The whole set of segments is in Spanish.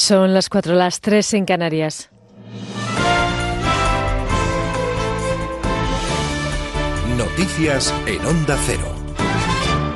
Son las cuatro, las tres en Canarias. Noticias en Onda Cero.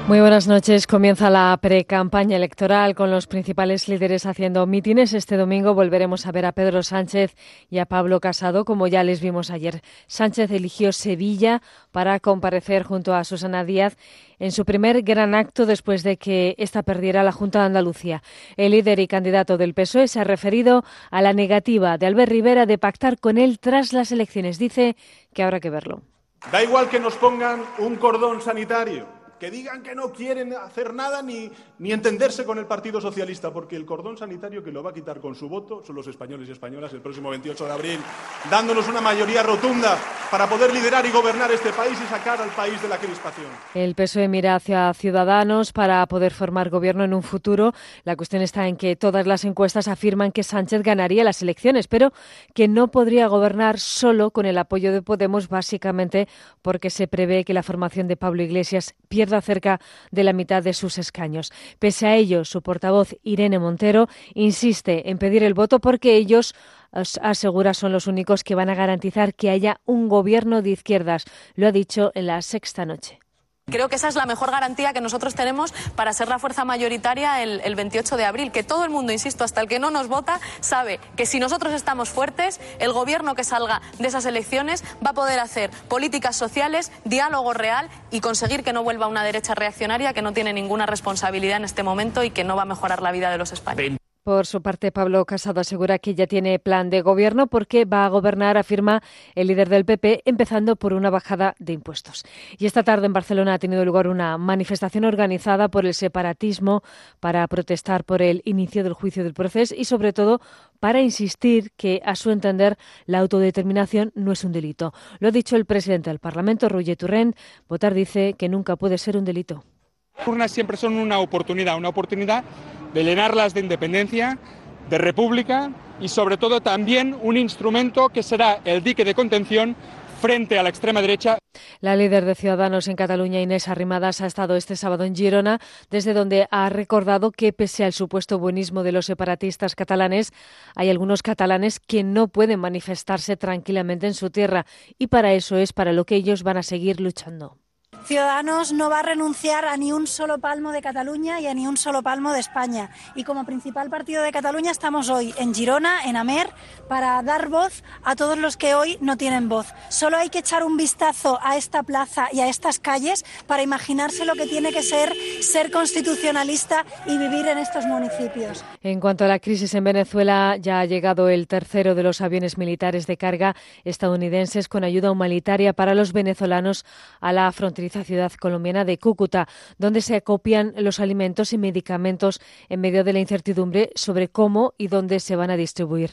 Muy buenas noches. Comienza la pre-campaña electoral con los principales líderes haciendo mítines. Este domingo volveremos a ver a Pedro Sánchez y a Pablo Casado, como ya les vimos ayer. Sánchez eligió Sevilla para comparecer junto a Susana Díaz en su primer gran acto después de que ésta perdiera la Junta de Andalucía. El líder y candidato del PSOE se ha referido a la negativa de Albert Rivera de pactar con él tras las elecciones. Dice que habrá que verlo. Da igual que nos pongan un cordón sanitario que digan que no quieren hacer nada ni, ni entenderse con el Partido Socialista, porque el cordón sanitario que lo va a quitar con su voto son los españoles y españolas el próximo 28 de abril, dándonos una mayoría rotunda para poder liderar y gobernar este país y sacar al país de la crispación. El PSOE mira hacia Ciudadanos para poder formar gobierno en un futuro. La cuestión está en que todas las encuestas afirman que Sánchez ganaría las elecciones, pero que no podría gobernar solo con el apoyo de Podemos, básicamente porque se prevé que la formación de Pablo Iglesias pierda cerca de la mitad de sus escaños. Pese a ello, su portavoz Irene Montero insiste en pedir el voto porque ellos asegura son los únicos que van a garantizar que haya un gobierno de izquierdas. Lo ha dicho en la sexta noche. Creo que esa es la mejor garantía que nosotros tenemos para ser la fuerza mayoritaria el, el, 28 de abril. Que todo el mundo, insisto, hasta el que no nos vota, sabe que si nosotros estamos fuertes, el gobierno que salga de esas elecciones va a poder hacer políticas sociales, diálogo real y conseguir que no vuelva una derecha reaccionaria que no tiene ninguna responsabilidad en este momento y que no va a mejorar la vida de los españoles. Por su parte, Pablo Casado asegura que ya tiene plan de gobierno porque va a gobernar, afirma el líder del PP, empezando por una bajada de impuestos. Y esta tarde en Barcelona ha tenido lugar una manifestación organizada por el separatismo para protestar por el inicio del juicio del proceso y, sobre todo, para insistir que, a su entender, la autodeterminación no es un delito. Lo ha dicho el presidente del Parlamento, Roger Turrent. Votar dice que nunca puede ser un delito. Las urnas siempre son una oportunidad, una oportunidad de llenarlas de independencia, de república y sobre todo también un instrumento que será el dique de contención frente a la extrema derecha. La líder de Ciudadanos en Cataluña, Inés Arrimadas, ha estado este sábado en Girona, desde donde ha recordado que, pese al supuesto buenismo de los separatistas catalanes, hay algunos catalanes que no pueden manifestarse tranquilamente en su tierra y para eso es para lo que ellos van a seguir luchando. Ciudadanos no va a renunciar a ni un solo palmo de Cataluña y a ni un solo palmo de España. Y como principal partido de Cataluña estamos hoy en Girona, en Amer, para dar voz a todos los que hoy no tienen voz. Solo hay que echar un vistazo a esta plaza y a estas calles para imaginarse lo que tiene que ser ser constitucionalista y vivir en estos municipios. En cuanto a la crisis en Venezuela, ya ha llegado el tercero de los aviones militares de carga estadounidenses con ayuda humanitaria para los venezolanos a la fronteriza ciudad colombiana de Cúcuta, donde se acopian los alimentos y medicamentos en medio de la incertidumbre sobre cómo y dónde se van a distribuir.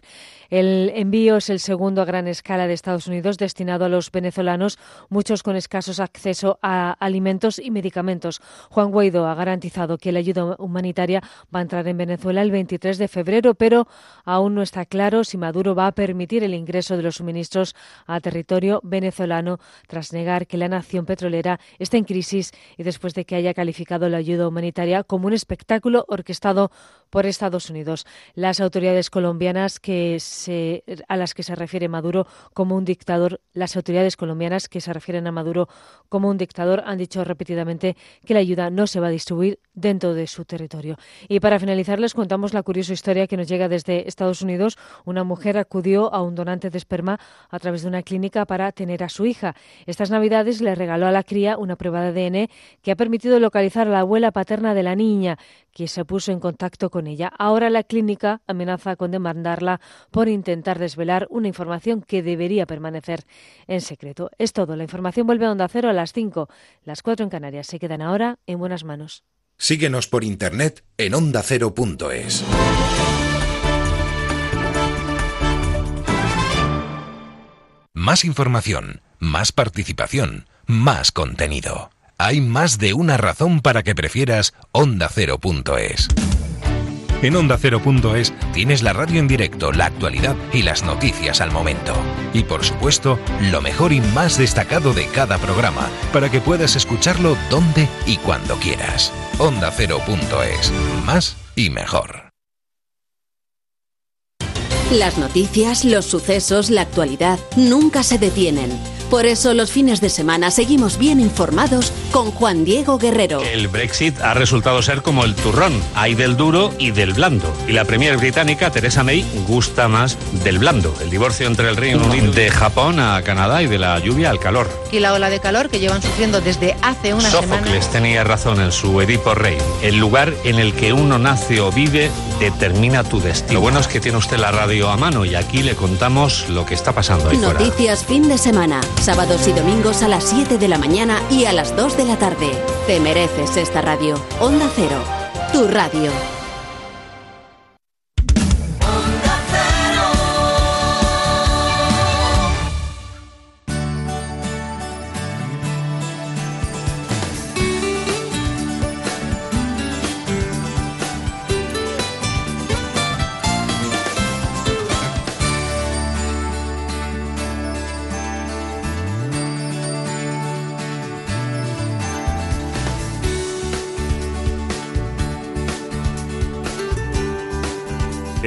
El envío es el segundo a gran escala de Estados Unidos destinado a los venezolanos, muchos con escasos acceso a alimentos y medicamentos. Juan Guaidó ha garantizado que la ayuda humanitaria va a entrar en Venezuela el 23 de febrero, pero aún no está claro si Maduro va a permitir el ingreso de los suministros a territorio venezolano tras negar que la nación petrolera está en crisis y después de que haya calificado la ayuda humanitaria como un espectáculo orquestado por Estados Unidos. Las autoridades colombianas que se, a las que se refiere Maduro como un dictador, las autoridades colombianas que se refieren a Maduro como un dictador han dicho repetidamente que la ayuda no se va a distribuir dentro de su territorio. Y para finalizar les contamos la curiosa historia que nos llega desde Estados Unidos. Una mujer acudió a un donante de esperma a través de una clínica para tener a su hija. Estas navidades le regaló a la cría una prueba de ADN que ha permitido localizar a la abuela paterna de la niña, que se puso en contacto con ella. Ahora la clínica amenaza con demandarla por intentar desvelar una información que debería permanecer en secreto. Es todo. La información vuelve a Onda Cero a las 5. Las 4 en Canarias se quedan ahora en buenas manos. Síguenos por internet en ondacero.es. Más información, más participación, más contenido. Hay más de una razón para que prefieras ondacero.es. En ondacero.es tienes la radio en directo, la actualidad y las noticias al momento. Y por supuesto, lo mejor y más destacado de cada programa, para que puedas escucharlo donde y cuando quieras. ondacero.es. Más y mejor. Las noticias, los sucesos, la actualidad nunca se detienen. Por eso los fines de semana seguimos bien informados con Juan Diego Guerrero. El Brexit ha resultado ser como el turrón, hay del duro y del blando. Y la Premier británica, Theresa May, gusta más del blando. El divorcio entre el Reino Unido de Japón a Canadá y de la lluvia al calor. Y la ola de calor que llevan sufriendo desde hace una semana. Sófocles tenía razón en su Edipo Rey. El lugar en el que uno nace o vive determina tu destino. Lo bueno es que tiene usted la radio a mano y aquí le contamos lo que está pasando ahí Noticias fin de semana sábados y domingos a las 7 de la mañana y a las 2 de la tarde. Te mereces esta radio. Onda Cero, tu radio.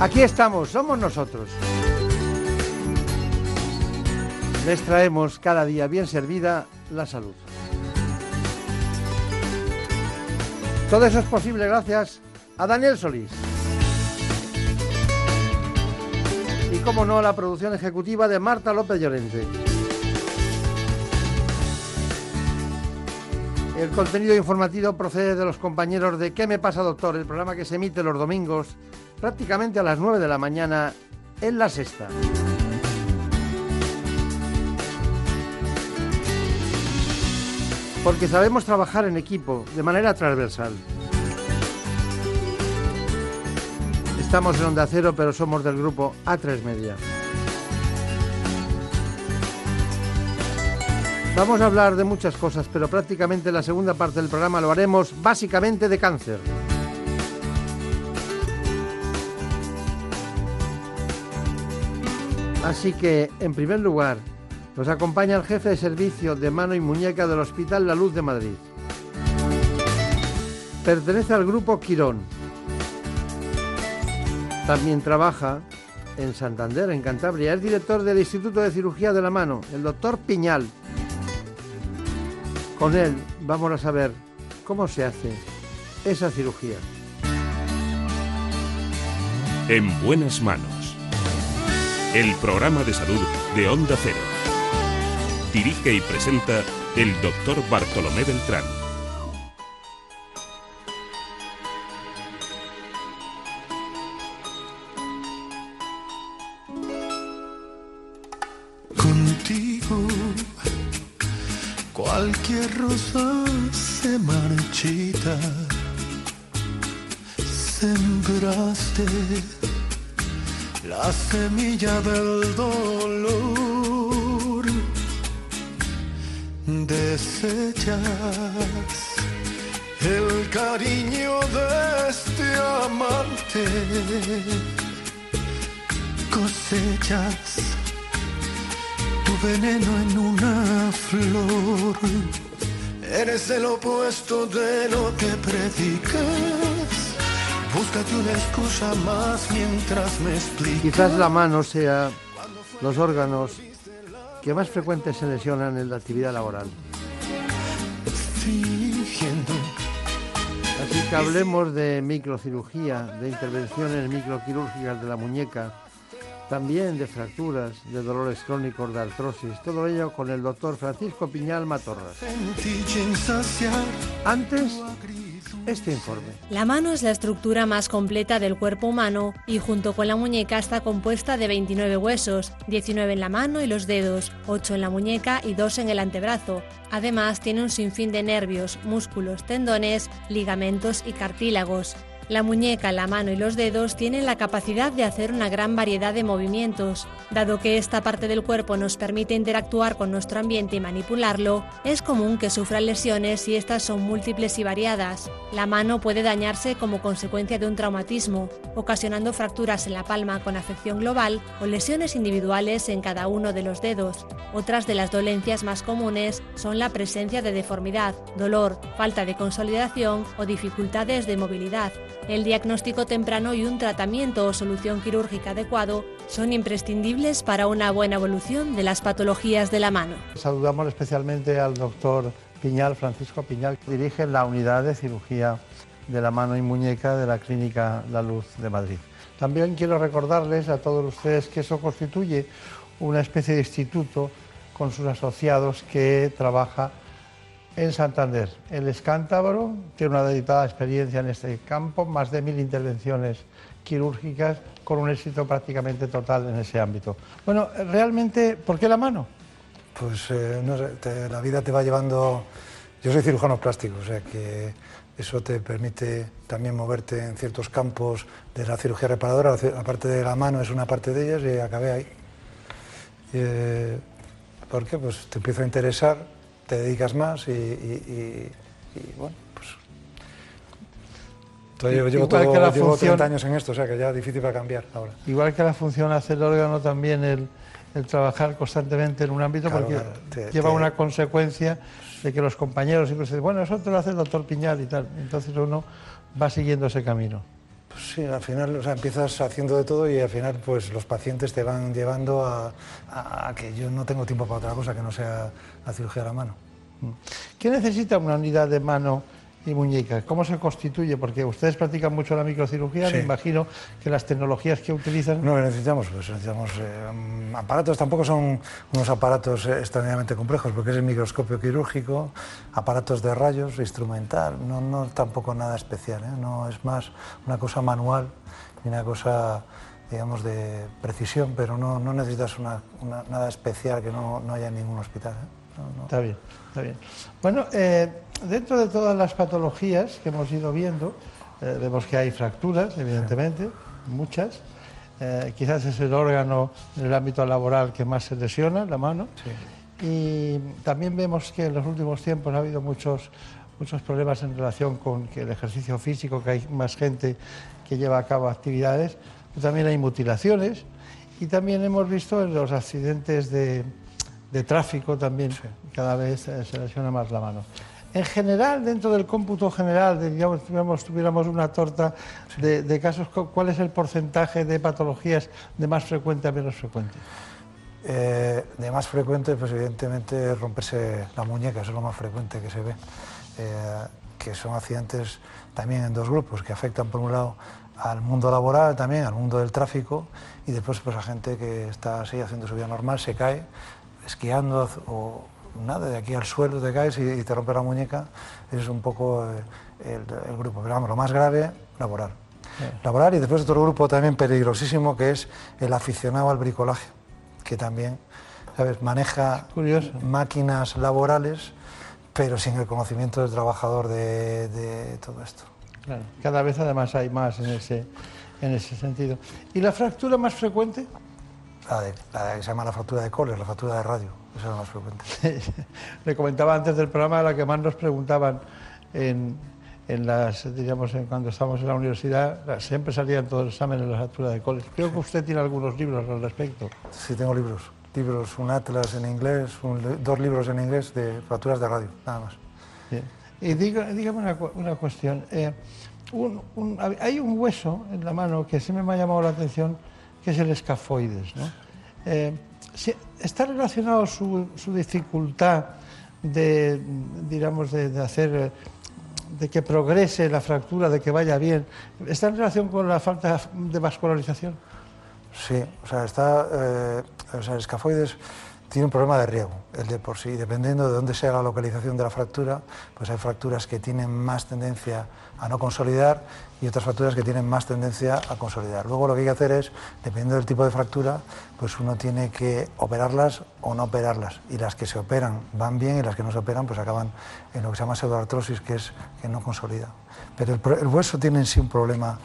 Aquí estamos, somos nosotros. Les traemos cada día bien servida la salud. Todo eso es posible gracias a Daniel Solís. Y como no, a la producción ejecutiva de Marta López Llorente. El contenido informativo procede de los compañeros de ¿Qué me pasa, doctor? El programa que se emite los domingos prácticamente a las 9 de la mañana en la sexta. Porque sabemos trabajar en equipo de manera transversal. Estamos en Onda Cero, pero somos del grupo A3 Media. Vamos a hablar de muchas cosas, pero prácticamente la segunda parte del programa lo haremos básicamente de cáncer. Así que, en primer lugar, nos acompaña el jefe de servicio de mano y muñeca del Hospital La Luz de Madrid. Pertenece al grupo Quirón. También trabaja en Santander, en Cantabria. Es director del Instituto de Cirugía de la Mano, el doctor Piñal. Con él vamos a saber cómo se hace esa cirugía. En buenas manos el programa de salud de Onda Cero. Dirige y presenta el doctor Bartolomé Beltrán. Contigo cualquier rosa se marchita. Sembraste la semilla del dolor. Desechas el cariño de este amante. Cosechas tu veneno en una flor. Eres el opuesto de lo que predicas Búscate una excusa más mientras me explicas. Quizás la mano sea los órganos que más frecuentes se lesionan en la actividad laboral. Así que hablemos de microcirugía, de intervenciones microquirúrgicas de la muñeca, también de fracturas, de dolores crónicos, de artrosis, todo ello con el doctor Francisco Piñal Matorras. Antes este informe. La mano es la estructura más completa del cuerpo humano y junto con la muñeca está compuesta de 29 huesos, 19 en la mano y los dedos, 8 en la muñeca y 2 en el antebrazo. Además tiene un sinfín de nervios, músculos, tendones, ligamentos y cartílagos. La muñeca, la mano y los dedos tienen la capacidad de hacer una gran variedad de movimientos. Dado que esta parte del cuerpo nos permite interactuar con nuestro ambiente y manipularlo, es común que sufran lesiones si estas son múltiples y variadas. La mano puede dañarse como consecuencia de un traumatismo, ocasionando fracturas en la palma con afección global o lesiones individuales en cada uno de los dedos. Otras de las dolencias más comunes son la presencia de deformidad, dolor, falta de consolidación o dificultades de movilidad. El diagnóstico temprano y un tratamiento o solución quirúrgica adecuado son imprescindibles para una buena evolución de las patologías de la mano. Saludamos especialmente al doctor Piñal, Francisco Piñal, que dirige la unidad de cirugía de la mano y muñeca de la Clínica La Luz de Madrid. También quiero recordarles a todos ustedes que eso constituye una especie de instituto con sus asociados que trabaja en Santander. El es tiene una dedicada experiencia en este campo, más de mil intervenciones quirúrgicas con un éxito prácticamente total en ese ámbito. Bueno, realmente, ¿por qué la mano? Pues eh, no sé, la vida te va llevando... Yo soy cirujano plástico, o sea que eso te permite también moverte en ciertos campos de la cirugía reparadora, la parte de la mano es una parte de ellas y acabé ahí. Eh, ¿Por qué? Pues te empieza a interesar te dedicas más y, bueno, pues... yo llevo, todo, que la 30 años en esto, o sea que ya es difícil para cambiar ahora. Igual que la función hace el órgano también el, trabajar constantemente en un ámbito porque lleva una consecuencia de que los compañeros siempre dicen, bueno, eso te lo hace el doctor Piñal y tal. Entonces uno va siguiendo ese camino. Pues sí, al final o sea, empiezas haciendo de todo y al final pues los pacientes te van llevando a, a, que yo no tengo tiempo para otra cosa que no sea la cirugía de la mano. ¿Qué necesita una unidad de mano y muñeca? ¿Cómo se constituye? Porque ustedes practican mucho la microcirugía, me imagino que las tecnologías que utilizan... No, necesitamos, pues necesitamos eh, aparatos, tampoco son unos aparatos extraordinariamente complejos, porque es el microscopio quirúrgico, aparatos de rayos, instrumental, no, no tampoco nada especial, ¿eh? no es más una cosa manual y una cosa digamos, de precisión, pero no, no necesitas una, nada especial que no, no haya en ningún hospital. ¿eh? Está bien. Está bien. Bueno, eh, dentro de todas las patologías que hemos ido viendo, eh, vemos que hay fracturas, evidentemente, muchas. Eh, quizás es el órgano en el ámbito laboral que más se lesiona, la mano. Y también vemos que en los últimos tiempos ha habido muchos, muchos problemas en relación con que el ejercicio físico, que hay más gente que lleva a cabo actividades. también hay mutilaciones y también hemos visto en los accidentes de, de tráfico también cada vez eh, se lesiona más la mano. En general, dentro del cómputo general, digamos, tuviéramos una torta de, casos, ¿cuál es el porcentaje de patologías de más frecuente a menos frecuente? Eh, de más frecuente, pues evidentemente romperse la muñeca, eso es lo más frecuente que se ve, eh, que son accidentes también en dos grupos, que afectan por un lado al mundo laboral también, al mundo del tráfico, y después pues a gente que está así haciendo su vida normal, se cae, esquiando o nada, de aquí al suelo te caes y, te rompe la muñeca, es un poco eh, el, grupo. Pero vamos, lo más grave, laboral. Laboral y después otro grupo también peligrosísimo que es el aficionado al bricolaje, que también, ¿sabes?, maneja máquinas laborales, pero sin el conocimiento del trabajador de, todo esto. Claro, cada vez además hay más en ese, en ese sentido. ¿Y la fractura más frecuente? La, de, la que se llama la fractura de Kohler, la fractura de radio. Esa es la más frecuente. Le comentaba antes del programa la que más nos preguntaban en, en las, diríamos, cuando estábamos en la universidad, siempre salían todos los exámenes de la fractura de Kohler. Creo que usted tiene algunos libros al respecto. Sí, tengo libros. Libros, un atlas en inglés, dos libros en inglés de fracturas de radio, nada más. Y dígame una, una cuestión. Eh, hay un hueso en la mano que siempre me ha llamado la atención que es el escafoides. ¿no? Eh, ¿Está relacionado su, dificultad de, digamos, de, hacer, de que progrese la fractura, de que vaya bien? ¿Está en relación con la falta de vascularización? Sí, o sea, está, eh, o sea, el escafoides tiene un problema de riego, el de por sí. Dependiendo de dónde sea la localización de la fractura, pues hay fracturas que tienen más tendencia a no consolidar y otras fracturas que tienen más tendencia a consolidar. Luego lo que hay que hacer es, dependiendo del tipo de fractura, pues uno tiene que operarlas o no operarlas. Y las que se operan van bien y las que no se operan pues acaban en lo que se llama pseudoartrosis, que es que no consolida. Pero el, hueso tiene en sí un problema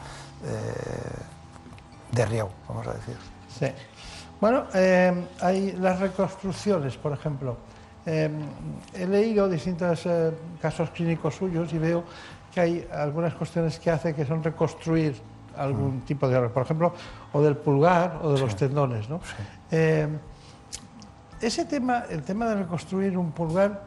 eh, de riego, vamos a decir. Sí. Bueno, eh, hay las reconstrucciones, por ejemplo. Eh, he leído distintos casos clínicos suyos y veo que hay algunas cuestiones que hace que son reconstruir algún mm. tipo de órgano, por ejemplo, o del pulgar o de los tendones. ¿no? ese tema, el tema de reconstruir un pulgar,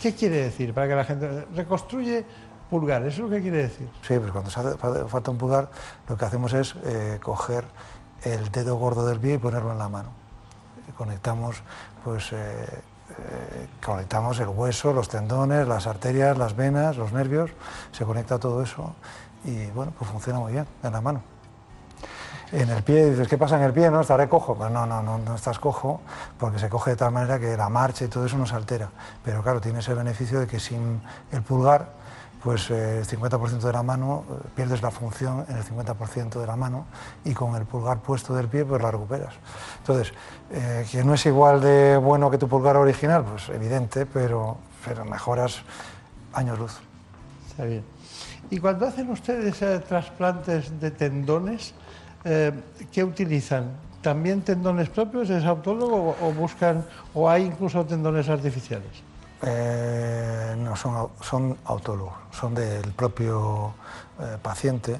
¿qué quiere decir? Para que la gente reconstruye pulgar, ¿eso es lo que quiere decir? Sí, pues cuando se hace, falta un pulgar, lo que hacemos es coger el dedo gordo del pie y ponerlo en la mano. conectamos, pues, eh, eh, conectamos el hueso, los tendones, las arterias, las venas, los nervios, se conecta todo eso y bueno, pues funciona muy bien en la mano. En el pie, dices, ¿qué pasa en el pie? ¿No? ¿Estaré cojo? Pues no, no, no, no estás cojo, porque se coge de tal manera que la marcha y todo eso no se altera. Pero claro, tiene ese beneficio de que sin el pulgar pues eh, el 50% de la mano, eh, pierdes la función en el 50% de la mano y con el pulgar puesto del pie pues la recuperas. Entonces, eh, que no es igual de bueno que tu pulgar original, pues evidente, pero, pero mejoras años luz. Está bien. Y cuando hacen ustedes trasplantes de tendones, ¿qué utilizan? ¿También tendones propios? ¿Es autólogo o buscan, o hay incluso tendones artificiales? Eh, no, son, son autólogos, son del propio eh, paciente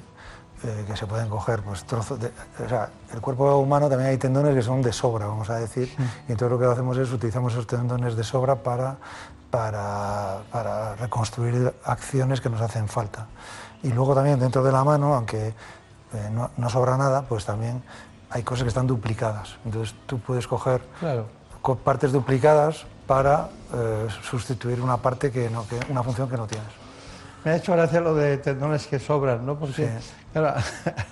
eh, que se pueden coger pues, trozos de, o sea, el cuerpo humano también hay tendones que son de sobra, vamos a decir, y entonces lo que hacemos es utilizamos esos tendones de sobra para, para, para reconstruir acciones que nos hacen falta. Y luego también dentro de la mano, aunque no, no, sobra nada, pues también hay cosas que están duplicadas. Entonces tú puedes coger claro. partes duplicadas para eh, sustituir una parte que no, que, una función que no tienes. Me ha hecho gracia lo de tendones que sobran, ¿no? Porque, claro, a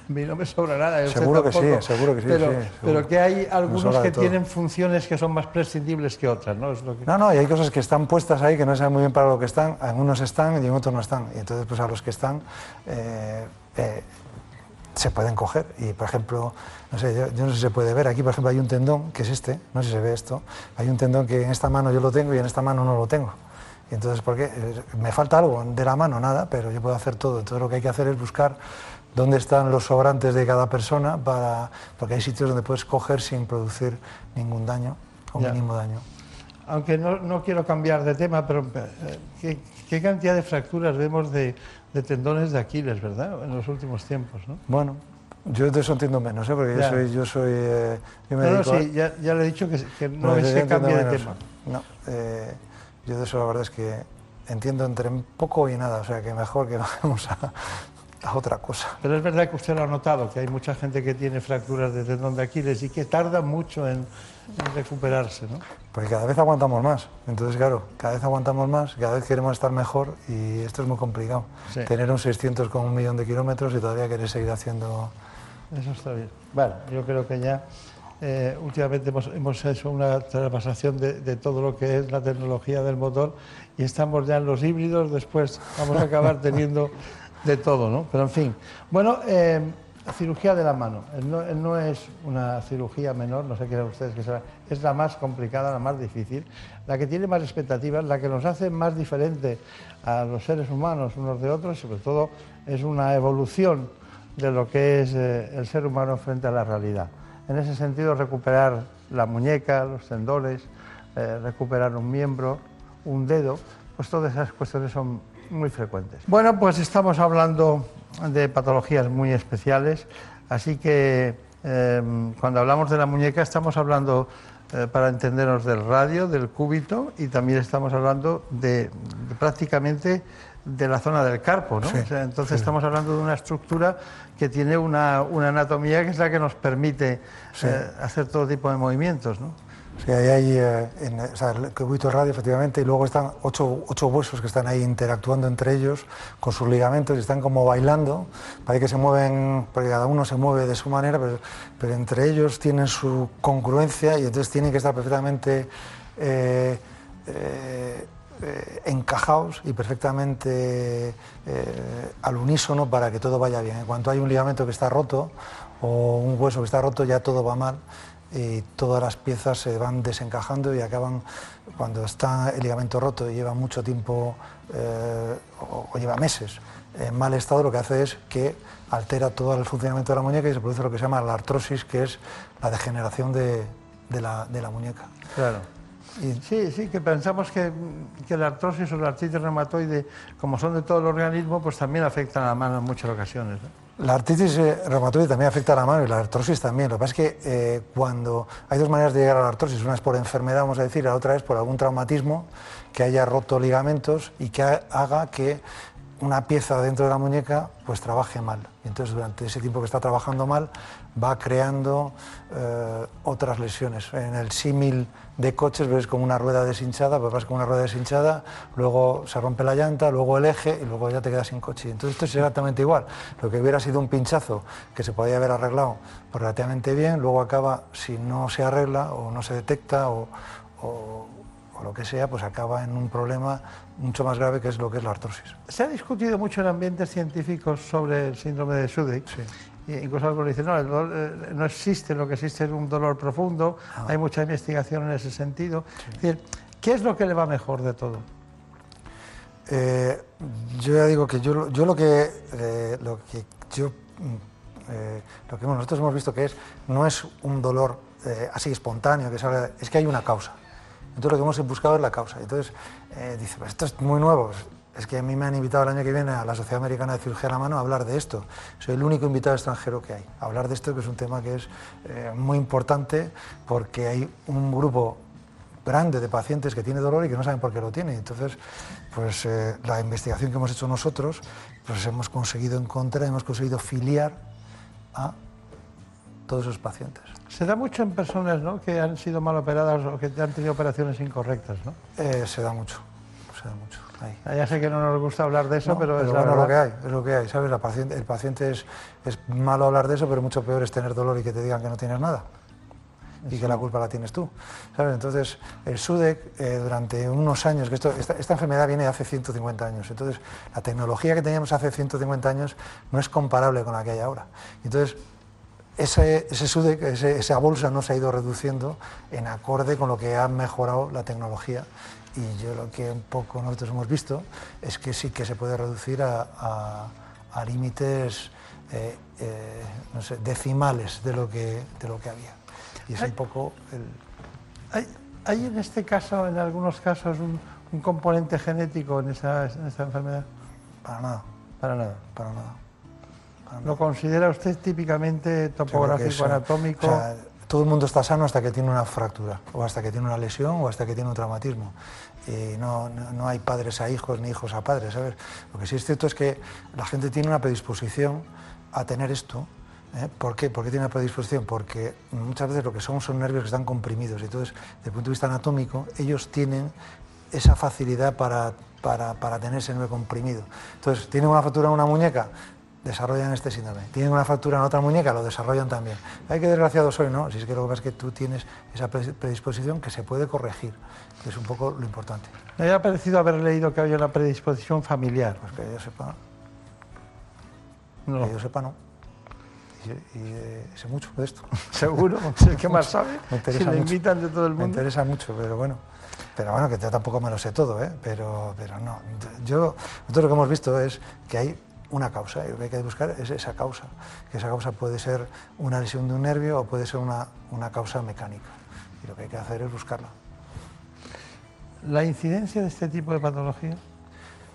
mí no me sobra nada. Seguro que sí, seguro que sí. Pero, sí, pero que hay algunos que tienen funciones que son más prescindibles que otras, ¿no? Es lo que... No, no, y hay cosas que están puestas ahí que no saben muy bien para lo que están. Algunos están y en otros no están. Y entonces, pues a los que están, eh, eh, se pueden coger. Y, por ejemplo, no sé, yo, no sé si se puede ver, aquí, por ejemplo, hay un tendón, que es este, no sé si se ve esto, hay un tendón que en esta mano yo lo tengo y en esta mano no lo tengo. Y entonces, ¿por qué? Me falta algo de la mano, nada, pero yo puedo hacer todo. Entonces, lo que hay que hacer es buscar dónde están los sobrantes de cada persona, para, porque hay sitios donde puedes coger sin producir ningún daño o mínimo daño. Aunque no, no, quiero cambiar de tema, pero eh, ¿qué, ¿qué, cantidad de fracturas vemos de, de tendones de Aquiles, ¿verdad? En los últimos tiempos, ¿no? Bueno, yo de eso entiendo menos, ¿eh? porque yo soy... Yo soy eh, yo me no, sí, ya, ya, le he dicho que, que no, es que cambie de tema. No, eh, yo de eso la verdad es que entiendo entre poco y nada, o sea que mejor que vamos a, a otra cosa. Pero es verdad que usted lo ha notado, que hay mucha gente que tiene fracturas de tendón de Aquiles y que tarda mucho en, en recuperarse, ¿no? Porque cada vez aguantamos más. Entonces, claro, cada vez aguantamos más, cada vez queremos estar mejor y esto es muy complicado. Tener un 600 con un millón de kilómetros y todavía querer seguir haciendo... Eso está bien. Bueno, yo creo que ya eh, últimamente hemos, hecho una traspasación de, de, todo lo que es la tecnología del motor y estamos ya en los híbridos, después vamos a acabar teniendo de todo, ¿no? Pero en fin. Bueno, eh, cirugía de la mano. No, no, es una cirugía menor, no sé qué ustedes que será. Es la más complicada, la más difícil, la que tiene más expectativas, la que nos hace más diferente a los seres humanos unos de otros, sobre todo es una evolución de lo que es eh, el ser humano frente a la realidad. En ese sentido, recuperar la muñeca, los tendones, eh, recuperar un miembro, un dedo, pues todas esas cuestiones son muy frecuentes. Bueno, pues estamos hablando de patologías muy especiales, así que em, cuando hablamos de la muñeca estamos hablando, eh, para entendernos, del radio, del cúbito y también estamos hablando de, prácticamente de la zona del carpo, ¿no? entonces estamos hablando de una estructura que tiene una, anatomía que es la que nos permite eh, hacer todo tipo de movimientos, ¿no? Sí, ahí hay eh, o sea, el cubito radio, efectivamente, y luego están ocho, ocho, huesos que están ahí interactuando entre ellos con sus ligamentos y están como bailando. Parece que se mueven, porque cada uno se mueve de su manera, pero, pero entre ellos tienen su congruencia y entonces tienen que estar perfectamente eh, eh, eh encajados y perfectamente al unísono para que todo vaya bien. En cuanto hay un ligamento que está roto o un hueso que está roto, ya todo va mal y todas las piezas se van desencajando y acaban, cuando está el ligamento roto y lleva mucho tiempo eh, o, o, lleva meses en mal estado, lo que hace es que altera todo el funcionamiento de la muñeca y se produce lo que se llama la artrosis, que es la degeneración de, de, la, de la, muñeca. Claro. Y sí, sí, que pensamos que, que, la artrosis o la artritis reumatoide, como son de todo el organismo, pues también afectan a la mano en muchas ocasiones. La artritis reumatoide también afecta a la mano y la artrosis también. Lo que pasa es que eh, cuando hay dos maneras de llegar a la artrosis, una es por enfermedad, vamos a decir, la otra es por algún traumatismo que haya roto ligamentos y que haga que una pieza dentro de la muñeca pues trabaje mal. Entonces durante ese tiempo que está trabajando mal va creando eh, otras lesiones. En el símil de coches ves como una rueda deshinchada, pues vas con una rueda deshinchada, luego se rompe la llanta, luego el eje y luego ya te quedas sin coche. Entonces esto es exactamente igual. Lo que hubiera sido un pinchazo que se podía haber arreglado relativamente bien, luego acaba, si no se arregla o no se detecta o, o, o lo que sea, pues acaba en un problema mucho más grave que es lo que es la artrosis. Se ha discutido mucho en ambientes científicos sobre el síndrome de Sudeik. Sí. Incluso algunos dicen, no, dolor, eh, no existe, lo que existe es un dolor profundo, ah. hay mucha investigación en ese sentido. Sí. Es decir, ¿Qué es lo que le va mejor de todo? Eh, yo ya digo que yo, yo lo que, eh, lo que yo, eh, lo que bueno, nosotros hemos visto que es, no es un dolor eh, así espontáneo, que salga, es que hay una causa. Entonces lo que hemos buscado es la causa. Entonces eh, dice, pues esto es muy nuevo. Es que a mí me han invitado el año que viene a la Sociedad Americana de Cirugía de la Mano a hablar de esto. Soy el único invitado extranjero que hay. A hablar de esto, que es un tema que es eh, muy importante porque hay un grupo grande de pacientes que tiene dolor y que no saben por qué lo tiene. Entonces, pues eh, la investigación que hemos hecho nosotros, pues hemos conseguido encontrar, hemos conseguido filiar a todos esos pacientes. Se da mucho en personas ¿no? que han sido mal operadas o que han tenido operaciones incorrectas, ¿no? Eh, se da mucho, se da mucho. Ahí. Ya sé que no nos gusta hablar de eso, no, pero, pero, es bueno, lo que hay, es lo que hay, ¿sabes? La paciente, el paciente es, es malo hablar de eso, pero mucho peor es tener dolor y que te digan que no tienes nada y que la culpa la tienes tú. ¿sabes? Entonces, el SUDEC, eh, durante unos años, que esto, esta, esta, enfermedad viene de hace 150 años, entonces la tecnología que teníamos hace 150 años no es comparable con la que hay ahora. Entonces, ese, ese SUDEC, ese, esa bolsa no se ha ido reduciendo en acorde con lo que ha mejorado la tecnología. Y yo lo que un poco nosotros hemos visto es que sí que se puede reducir a, a, a límites eh, eh, no sé, decimales de lo que, de lo que había. Y es hay, un poco el... Hay, hay, en este caso, en algunos casos, un, un componente genético en esa, en esa, enfermedad? Para nada. Para nada. Para nada. ¿Lo considera usted típicamente topográfico, eso, anatómico? O sea, todo el mundo está sano hasta que tiene una fractura, o hasta que tiene una lesión, o hasta que tiene un traumatismo. Y no, no, hay padres a hijos ni hijos a padres. Lo que sí es cierto es que la gente tiene una predisposición a tener esto, ¿Eh? ¿Por qué? ¿Por qué tiene una predisposición? Porque muchas veces lo que son son nervios que están comprimidos. Entonces, desde el punto de vista anatómico, ellos tienen esa facilidad para, para, para tener ese nervio comprimido. Entonces, tienen una fractura en una muñeca, desarrollan este síndrome. Tienen una fractura en otra muñeca, lo desarrollan también. Hay que desgraciado soy, ¿no? Si es que lo que pasa es que tú tienes esa predisposición que se puede corregir, que es un poco lo importante. Me había parecido haber leído que había una predisposición familiar. Pues que yo sepa. No. Que yo sepa, no y, y eh, sé mucho de esto. Seguro, es el que más sabe. Me interesa si le mucho. invitan de todo el mundo. Me interesa mucho, pero bueno. Pero bueno, que yo tampoco me lo sé todo, ¿eh? pero, pero no. Yo, nosotros lo que hemos visto es que hay una causa y lo que hay que buscar es esa causa. Que esa causa puede ser una lesión de un nervio o puede ser una, una causa mecánica. Y lo que hay que hacer es buscarla. ¿La incidencia de este tipo de patología?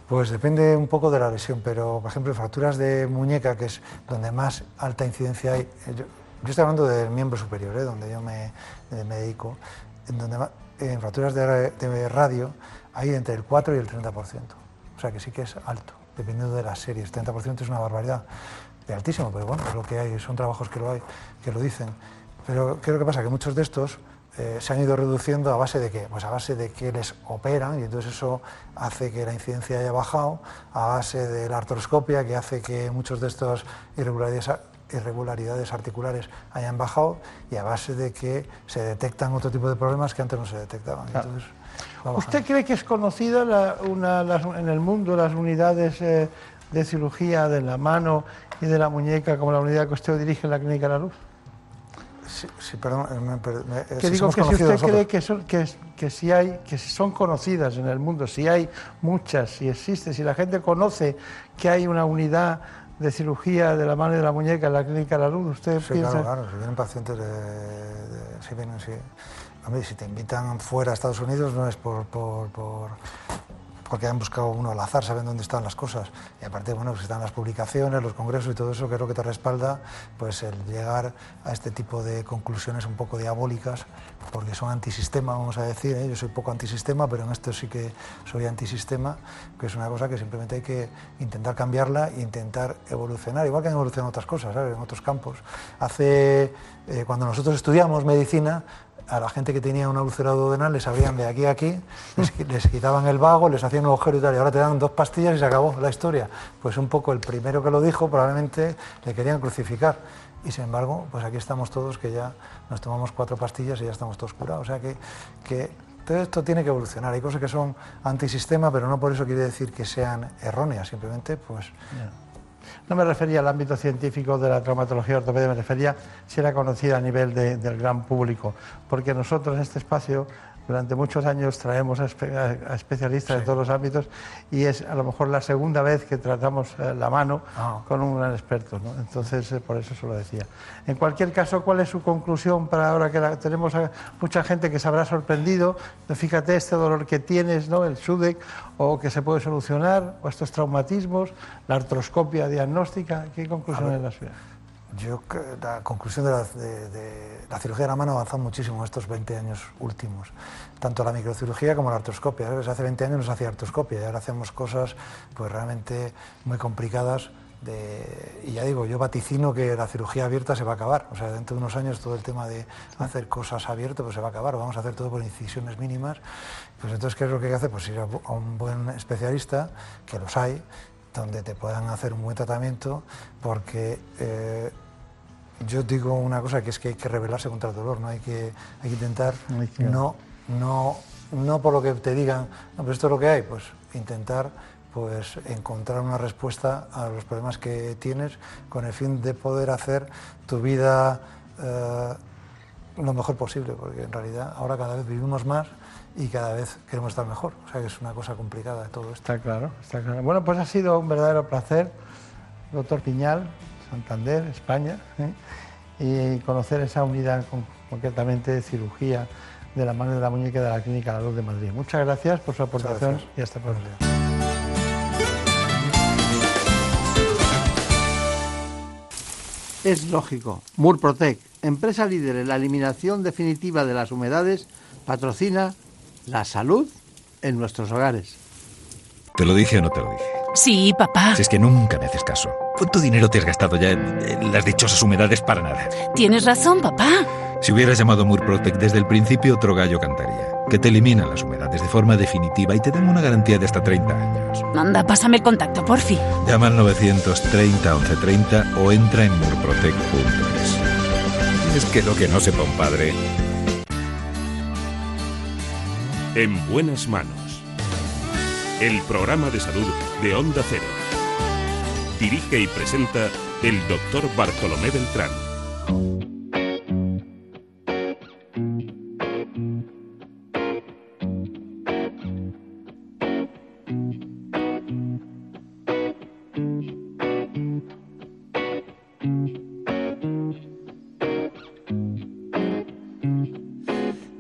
Pues depende un poco de la lesión, pero por ejemplo, fracturas de muñeca, que es donde más alta incidencia hay. Yo, yo estoy hablando del miembro superior, ¿eh? donde yo me, me, dedico. En, donde, en fracturas de, de, radio hay entre el 4 y el 30%. O sea que sí que es alto, dependiendo de las series. 30% es una barbaridad, de altísimo, pero bueno, es lo que hay, son trabajos que lo hay, que lo dicen. Pero ¿qué es lo que pasa? Que muchos de estos eh, se han ido reduciendo a base de qué? Pues a base de que les operan y entonces eso hace que la incidencia haya bajado, a base de la artroscopia que hace que muchos de estos irregularidades, irregularidades articulares hayan bajado y a base de que se detectan otro tipo de problemas que antes no se detectaban. Entonces, ¿Usted cree que es conocida en el mundo las unidades eh, de cirugía de la mano y de la muñeca como la unidad que usted dirige en la Clínica La Luz? Sí, perdón, me, que digo que si usted cree que son, que, que, si hay, que son conocidas en el mundo, si hay muchas, si existe, si la gente conoce que hay una unidad de cirugía de la mano y de la muñeca en la clínica La Luz, ¿usted sí, piensa? Claro, claro, si vienen pacientes de, si vienen, sí. Hombre, si te invitan fuera a Estados Unidos no es por, por, por porque han buscado uno al azar, saben dónde están las cosas. Y aparte, bueno, pues están las publicaciones, los congresos y todo eso, que es lo que te respalda, pues el llegar a este tipo de conclusiones un poco diabólicas, porque son antisistema, vamos a decir. ¿eh? Yo soy poco antisistema, pero en esto sí que soy antisistema, que es una cosa que simplemente hay que intentar cambiarla e intentar evolucionar, igual que han evolucionado otras cosas, en otros campos. Hace, eh, cuando nosotros estudiamos medicina, a la gente que tenía un ulcerado adenal les abrían de aquí a aquí, les, quitaban el vago, les hacían un agujero y tal, y ahora te dan dos pastillas y se acabó la historia. Pues un poco el primero que lo dijo probablemente le querían crucificar. Y sin embargo, pues aquí estamos todos que ya nos tomamos cuatro pastillas y ya estamos todos curados. O sea que, que todo esto tiene que evolucionar. Hay cosas que son antisistema, pero no por eso quiere decir que sean erróneas, simplemente pues... No me refería al ámbito científico de la traumatología ortopedia, me refería si era conocida a nivel del gran público, porque nosotros en este espacio durante muchos años traemos a, especialistas de todos los ámbitos y es a lo mejor la segunda vez que tratamos eh, la mano ah. con un gran experto. ¿no? Entonces, eh, por eso se lo decía. En cualquier caso, ¿cuál es su conclusión para ahora que tenemos a mucha gente que se habrá sorprendido? Fíjate este dolor que tienes, ¿no? el SUDEC, o que se puede solucionar, o estos traumatismos, la artroscopia diagnóstica. ¿Qué conclusión es la suya? Yo la conclusión de la, cirugía de la mano ha avanzado muchísimo en estos 20 años últimos, tanto la microcirugía como la artroscopia. Hace 20 años no se hacía artroscopia y ahora hacemos cosas pues realmente muy complicadas. y ya digo, yo vaticino que la cirugía abierta se va a acabar. O sea, dentro de unos años todo el tema de hacer cosas abiertas pues se va a acabar. Vamos a hacer todo por incisiones mínimas. Pues entonces, ¿qué es lo que hay que hacer? Pues ir a un buen especialista, que los hay, donde te puedan hacer un buen tratamiento, porque eh, yo digo una cosa que es que hay que rebelarse contra el dolor, ¿no? hay, que, hay que intentar no, no, no por lo que te digan, no, pero esto es lo que hay, pues intentar pues encontrar una respuesta a los problemas que tienes con el fin de poder hacer tu vida eh, lo mejor posible, porque en realidad ahora cada vez vivimos más y cada vez queremos estar mejor. O sea que es una cosa complicada todo esto. Está claro, está claro. Bueno, pues ha sido un verdadero placer, doctor Piñal, Santander, España, ¿eh? y conocer esa unidad concretamente de cirugía de la mano de la muñeca de la Clínica La Luz de Madrid. Muchas gracias por su aportación y hasta pronto. Es lógico. Murprotec, empresa líder en la eliminación definitiva de las humedades, patrocina la salud en nuestros hogares. ¿Te lo dije o no te lo dije? Sí, papá. Si es que nunca me haces caso. ¿Cuánto dinero te has gastado ya en, las dichosas humedades para nada? Tienes razón, papá. Si hubieras llamado Murprotec desde el principio, otro gallo cantaría. Que te eliminan las humedades de forma definitiva y te dan una garantía de hasta 30 años. Manda, pásame el contacto, porfi. Llama al 930 1130 o entra en murprotec.es. Es que lo que no sepa un padre En buenas manos. El programa de salud de Onda Cero. Dirige y presenta el doctor Bartolomé Beltrán.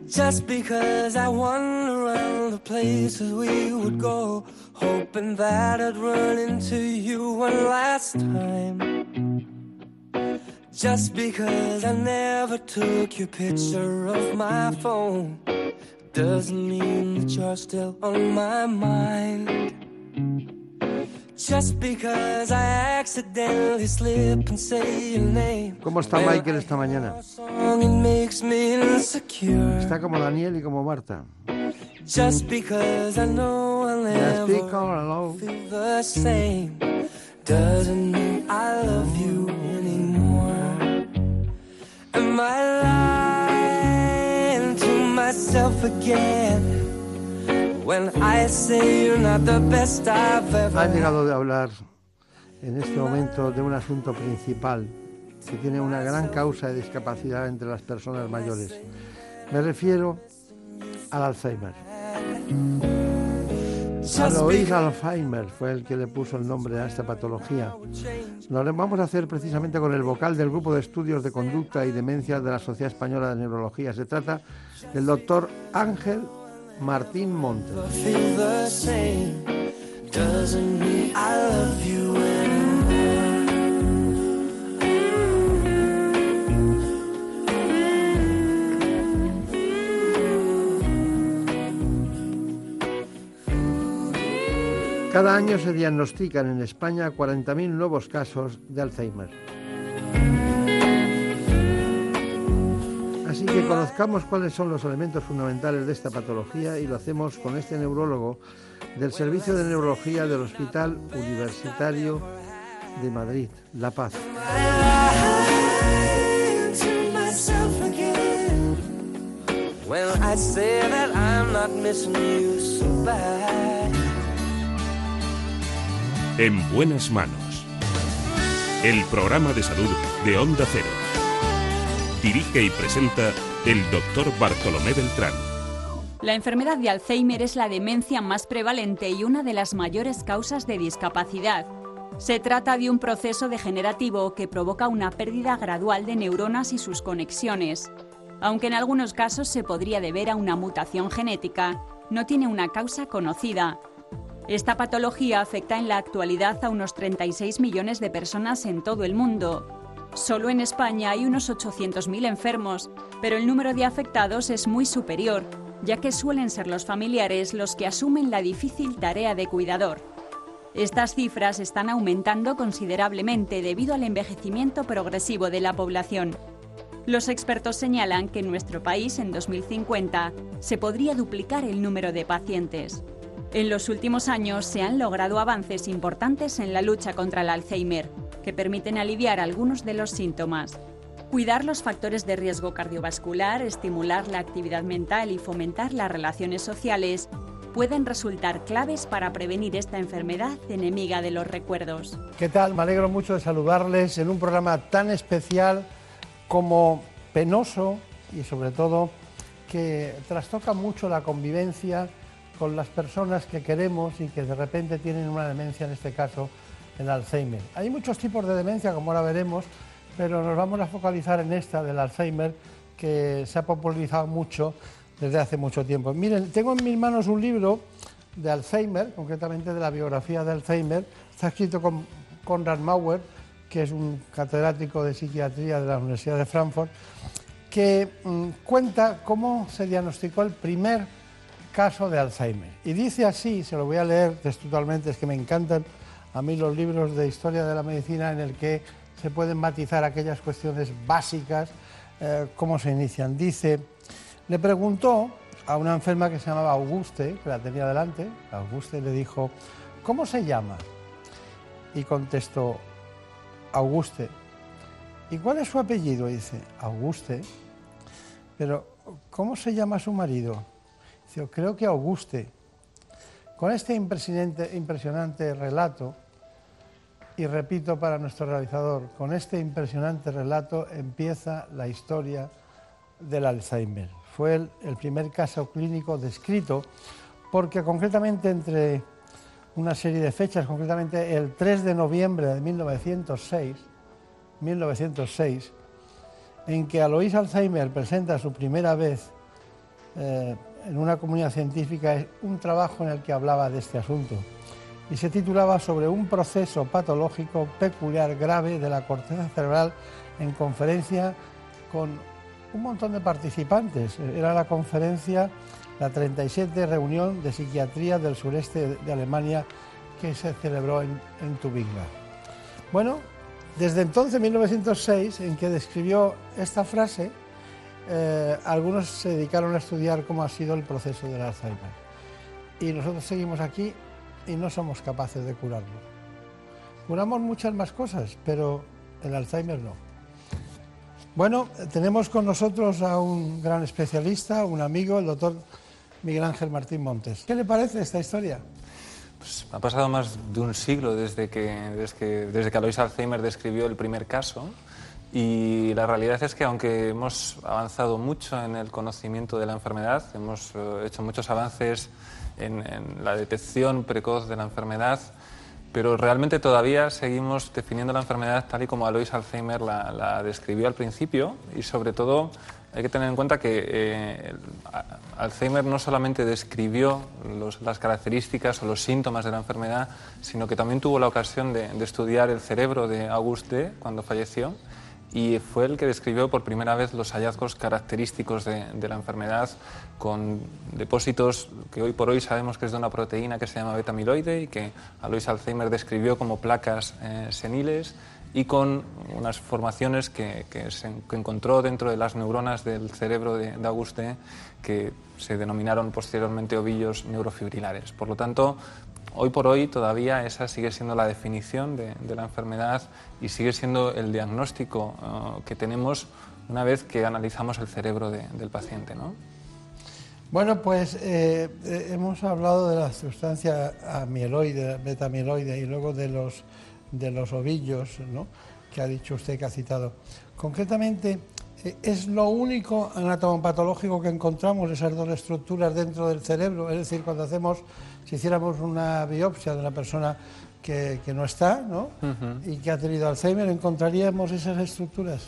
Just because I the places we would go, hoping that I'd run into you one last time. Just because I never took your picture of my phone, doesn't mean that you're still on my mind. ¿Cómo está Michael esta mañana? Song, it makes me insecure. Está como Daniel y como Marta. Just because I know I'll never feel the same doesn't mean I love you anymore. Am I lying to myself again Ha llegado de hablar en este momento de un asunto principal que tiene una gran causa de discapacidad entre las personas mayores. Me refiero al Alzheimer. Alois Alzheimer fue el que le puso el nombre a esta patología. Lo vamos a hacer precisamente con el vocal del Grupo de Estudios de Conducta y Demencia de la Sociedad Española de Neurología. Se trata del doctor Ángel Martín Montes. Cada año se diagnostican en España 40.000 nuevos casos de Alzheimer. Que conozcamos cuáles son los elementos fundamentales de esta patología y lo hacemos con este neurólogo del Servicio de Neurología del Hospital Universitario de Madrid, La Paz. En buenas manos. El programa de salud de Onda Cero. Dirige y presenta el doctor Bartolomé Beltrán. La enfermedad de Alzheimer es la demencia más prevalente y una de las mayores causas de discapacidad. Se trata de un proceso degenerativo que provoca una pérdida gradual de neuronas y sus conexiones. Aunque en algunos casos se podría deber a una mutación genética, no tiene una causa conocida. Esta patología afecta en la actualidad a unos 36 millones de personas en todo el mundo. Solo en España hay unos 800.000 enfermos, pero el número de afectados es muy superior, ya que suelen ser los familiares los que asumen la difícil tarea de cuidador. Estas cifras están aumentando considerablemente debido al envejecimiento progresivo de la población. Los expertos señalan que en nuestro país en 2050 se podría duplicar el número de pacientes. En los últimos años se han logrado avances importantes en la lucha contra el Alzheimer, que permiten aliviar algunos de los síntomas. Cuidar los factores de riesgo cardiovascular, estimular la actividad mental y fomentar las relaciones sociales pueden resultar claves para prevenir esta enfermedad enemiga de los recuerdos. ¿Qué tal? Me alegro mucho de saludarles en un programa tan especial como penoso y sobre todo que trastoca mucho la convivencia con las personas que queremos y que de repente tienen una demencia, en este caso el Alzheimer. Hay muchos tipos de demencia, como ahora veremos, pero nos vamos a focalizar en esta del Alzheimer que se ha popularizado mucho desde hace mucho tiempo. Miren, tengo en mis manos un libro de Alzheimer, concretamente de la biografía de Alzheimer. Está escrito con Konrad Mauer, que es un catedrático de psiquiatría de la Universidad de Frankfurt, que mm, cuenta cómo se diagnosticó el primer caso de Alzheimer. Y dice así, se lo voy a leer textualmente, es que me encantan a mí los libros de historia de la medicina en el que se pueden matizar aquellas cuestiones básicas, eh, cómo se inician. Dice, le preguntó a una enferma que se llamaba Auguste, que la tenía delante, Auguste le dijo, ¿cómo se llama? Y contestó, Auguste. ¿Y cuál es su apellido? Dice, Auguste. Pero, ¿cómo se llama su marido? Dice, creo que Auguste. Con este impresionante, impresionante relato, y repito para nuestro realizador, con este impresionante relato empieza la historia del Alzheimer. Fue el, primer caso clínico descrito porque concretamente entre una serie de fechas, concretamente el 3 de noviembre de 1906, 1906 en que Alois Alzheimer presenta su primera vez eh, en una comunidad científica un trabajo en el que hablaba de este asunto y se titulaba sobre un proceso patológico peculiar grave de la corteza cerebral en conferencia con un montón de participantes. Era la conferencia, la 37 reunión de psiquiatría del sureste de Alemania que se celebró en, en Tubinga. Bueno, desde entonces, 1906, en que describió esta frase, eh, algunos se dedicaron a estudiar cómo ha sido el proceso del Alzheimer. Y nosotros seguimos aquí y no somos capaces de curarlo. Curamos muchas más cosas, pero el Alzheimer no. Bueno, tenemos con nosotros a un gran especialista, un amigo, el doctor Miguel Ángel Martín Montes. ¿Qué le parece esta historia? Pues ha pasado más de un siglo desde que, desde que, desde que Alois Alzheimer describió el primer caso y la realidad es que aunque hemos avanzado mucho en el conocimiento de la enfermedad, hemos eh, hecho muchos avances en, en la detección precoz de la enfermedad, pero realmente todavía seguimos definiendo la enfermedad tal y como Alois Alzheimer la, la describió al principio y sobre todo hay que tener en cuenta que eh, Alzheimer no solamente describió los, las características o los síntomas de la enfermedad, sino que también tuvo la ocasión de, de estudiar el cerebro de Auguste cuando falleció y fue el que describió por primera vez los hallazgos característicos de, la enfermedad con depósitos que hoy por hoy sabemos que es de una proteína que se llama beta-amiloide y que Alois Alzheimer describió como placas eh, seniles y con unas formaciones que, que, se, que, encontró dentro de las neuronas del cerebro de, de que se denominaron posteriormente ovillos neurofibrilares. Por lo tanto, hoy por hoy todavía esa sigue siendo la definición de, de la enfermedad y sigue siendo el diagnóstico uh, que tenemos una vez que analizamos el cerebro de, del paciente. ¿no? Bueno, pues eh, eh, hemos hablado de la sustancia amiloide, beta-amiloide y luego de los, de los ovillos, ¿no? que ha dicho usted que ha citado. Concretamente, eh, ¿es lo único anatomopatológico que encontramos esas dos estructuras dentro del cerebro? Es decir, cuando hacemos si hiciéramos una biopsia de una persona que, que no está ¿no? Uh -huh. y que ha tenido Alzheimer, ¿encontraríamos esas estructuras?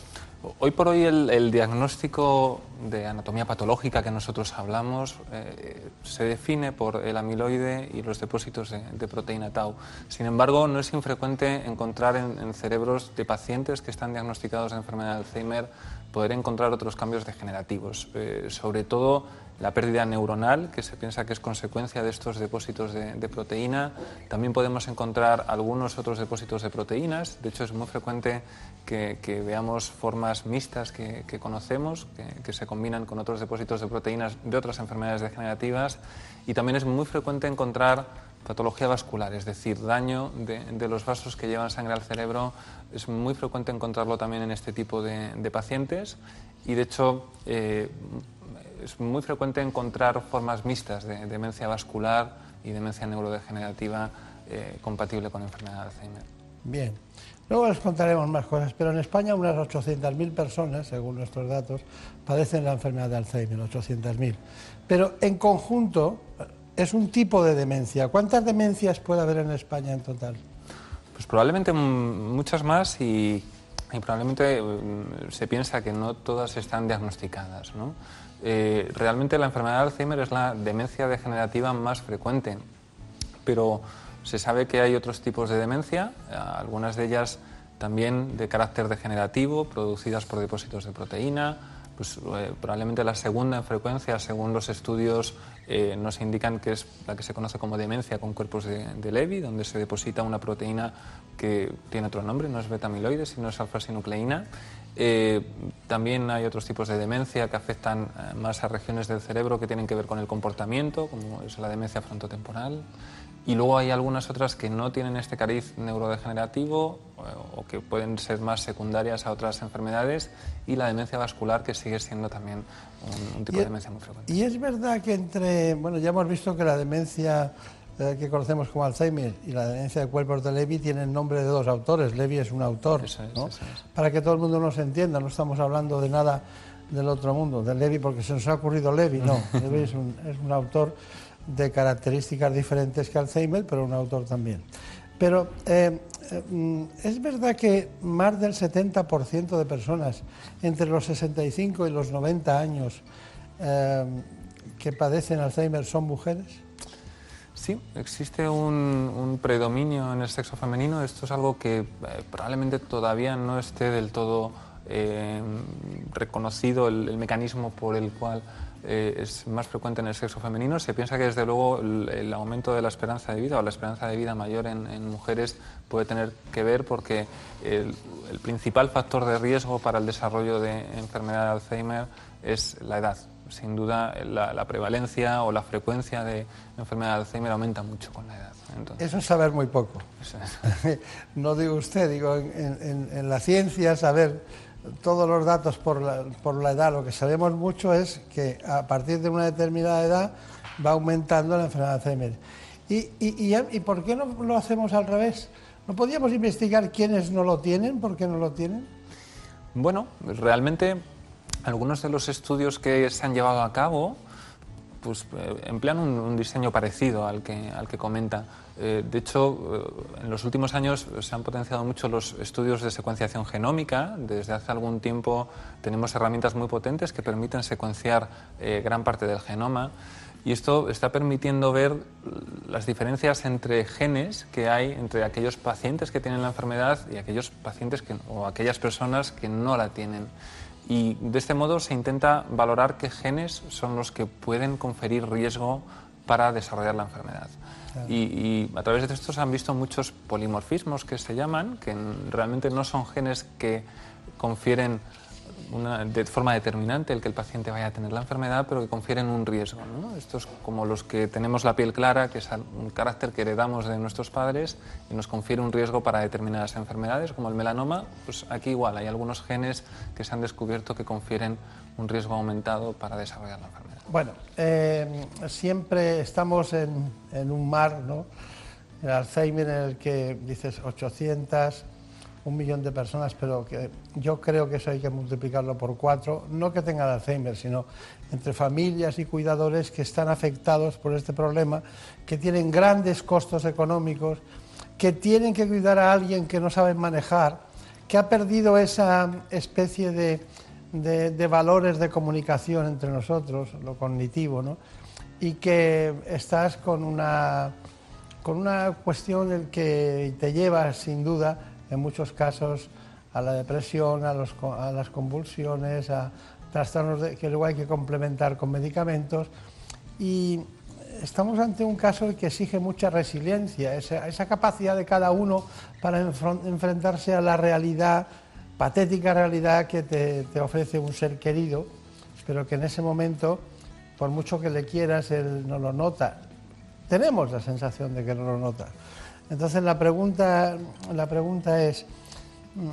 Hoy por hoy el, el, diagnóstico de anatomía patológica que nosotros hablamos eh, se define por el amiloide y los depósitos de, de, proteína tau. Sin embargo, no es infrecuente encontrar en, en, cerebros de pacientes que están diagnosticados de enfermedad de Alzheimer poder encontrar otros cambios degenerativos, eh, sobre todo la pérdida neuronal, que se piensa que es consecuencia de estos depósitos de, proteína. También podemos encontrar algunos otros depósitos de proteínas. De hecho, es muy frecuente que, veamos formas mixtas que, conocemos, que, se combinan con otros depósitos de proteínas de otras enfermedades degenerativas. Y también es muy frecuente encontrar patología vascular, es decir, daño de, los vasos que llevan sangre al cerebro. Es muy frecuente encontrarlo también en este tipo de, de pacientes y, de hecho, eh, es muy frecuente encontrar formas mixtas de demencia vascular y demencia neurodegenerativa eh, compatible con enfermedad de Alzheimer. Bien. Luego les contaremos más cosas, pero en España unas 800.000 personas, según nuestros datos, padecen la enfermedad de Alzheimer, 800.000. Pero en conjunto es un tipo de demencia. ¿Cuántas demencias puede haber en España en total? Pues probablemente muchas más y, y probablemente mm, se piensa que no todas están diagnosticadas. ¿no? Eh, realmente la enfermedad de Alzheimer es la demencia degenerativa más frecuente, pero se sabe que hay otros tipos de demencia, algunas de ellas también de carácter degenerativo, producidas por depósitos de proteína, pues, eh, probablemente la segunda en frecuencia, según los estudios, eh, nos indican que es la que se conoce como demencia con cuerpos de, de Levy, donde se deposita una proteína que tiene otro nombre, no es beta-amiloide, sino es alfa-sinucleína. Eh, también hay otros tipos de demencia que afectan eh, más a regiones del cerebro que tienen que ver con el comportamiento, como es la demencia frontotemporal. Y luego hay algunas otras que no tienen este cariz neurodegenerativo o, o que pueden ser más secundarias a otras enfermedades y la demencia vascular que sigue siendo también un, un tipo de demencia muy frecuente. Y es verdad que entre, bueno, ya hemos visto que la demencia eh, que conocemos como Alzheimer y la demencia de cuerpos de Levy tienen nombre de dos autores. Levy es un autor, eso es, ¿no? eso es. Para que todo el mundo nos entienda, no estamos hablando de nada del otro mundo, de Levy porque se nos ha ocurrido Levy, no. Levy es un, es un autor de características diferentes que Alzheimer, pero un autor también. Pero eh, eh, es verdad que más del 70% de personas entre los 65 y los 90 años eh, que padecen Alzheimer son mujeres. Sí, existe un, un, predominio en el sexo femenino. Esto es algo que eh, probablemente todavía no esté del todo eh, reconocido el, el, mecanismo por el cual eh, es más frecuente en el sexo femenino. Se piensa que desde luego el, el aumento de la esperanza de vida o la esperanza de vida mayor en, en mujeres puede tener que ver porque el, el principal factor de riesgo para el desarrollo de enfermedad de Alzheimer es la edad. Sin duda, la, la prevalencia o la frecuencia de enfermedad de Alzheimer aumenta mucho con la edad. Entonces, Eso es saber muy poco. no digo usted, digo en, en- en la ciencia saber todos los datos por la, por la edad. Lo que sabemos mucho es que a partir de una determinada edad va aumentando la enfermedad de Alzheimer. ¿Y, y, y, y por qué no lo hacemos al revés? ¿No podríamos investigar quiénes no lo tienen? ¿Por qué no lo tienen? Bueno, realmente algunos de los estudios que se han llevado a cabo pues, eh, emplean un, un diseño parecido al que, al que comenta. Eh, de hecho, eh, en los últimos años se han potenciado mucho los estudios de secuenciación genómica. Desde hace algún tiempo tenemos herramientas muy potentes que permiten secuenciar eh, gran parte del genoma. Y esto está permitiendo ver las diferencias entre genes que hay entre aquellos pacientes que tienen la enfermedad y aquellos pacientes o aquellas personas que no la tienen. Y de este modo se intenta valorar qué genes son los que pueden conferir riesgo para desarrollar la enfermedad. Y, y a través de esto se han visto muchos polimorfismos que se llaman, que en- realmente no son genes que confieren una- de forma determinante el que el paciente vaya a tener la enfermedad, pero que confieren un riesgo. ¿no? Estos como los que tenemos la piel clara, que es un carácter que heredamos de nuestros padres y nos confiere un riesgo para determinadas enfermedades, como el melanoma, pues aquí igual hay algunos genes que se han descubierto que confieren un riesgo aumentado para desarrollar la enfermedad. Bueno, eh, siempre estamos en, en un mar, ¿no? El Alzheimer en el que dices 800, un millón de personas, pero que yo creo que eso hay que multiplicarlo por cuatro, no que tengan Alzheimer, sino entre familias y cuidadores que están afectados por este problema, que tienen grandes costos económicos, que tienen que cuidar a alguien que no saben manejar, que ha perdido esa especie de, de- valores de comunicación entre nosotros, lo cognitivo, ¿no? y que estás con una, con una cuestión que te lleva, sin duda, en muchos casos, a la depresión, a, los a las convulsiones, a trastornos de- que luego hay que complementar con medicamentos. Y estamos ante un caso que exige mucha resiliencia, esa, esa capacidad de cada uno para enfrentarse a la realidad, patética realidad que te, ofrece un ser querido, pero que en ese momento, por mucho que le quieras, él no lo nota. Tenemos la sensación de que no lo nota. Entonces la pregunta, la pregunta es, mm,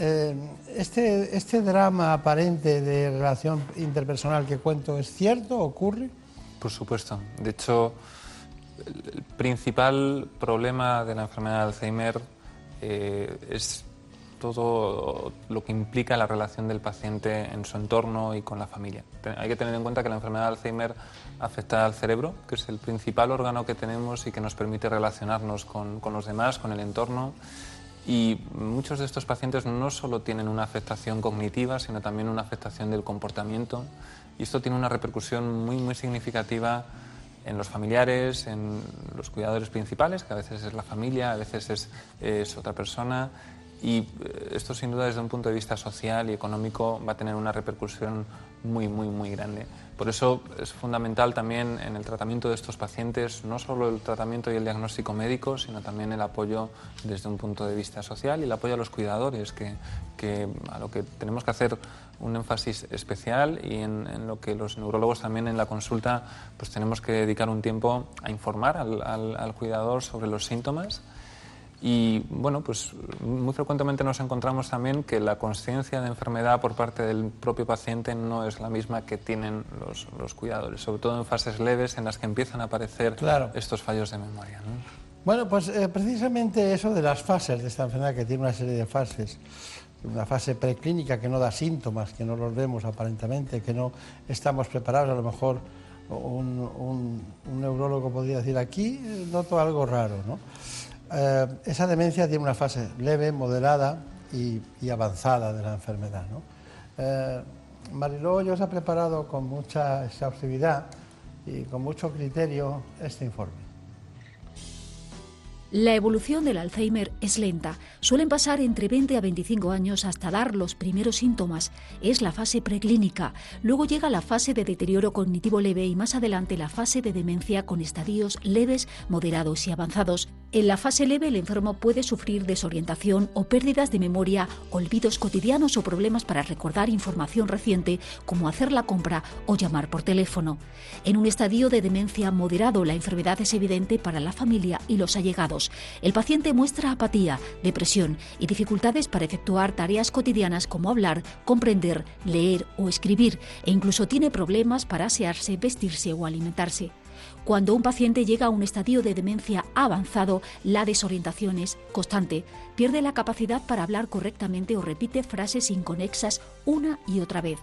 eh, este, ¿este drama aparente de relación interpersonal que cuento es cierto? ¿Ocurre? Por supuesto. De hecho, el principal problema de la enfermedad de Alzheimer eh, es todo lo que implica la relación del paciente en su entorno y con la familia. Hay que tener en cuenta que la enfermedad de Alzheimer afecta al cerebro, que es el principal órgano que tenemos y que nos permite relacionarnos con, con los demás, con el entorno. Y muchos de estos pacientes no solo tienen una afectación cognitiva, sino también una afectación del comportamiento. Y esto tiene una repercusión muy, muy significativa en los familiares, en los cuidadores principales, que a veces es la familia, a veces es, es otra persona. Y eh, esto sin duda desde un punto de vista social y económico va a tener una repercusión muy, muy, muy grande. Por eso es fundamental también en el tratamiento de estos pacientes no solo el tratamiento y el diagnóstico médico, sino también el apoyo desde un punto de vista social y el apoyo a los cuidadores, que, a lo que tenemos que hacer un énfasis especial y en, lo que los neurólogos también en la consulta pues tenemos que dedicar un tiempo a informar al cuidador sobre los síntomas y bueno, pues muy frecuentemente nos encontramos también que la conciencia de enfermedad por parte del propio paciente no es la misma que tienen los, los cuidadores, sobre todo en fases leves en las que empiezan a aparecer Claro. estos fallos de memoria. ¿no? Bueno, pues eh, precisamente eso de las fases de esta enfermedad, que tiene una serie de fases, una fase preclínica que no da síntomas, que no los vemos aparentemente, que no estamos preparados, a lo mejor un, un- un neurólogo podría decir, aquí noto algo raro, ¿no? Eh, esa demencia tiene una fase leve, moderada y, avanzada de la enfermedad, ¿no? Eh, ya os ha preparado con mucha exhaustividad y con mucho criterio este informe. La evolución del Alzheimer es lenta. Suelen pasar entre 20 a 25 años hasta dar los primeros síntomas. Es la fase preclínica. Luego llega la fase de deterioro cognitivo leve y más adelante la fase de demencia con estadios leves, moderados y avanzados. En la fase leve el enfermo puede sufrir desorientación o pérdidas de memoria, olvidos cotidianos o problemas para recordar información reciente como hacer la compra o llamar por teléfono. En un estadio de demencia moderado la enfermedad es evidente para la familia y los allegados. El paciente muestra apatía, depresión y dificultades para efectuar tareas cotidianas como hablar, comprender, leer o escribir e incluso tiene problemas para asearse, vestirse o alimentarse. Cuando un paciente llega a un estadio de demencia avanzado, la desorientación es constante. Pierde la capacidad para hablar correctamente o repite frases inconexas una y otra vez.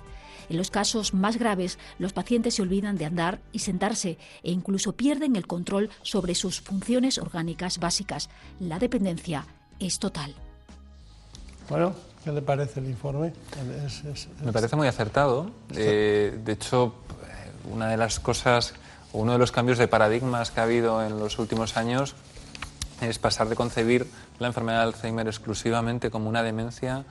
En los casos más graves, los pacientes se olvidan de andar y sentarse e incluso pierden el control sobre sus funciones orgánicas básicas. La dependencia es total. Bueno, ¿qué le parece el informe? Me parece muy acertado. Eh, de hecho, una de las cosas, uno de los cambios de paradigmas que ha habido en los últimos años es pasar de concebir la enfermedad de Alzheimer exclusivamente como una demencia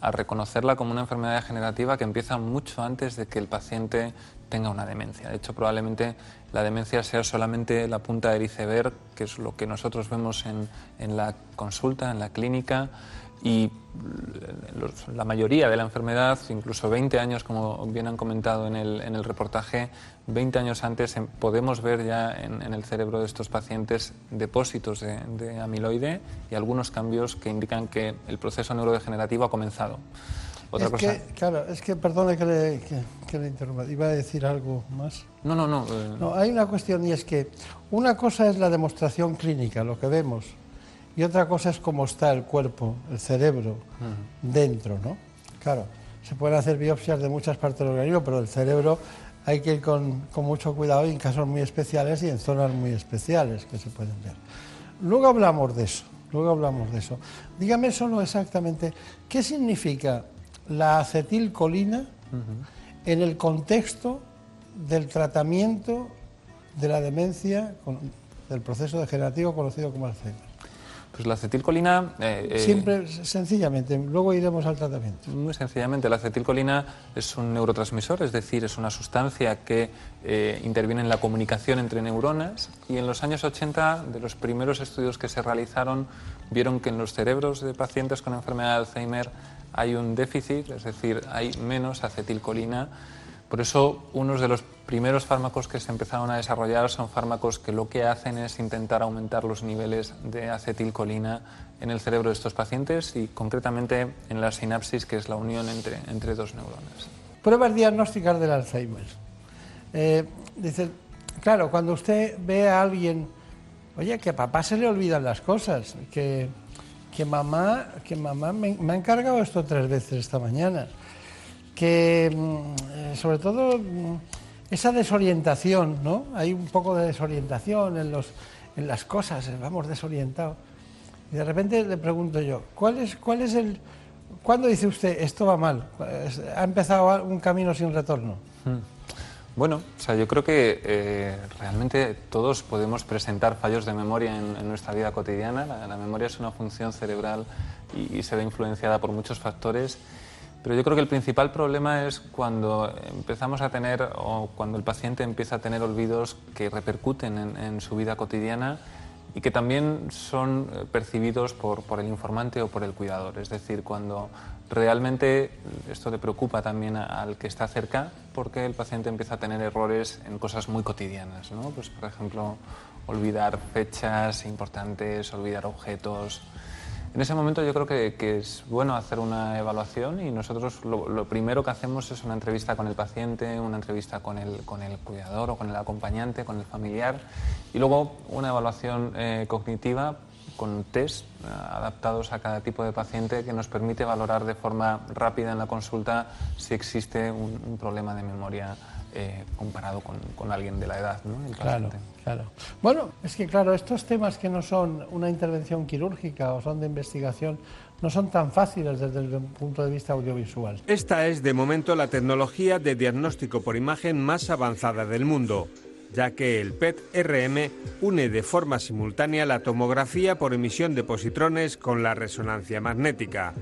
a reconocerla como una enfermedad degenerativa que empieza mucho antes de que el paciente tenga una demencia. De hecho, probablemente la demencia sea solamente la punta del iceberg, que es lo que nosotros vemos en, en la consulta, en la clínica, y la mayoría de la enfermedad, incluso 20 años, como bien han comentado en el, en el reportaje, 20 años antes em, podemos ver ya en, el cerebro de estos pacientes depósitos de, amiloide y algunos cambios que indican que el proceso neurodegenerativo ha comenzado. Otra es cosa. Que, claro, es que, perdone que le, que, le, interrumpa, iba a decir algo más. No, no, no. Eh. No, hay una cuestión y es que una cosa es la demostración clínica, lo que vemos y otra cosa es cómo está el cuerpo, el cerebro, dentro, ¿no? Claro, se pueden hacer biopsias de muchas partes del organismo, pero el cerebro hay que ir con, con mucho cuidado y en casos muy especiales y en zonas muy especiales que se pueden ver. Luego hablamos de eso, luego hablamos de eso. Dígame solo exactamente qué significa la acetilcolina en el contexto del tratamiento de la demencia, del proceso degenerativo conocido como Alzheimer. Pues la acetilcolina... Eh, eh, Siempre, sencillamente, luego iremos al tratamiento. Muy sencillamente, la acetilcolina es un neurotransmisor, es decir, es una sustancia que eh, interviene en la comunicación entre neuronas y en los años 80, de los primeros estudios que se realizaron, vieron que en los cerebros de pacientes con enfermedad de Alzheimer hay un déficit, es decir, hay menos acetilcolina por eso, unos de los primeros fármacos que se empezaron a desarrollar son fármacos que lo que hacen es intentar aumentar los niveles de acetilcolina en el cerebro de estos pacientes y concretamente en la sinapsis, que es la unión entre, entre dos neuronas. Pruebas diagnósticas del Alzheimer. Eh, dice, claro, cuando usted ve a alguien, oye, que a papá se le olvidan las cosas, que, que mamá, que mamá me, me ha encargado esto tres veces esta mañana que mm, eh, sobre todo mm, esa desorientación, ¿no? Hay un poco de desorientación en, los, en las cosas, eh, vamos desorientados. Y de repente le pregunto yo, ¿cuál es, cuál es el... ¿Cuándo dice usted esto va mal? ¿Ha empezado un camino sin retorno? Hmm. Bueno, o sea, yo creo que eh, realmente todos podemos presentar fallos de memoria en, nuestra vida cotidiana. La, memoria es una función cerebral y, y se ve influenciada por muchos factores pero yo creo que el principal problema es cuando empezamos a tener o cuando el paciente empieza a tener olvidos que repercuten en, su vida cotidiana y que también son eh, percibidos por, el informante o por el cuidador. Es decir, cuando realmente esto le preocupa también al que está cerca porque el paciente empieza a tener errores en cosas muy cotidianas. ¿no? Pues, por ejemplo, olvidar fechas importantes, olvidar objetos. En ese momento yo creo que, es bueno hacer una evaluación y nosotros lo, primero que hacemos es una entrevista con el paciente, una entrevista con el, con el cuidador o con el acompañante, con el familiar y luego una evaluación eh, cognitiva con test eh, adaptados a cada tipo de paciente que nos permite valorar de forma rápida en la consulta si existe un problema de memoria eh, comparado con, alguien de la edad, ¿no? claro, claro. Bueno, es que claro, estos temas que no son una intervención quirúrgica o son de investigación, no son tan fáciles desde el punto de vista audiovisual. Esta es de momento la tecnología de diagnóstico por imagen más avanzada del mundo. ya que el PET-RM une de forma simultánea la tomografía por emisión de positrones con la resonancia magnética.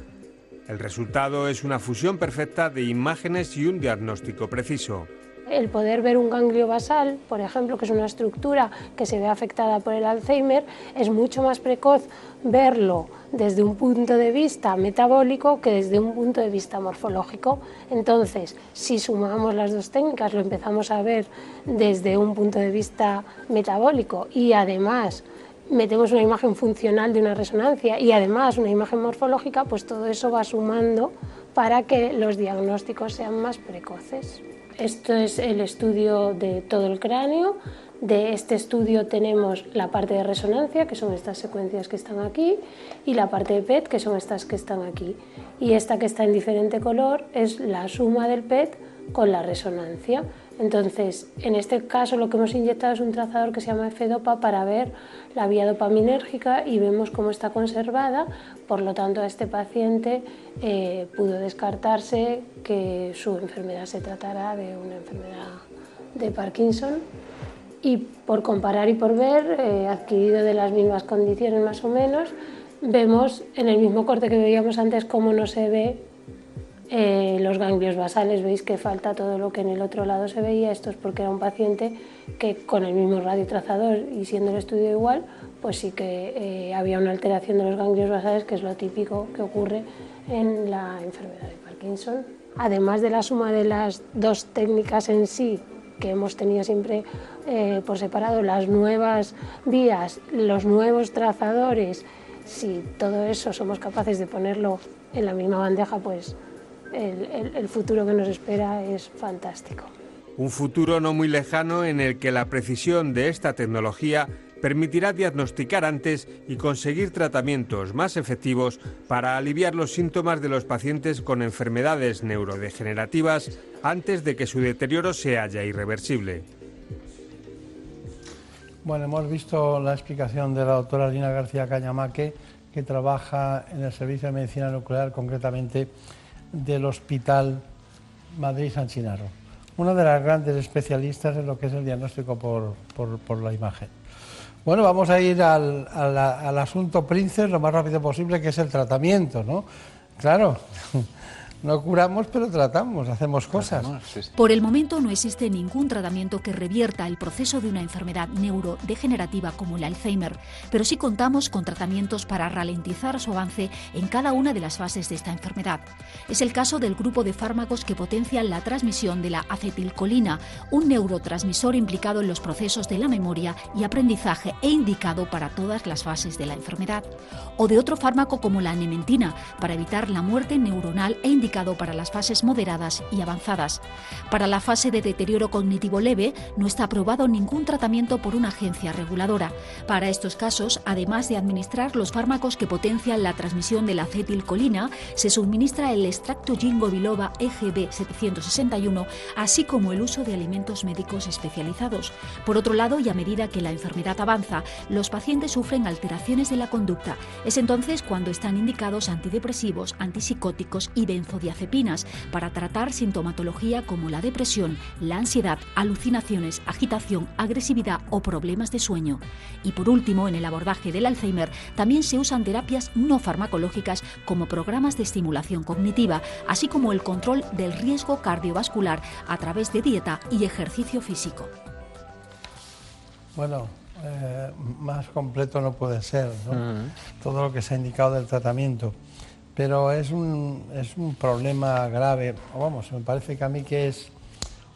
El resultado es una fusión perfecta de imágenes y un diagnóstico preciso. El poder ver un ganglio basal, por ejemplo, que es una estructura que se ve afectada por el Alzheimer, es mucho más precoz verlo desde un punto de vista metabólico que desde un punto de vista morfológico. Entonces, si sumamos las dos técnicas, lo empezamos a ver desde un punto de vista metabólico y además metemos una imagen funcional de una resonancia y además una imagen morfológica, pues todo eso va sumando para que los diagnósticos sean más precoces. Esto es el estudio de todo el cráneo. De este estudio tenemos la parte de resonancia, que son estas secuencias que están aquí, y la parte de PET, que son estas que están aquí. Y esta que está en diferente color es la suma del PET con la resonancia. Entonces, en este caso lo que hemos inyectado es un trazador que se llama F-DOPA para ver la vía dopaminérgica y vemos cómo está conservada. Por lo tanto, a este paciente eh, pudo descartarse que su enfermedad se tratara de una enfermedad de Parkinson. Y por comparar y por ver, eh, adquirido de las mismas condiciones más o menos, vemos en el mismo corte que veíamos antes cómo no se ve eh, los ganglios basales, veis que falta todo lo que en el otro lado se veía, esto es porque era un paciente que con el mismo radiotrazador y siendo el estudio igual, pues sí que eh, había una alteración de los ganglios basales, que es lo típico que ocurre en la enfermedad de Parkinson. Además de la suma de las dos técnicas en sí, que hemos tenido siempre eh, por separado, las nuevas vías, los nuevos trazadores, si todo eso somos capaces de ponerlo en la misma bandeja, pues el, futuro que nos espera es fantástico. Un futuro no muy lejano en el que la precisión de esta tecnología permitirá diagnosticar antes y conseguir tratamientos más efectivos para aliviar los síntomas de los pacientes con enfermedades neurodegenerativas antes de que su deterioro sea ya irreversible. Bueno, hemos visto la explicación de la doctora Lina García Cañamaque, que trabaja en el Servicio de Medicina Nuclear, concretamente del Hospital Madrid San Chinarro, una de las grandes especialistas en lo que es el diagnóstico por, la imagen. Bueno, vamos a ir al, al, asunto príncipe lo más rápido posible, que es el tratamiento, ¿no? Claro, no curamos, pero tratamos, hacemos cosas. Por el momento no existe ningún tratamiento que revierta el proceso de una enfermedad neurodegenerativa como el Alzheimer, pero sí contamos con tratamientos para ralentizar su avance en cada una de las fases de esta enfermedad. Es el caso del grupo de fármacos que potencian la transmisión de la acetilcolina, un neurotransmisor implicado en los procesos de la memoria y aprendizaje e indicado para todas las fases de la enfermedad. O de otro fármaco como la nementina, para evitar la muerte neuronal e indicado para las fases moderadas y avanzadas. Para la fase de deterioro cognitivo leve no está aprobado ningún tratamiento por una agencia reguladora. Para estos casos, además de administrar los fármacos que potencian la transmisión de la acetilcolina, se suministra el extracto ginkgo biloba EGB 761, así como el uso de alimentos médicos especializados. Por otro lado, y a medida que la enfermedad avanza, los pacientes sufren alteraciones de la conducta. Es entonces cuando están indicados antidepresivos, antipsicóticos y benzodiazepinas para tratar sintomatología como la depresión, la ansiedad, alucinaciones, agitación, agresividad o problemas de sueño. Y por último, en el abordaje del Alzheimer también se usan terapias no farmacológicas como programas de estimulación cognitiva, así como el control del riesgo cardiovascular a través de dieta y ejercicio físico. Bueno, eh, más completo no puede ser, Todo lo que se ha indicado del tratamiento pero es un, es un problema grave, vamos, me parece que a mí que es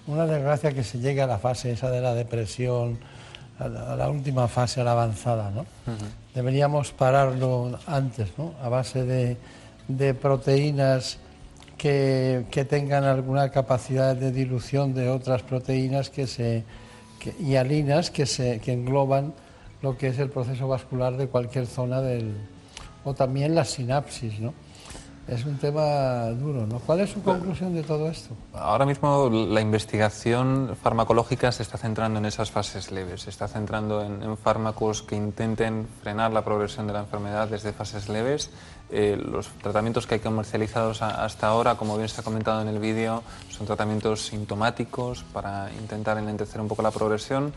una desgracia que se llegue a la fase esa de la depresión, a la, última fase, a la avanzada, ¿no? Deberíamos pararlo antes, ¿no? A base de, de proteínas que, que, tengan alguna capacidad de dilución de otras proteínas que se, y halinas que, se, que engloban lo que es el proceso vascular de cualquier zona del... o también las sinapsis, ¿no? Es un tema duro, ¿no? ¿Cuál es su conclusión de todo esto? Ahora mismo la investigación farmacológica se está centrando en esas fases leves, se está centrando en, fármacos que intenten frenar la progresión de la enfermedad desde fases leves. Eh, los tratamientos que hay comercializados hasta ahora, como bien se ha comentado en el vídeo, son tratamientos sintomáticos para intentar enlentecer un poco la progresión.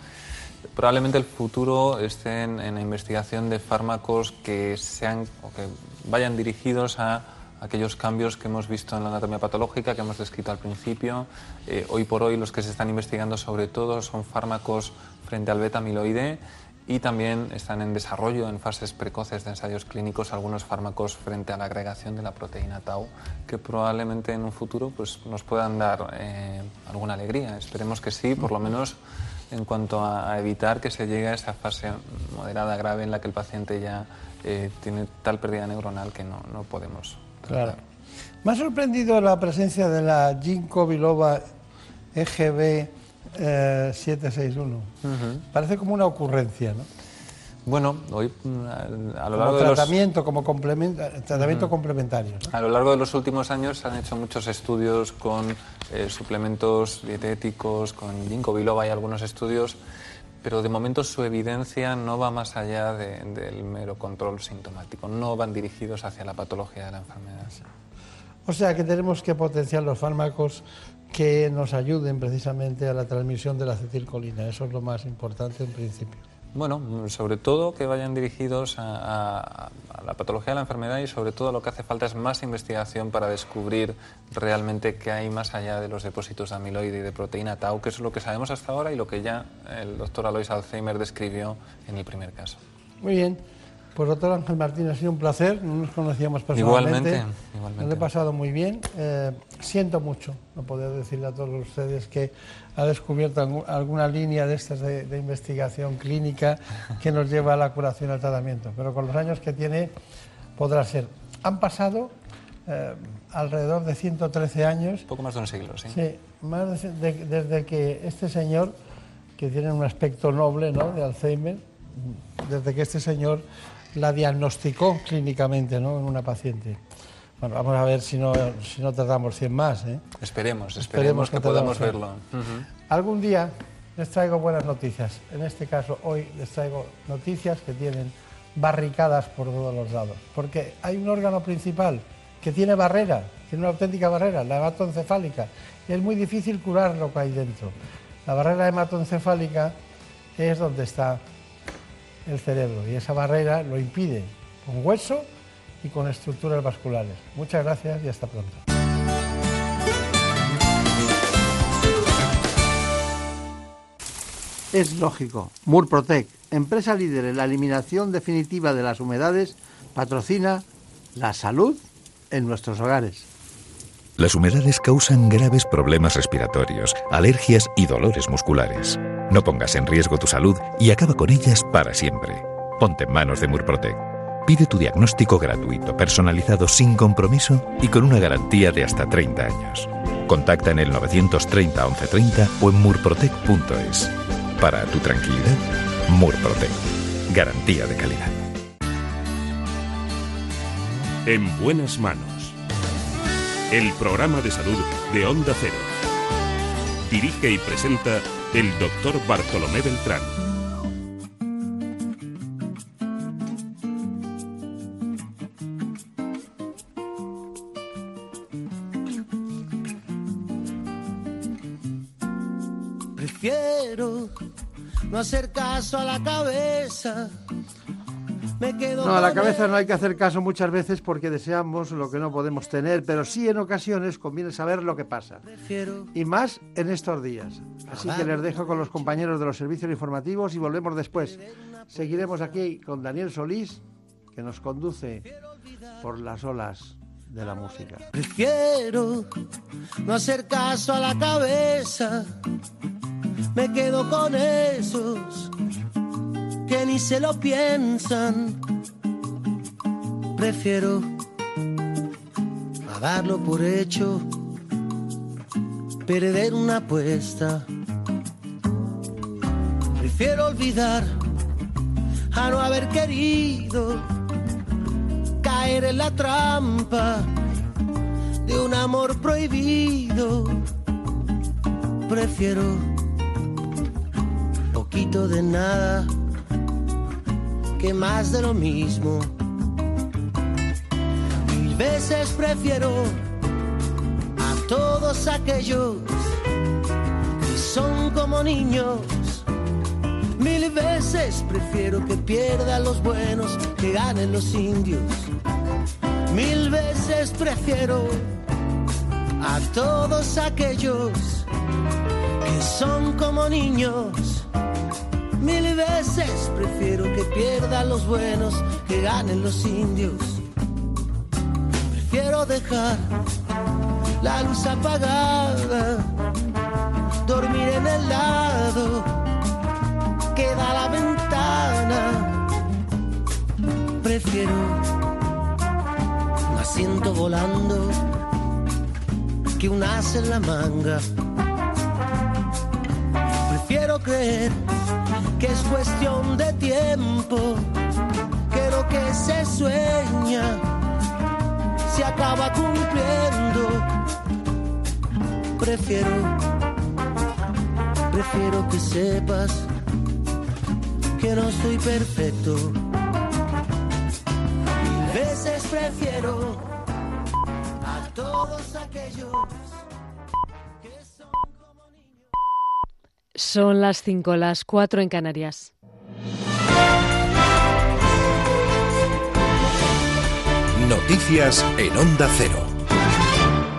Probablemente el futuro esté en, en la investigación de fármacos que sean o que vayan dirigidos a aquellos cambios que hemos visto en la anatomía patológica que hemos descrito al principio. Eh, hoy por hoy los que se están investigando sobre todo son fármacos frente al beta-amiloide y también están en desarrollo en fases precoces de ensayos clínicos algunos fármacos frente a la agregación de la proteína tau que probablemente en un futuro pues, nos puedan dar eh, alguna alegría. Esperemos que sí, por lo menos en cuanto a, evitar que se llegue a esa fase moderada grave en la que el paciente ya eh, tiene tal pérdida neuronal que no, no podemos Claro. Me ha sorprendido la presencia de la ginkgo biloba EGB 761. Parece como una ocurrencia, ¿no? Bueno, hoy mm, a, lo largo como tratamiento, como tratamiento complementario. A lo largo de los últimos años se han hecho muchos estudios con eh, suplementos dietéticos, con ginkgo biloba y algunos estudios pero de momento su evidencia no va más allá del mero control sintomático, no van dirigidos hacia la patología de la enfermedad. O sea que tenemos que potenciar los fármacos que nos ayuden precisamente a la transmisión de la acetilcolina, eso es lo más importante en principio. Bueno, sobre todo que vayan dirigidos a, la patología de la enfermedad y sobre todo lo que hace falta es más investigación para descubrir realmente qué hay más allá de los depósitos de amiloide y de proteína tau, que es lo que sabemos hasta ahora y lo que ya el doctor Alois Alzheimer describió en el primer caso. Muy bien. Pues doctor Ángel Martín, ha sido un placer, no nos conocíamos personalmente. Igualmente, igualmente. Me he pasado muy bien. Eh, siento mucho no poder decirle a todos ustedes que ha descubierto alguna línea de estas de, investigación clínica que nos lleva a la curación y al tratamiento, pero con los años que tiene podrá ser. Han pasado eh, alrededor de 113 años. Poco más de un siglo, sí. Sí, más desde que este señor, que tiene un aspecto noble ¿no? de Alzheimer, desde que este señor la diagnosticó clínicamente ¿no? en una paciente. Bueno, vamos a ver si no, si no tardamos 100 más. ¿eh? Esperemos, esperemos, que, podamos verlo. Algún día les traigo buenas noticias. En este caso, hoy les traigo noticias que tienen barricadas por todos los lados. Porque hay un órgano principal que tiene barrera, tiene una auténtica barrera, la hematoencefálica. Y es muy difícil curar lo que hay dentro. La barrera hematoencefálica es donde está el cerebro y esa barrera lo impide con hueso y con estructuras vasculares. Muchas gracias y hasta pronto. Es lógico. Murprotec, empresa líder en la eliminación definitiva de las humedades, patrocina la salud en nuestros hogares. Las humedades causan graves problemas respiratorios, alergias y dolores musculares. No pongas en riesgo tu salud y acaba con ellas para siempre. Ponte en manos de Murprotec. Pide tu diagnóstico gratuito, personalizado sin compromiso y con una garantía de hasta 30 años. Contacta en el 930 1130 o en murprotec.es. Para tu tranquilidad, Murprotec. Garantía de calidad. En buenas manos. El programa de salud de Onda Cero. Dirige y presenta el doctor Bartolomé Beltrán. Prefiero no hacer caso a la cabeza no, a la cabeza no hay que hacer caso muchas veces porque deseamos lo que no podemos tener, pero sí en ocasiones conviene saber lo que pasa. Y más en estos días. Así que les dejo con los compañeros de los servicios informativos y volvemos después. Seguiremos aquí con Daniel Solís, que nos conduce por las olas de la música. Prefiero no hacer caso a la cabeza. Me quedo con esos que ni se lo piensan. Prefiero a darlo por hecho, perder una apuesta. Prefiero olvidar a no haber querido caer en la trampa de un amor prohibido. Prefiero poquito de nada que más de lo mismo. Mil veces prefiero a todos aquellos que son como niños. Mil veces prefiero que pierdan los buenos que ganen los indios. Mil veces prefiero a todos aquellos que son como niños. Mil veces prefiero que pierdan los buenos que ganen los indios. Prefiero dejar la luz apagada, dormir en el lado que da la ventana. Prefiero un asiento volando que un as en la manga. Prefiero creer que es cuestión de tiempo, que lo que se sueña se acaba cumpliendo. Prefiero, prefiero que sepas que no soy perfecto. Mil veces prefiero a todos aquellos. Son las 5, las 4 en Canarias. Noticias en Onda Cero.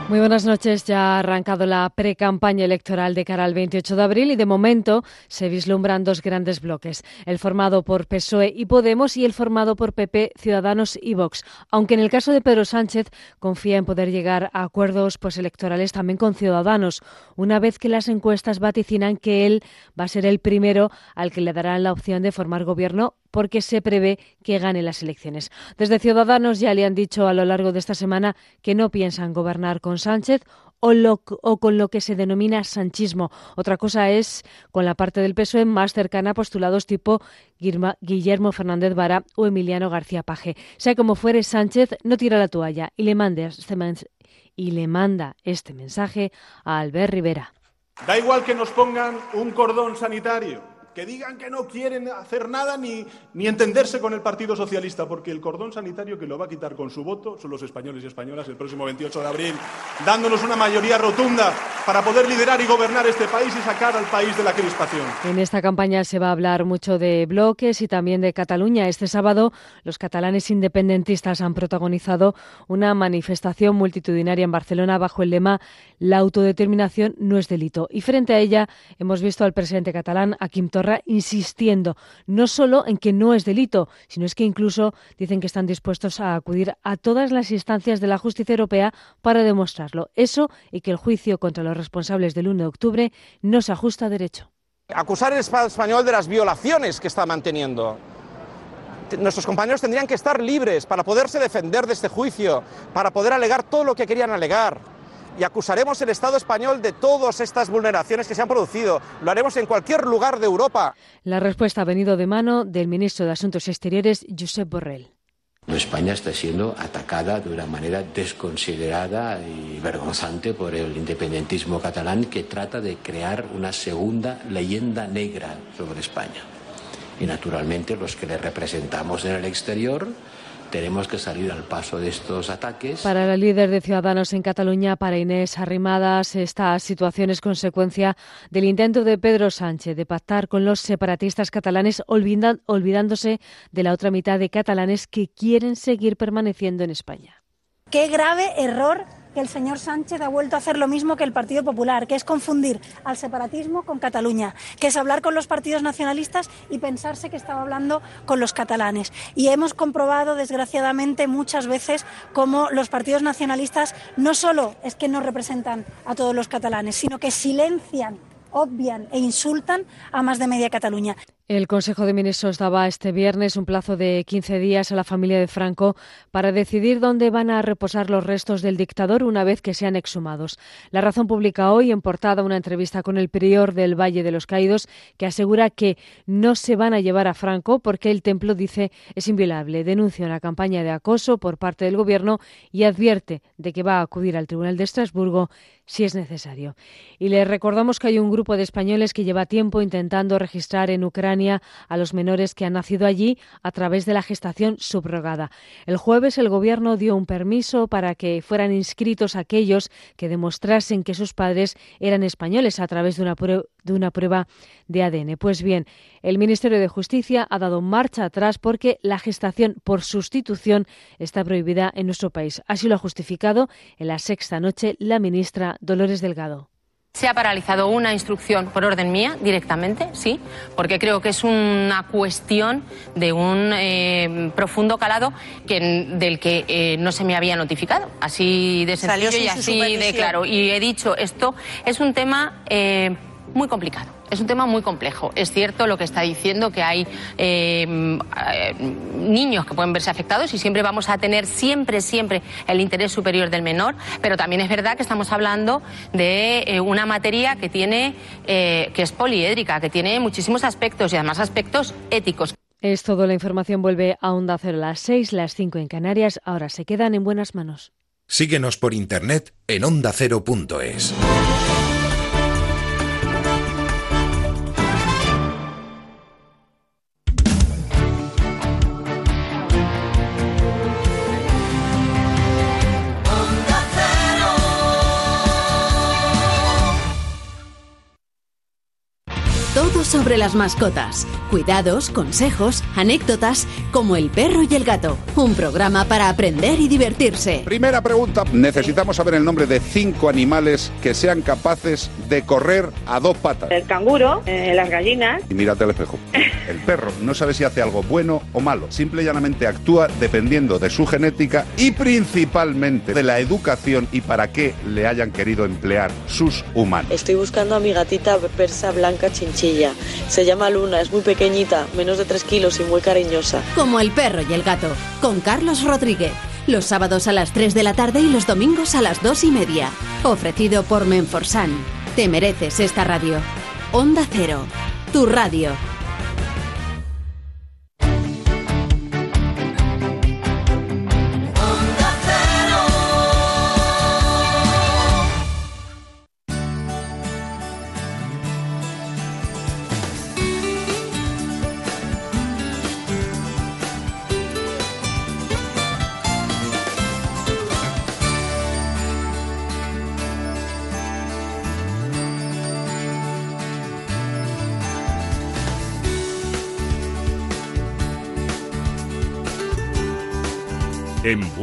Muy buenas noches. Ya ha arrancado la pre-campaña electoral de cara al 28 de abril y de momento se vislumbran dos grandes bloques, el formado por PSOE y Podemos y el formado por PP, Ciudadanos y Vox. Aunque en el caso de Pedro Sánchez confía en poder llegar a acuerdos postelectorales también con Ciudadanos, una vez que las encuestas vaticinan que él va a ser el primero al que le darán la opción de formar gobierno porque se prevé que gane las elecciones. Desde Ciudadanos ya le han dicho a lo largo de esta semana que no piensan gobernar con Sánchez o, con lo que se denomina sanchismo. Otra cosa es con la parte del PSOE más cercana a postulados tipo Guillermo Fernández Vara o Emiliano García Paje. Sea como fuere, Sánchez no tira la toalla y le, mande este y le manda este mensaje a Albert Rivera. Da igual que nos pongan un cordón sanitario que digan que no quieren hacer nada ni, ni entenderse con el Partido Socialista, porque el cordón sanitario que lo va a quitar con su voto son los españoles y españolas el próximo 28 de abril, dándonos una mayoría rotunda para poder liderar y gobernar este país y sacar al país de la crispación. En esta campaña se va a hablar mucho de bloques y también de Cataluña. Este sábado los catalanes independentistas han protagonizado una manifestación multitudinaria en Barcelona bajo el lema La autodeterminación no es delito. Y frente a ella hemos visto al presidente catalán, a Quim insistiendo no solo en que no es delito, sino es que incluso dicen que están dispuestos a acudir a todas las instancias de la justicia europea para demostrarlo. Eso y que el juicio contra los responsables del 1 de octubre no se ajusta a derecho. Acusar al Estado español de las violaciones que está manteniendo. Nuestros compañeros tendrían que estar libres para poderse defender de este juicio, para poder alegar todo lo que querían alegar y acusaremos al Estado español de todas estas vulneraciones que se han producido. Lo haremos en cualquier lugar de Europa. La respuesta ha venido de mano del ministro de Asuntos Exteriores, Josep Borrell. España está siendo atacada de una manera desconsiderada y vergonzante por el independentismo catalán que trata de crear una segunda leyenda negra sobre España. Y naturalmente los que le representamos en el exterior tenemos que salir al paso de estos ataques. Para la líder de Ciudadanos en Cataluña, para Inés Arrimadas, esta situación es consecuencia del intento de Pedro Sánchez de pactar con los separatistas catalanes, olvidándose de la otra mitad de catalanes que quieren seguir permaneciendo en España. Qué grave error que el señor Sánchez ha vuelto a hacer lo mismo que el Partido Popular, que es confundir al separatismo con Cataluña, que es hablar con los partidos nacionalistas y pensarse que estaba hablando con los catalanes. Y hemos comprobado, desgraciadamente, muchas veces cómo los partidos nacionalistas no solo es que no representan a todos los catalanes, sino que silencian obvian e insultan a más de media Cataluña. El Consejo de Ministros daba este viernes un plazo de 15 días a la familia de Franco para decidir dónde van a reposar los restos del dictador una vez que sean exhumados. La razón publica hoy en portada una entrevista con el prior del Valle de los Caídos que asegura que no se van a llevar a Franco porque el templo dice es inviolable. Denuncia una campaña de acoso por parte del gobierno y advierte de que va a acudir al Tribunal de Estrasburgo si es necesario. Y le recordamos que hay un grupo de españoles que lleva tiempo intentando registrar en Ucrania a los menores que han nacido allí a través de la gestación subrogada. El jueves el Gobierno dio un permiso para que fueran inscritos aquellos que demostrasen que sus padres eran españoles a través de una, de una prueba de ADN. Pues bien, el Ministerio de Justicia ha dado marcha atrás porque la gestación por sustitución está prohibida en nuestro país. Así lo ha justificado en la sexta noche la ministra Dolores Delgado. Se ha paralizado una instrucción por orden mía directamente, sí, porque creo que es una cuestión de un eh, profundo calado que, del que eh, no se me había notificado. Así de sencillo y así de claro. Y he dicho, esto es un tema eh, muy complicado. Es un tema muy complejo. Es cierto lo que está diciendo, que hay eh, niños que pueden verse afectados y siempre vamos a tener siempre, siempre el interés superior del menor, pero también es verdad que estamos hablando de eh, una materia que tiene, eh, que es poliédrica, que tiene muchísimos aspectos y además aspectos éticos. Es todo, la información vuelve a Onda Cero a las 6, las 5 en Canarias. Ahora se quedan en buenas manos. Síguenos por internet en ondacero.es. sobre las mascotas, cuidados, consejos, anécdotas, como el perro y el gato. Un programa para aprender y divertirse. Primera pregunta. Necesitamos saber el nombre de cinco animales que sean capaces de correr a dos patas. El canguro, eh, las gallinas. Y mírate al espejo. El perro no sabe si hace algo bueno o malo. Simple y llanamente actúa dependiendo de su genética y principalmente de la educación y para qué le hayan querido emplear sus humanos. Estoy buscando a mi gatita persa blanca chinchilla. Se llama Luna, es muy pequeñita, menos de 3 kilos y muy cariñosa. Como el perro y el gato, con Carlos Rodríguez. Los sábados a las 3 de la tarde y los domingos a las 2 y media. Ofrecido por Menforsan. Te mereces esta radio. Onda Cero, tu radio.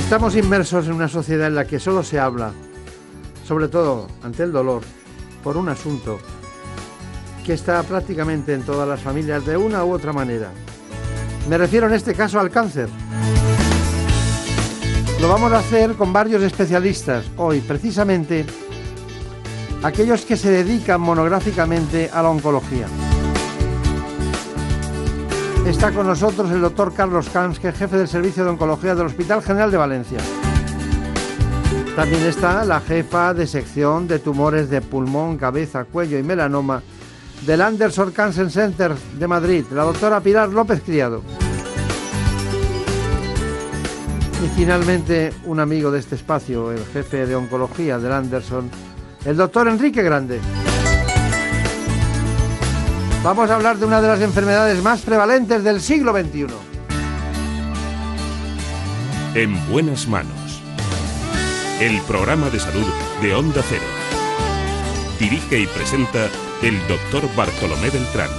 Estamos inmersos en una sociedad en la que solo se habla, sobre todo ante el dolor, por un asunto que está prácticamente en todas las familias de una u otra manera. Me refiero en este caso al cáncer. Lo vamos a hacer con varios especialistas hoy, precisamente aquellos que se dedican monográficamente a la oncología. Está con nosotros el doctor Carlos es jefe del Servicio de Oncología del Hospital General de Valencia. También está la jefa de sección de tumores de pulmón, cabeza, cuello y melanoma del Anderson Cancer Center de Madrid, la doctora Pilar López Criado. Y finalmente, un amigo de este espacio, el jefe de oncología del Anderson, el doctor Enrique Grande. Vamos a hablar de una de las enfermedades más prevalentes del siglo XXI. En buenas manos. El programa de salud de Onda Cero. Dirige y presenta el doctor Bartolomé Beltrán.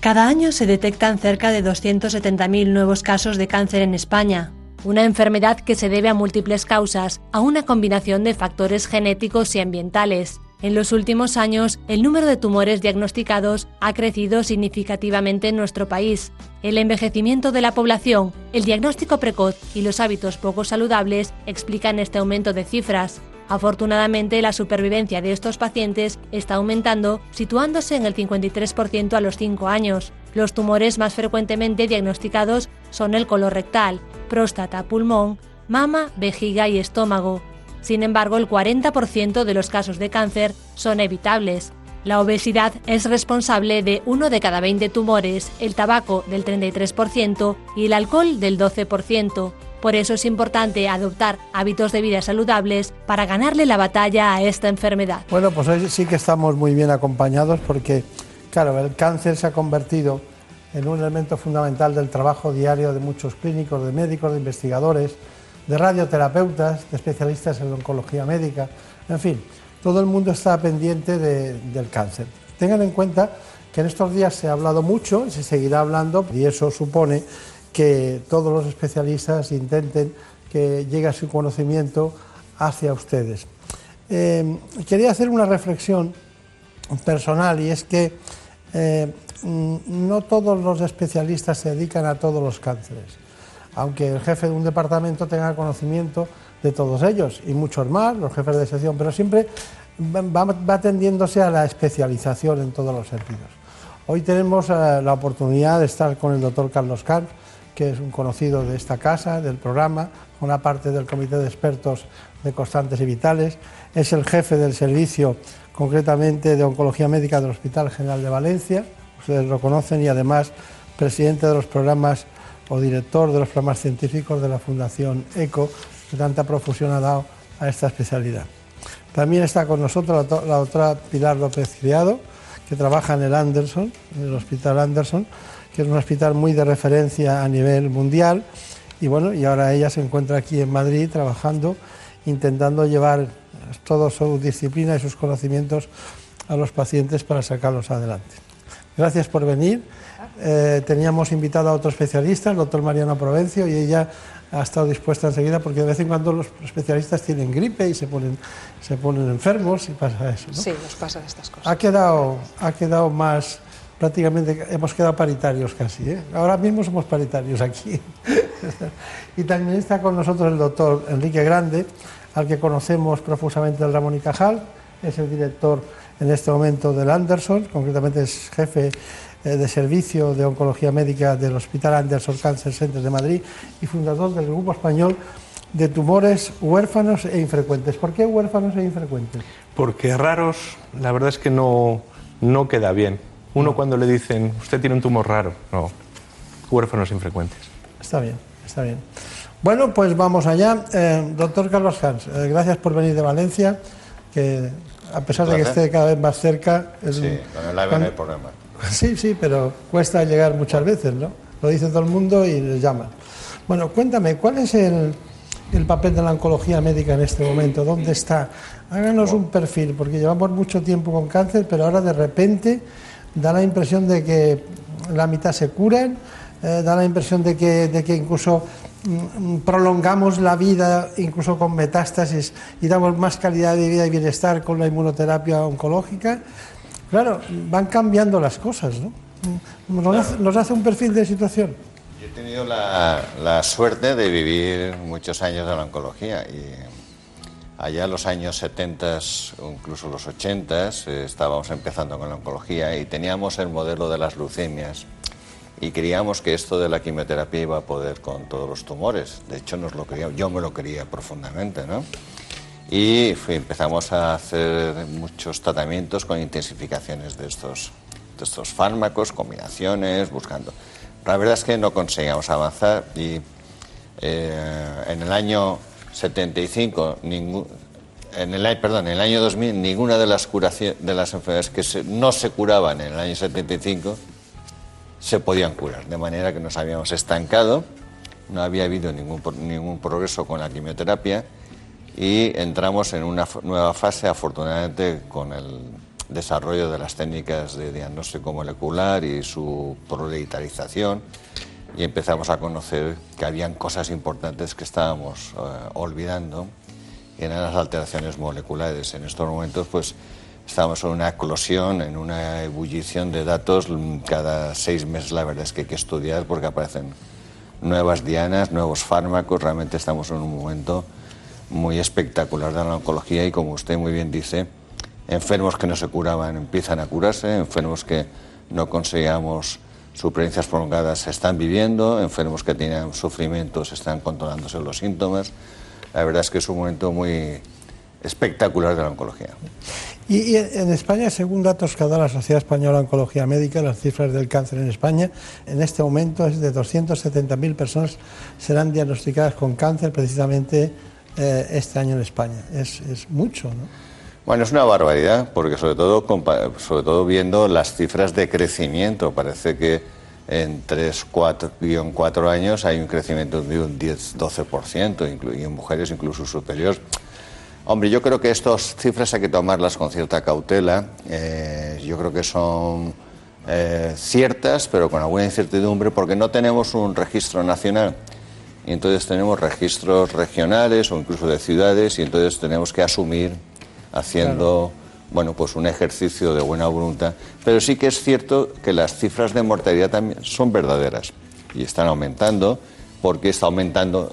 Cada año se detectan cerca de 270.000 nuevos casos de cáncer en España, una enfermedad que se debe a múltiples causas, a una combinación de factores genéticos y ambientales. En los últimos años, el número de tumores diagnosticados ha crecido significativamente en nuestro país. El envejecimiento de la población, el diagnóstico precoz y los hábitos poco saludables explican este aumento de cifras. Afortunadamente, la supervivencia de estos pacientes está aumentando, situándose en el 53% a los 5 años. Los tumores más frecuentemente diagnosticados son el colorectal, próstata, pulmón, mama, vejiga y estómago. Sin embargo, el 40% de los casos de cáncer son evitables. La obesidad es responsable de uno de cada 20 tumores, el tabaco del 33% y el alcohol del 12%. Por eso es importante adoptar hábitos de vida saludables para ganarle la batalla a esta enfermedad. Bueno, pues hoy sí que estamos muy bien acompañados porque, claro, el cáncer se ha convertido en un elemento fundamental del trabajo diario de muchos clínicos, de médicos, de investigadores, de radioterapeutas, de especialistas en oncología médica, en fin, todo el mundo está pendiente del cáncer. Tengan en cuenta que en estos días se ha hablado mucho, y se seguirá hablando, y eso supone que todos los especialistas intenten que llegue su conocimiento hacia ustedes. Eh, quería hacer una reflexión personal y es que eh, no todos los especialistas se dedican a todos los cánceres aunque el jefe de un departamento tenga conocimiento de todos ellos y muchos más, los jefes de sección, pero siempre va, tendiéndose a la especialización en todos los sentidos. Hoy tenemos eh, la oportunidad de estar con el doctor Carlos Kant, que es un conocido de esta casa, del programa, una parte del comité de expertos de constantes y vitales, es el jefe del servicio concretamente de oncología médica del Hospital General de Valencia, ustedes lo conocen, y además presidente de los programas o director de los programas científicos de la Fundación ECO, que tanta profusión ha dado a esta especialidad. También está con nosotros la, doctora Pilar López Criado, que trabaja en el Anderson, en el Hospital Anderson, que es un hospital muy de referencia a nivel mundial. Y bueno, y ahora ella se encuentra aquí en Madrid trabajando, intentando llevar toda su disciplina y sus conocimientos a los pacientes para sacarlos adelante. Gracias por venir. Eh, teníamos invitado a otro especialista, el doctor Mariano Provencio, y ella ha estado dispuesta enseguida porque de vez en cuando los especialistas tienen gripe y se ponen, se ponen enfermos y pasa eso. Sí, nos pasa estas cosas. Ha quedado, ha quedado más, prácticamente hemos quedado paritarios casi. ¿eh? Ahora mismo somos paritarios aquí. y también está con nosotros el doctor Enrique Grande, al que conocemos profusamente del Ramón y Cajal, es el director en este momento del Anderson, concretamente es jefe eh, de Servicio de Oncología Médica del Hospital Anderson Cancer Center de Madrid y fundador del Grupo Español de Tumores Huérfanos e Infrecuentes. ¿Por qué huérfanos e infrecuentes? Porque raros, la verdad es que no, no queda bien. Uno cuando le dicen, usted tiene un tumor raro, no, huérfanos e infrecuentes. Está bien, está bien. Bueno, pues vamos allá. Eh, doctor Carlos Hans, eh, gracias por venir de Valencia, que a pesar de que esté cada vez más cerca... Es sí, con el no hay problema. Sí, sí, pero cuesta llegar muchas veces, ¿no? Lo dice todo el mundo y les llaman. Bueno, cuéntame, ¿cuál es el, papel de la oncología médica en este momento? ¿Dónde está? Háganos un perfil, porque llevamos mucho tiempo con cáncer, pero ahora de repente da la impresión de que la mitad se curan, eh, da la impresión de que, de que incluso prolongamos la vida, incluso con metástasis, y damos más calidad de vida y bienestar con la inmunoterapia oncológica. Claro, van cambiando las cosas, ¿no? Nos, hace, un perfil de situación. Yo he tenido la, suerte de vivir muchos años de la oncología y allá en los años 70, incluso los 80, eh, estábamos empezando con la oncología y teníamos el modelo de las leucemias y creíamos que esto de la quimioterapia iba a poder con todos los tumores. De hecho, nos lo queríamos, yo me lo quería profundamente, ¿no? y empezamos a hacer muchos tratamientos con intensificaciones de estos, de estos fármacos, combinaciones, buscando. La verdad es que no conseguíamos avanzar y eh, en el año 75, ningún, en el, perdón, en el año 2000, ninguna de las, de las enfermedades que no se curaban en el año 75 se podían curar, de manera que nos habíamos estancado, no había habido ningún, ningún progreso con la quimioterapia y entramos en una nueva fase, afortunadamente, con el, desarrollo de las técnicas de diagnóstico molecular y su proletarización y empezamos a conocer que habían cosas importantes que estábamos eh, olvidando, que eran las alteraciones moleculares. En estos momentos, pues, estamos en una eclosión, en una ebullición de datos. Cada seis meses, la verdad es que hay que estudiar porque aparecen nuevas dianas, nuevos fármacos. Realmente estamos en un momento muy espectacular de la oncología y, como usted muy bien dice, enfermos que no se curaban empiezan a curarse, enfermos que no conseguíamos supervivencias prolongadas se están viviendo, enfermos que tenían sufrimientos están controlándose los síntomas. La verdad es que es un momento muy espectacular de la oncología. Y, en España, según datos que dado la Sociedad Española de Oncología Médica, las cifras del cáncer en España, en este momento es de 270.000 personas serán diagnosticadas con cáncer precisamente eh, este año en España. Es, mucho, ¿no? Bueno, es una barbaridad, porque sobre todo, sobre todo viendo las cifras de crecimiento, parece que en 3, 4, 4 años hay un crecimiento de un 10-12%, y en mujeres incluso superior. Hombre, yo creo que estas cifras hay que tomarlas con cierta cautela. Eh, yo creo que son eh, ciertas, pero con alguna incertidumbre, porque no tenemos un registro nacional. Y entonces tenemos registros regionales o incluso de ciudades, y entonces tenemos que asumir haciendo bueno, pues un ejercicio de buena voluntad, pero sí que es cierto que las cifras de mortalidad también son verdaderas y están aumentando porque está aumentando,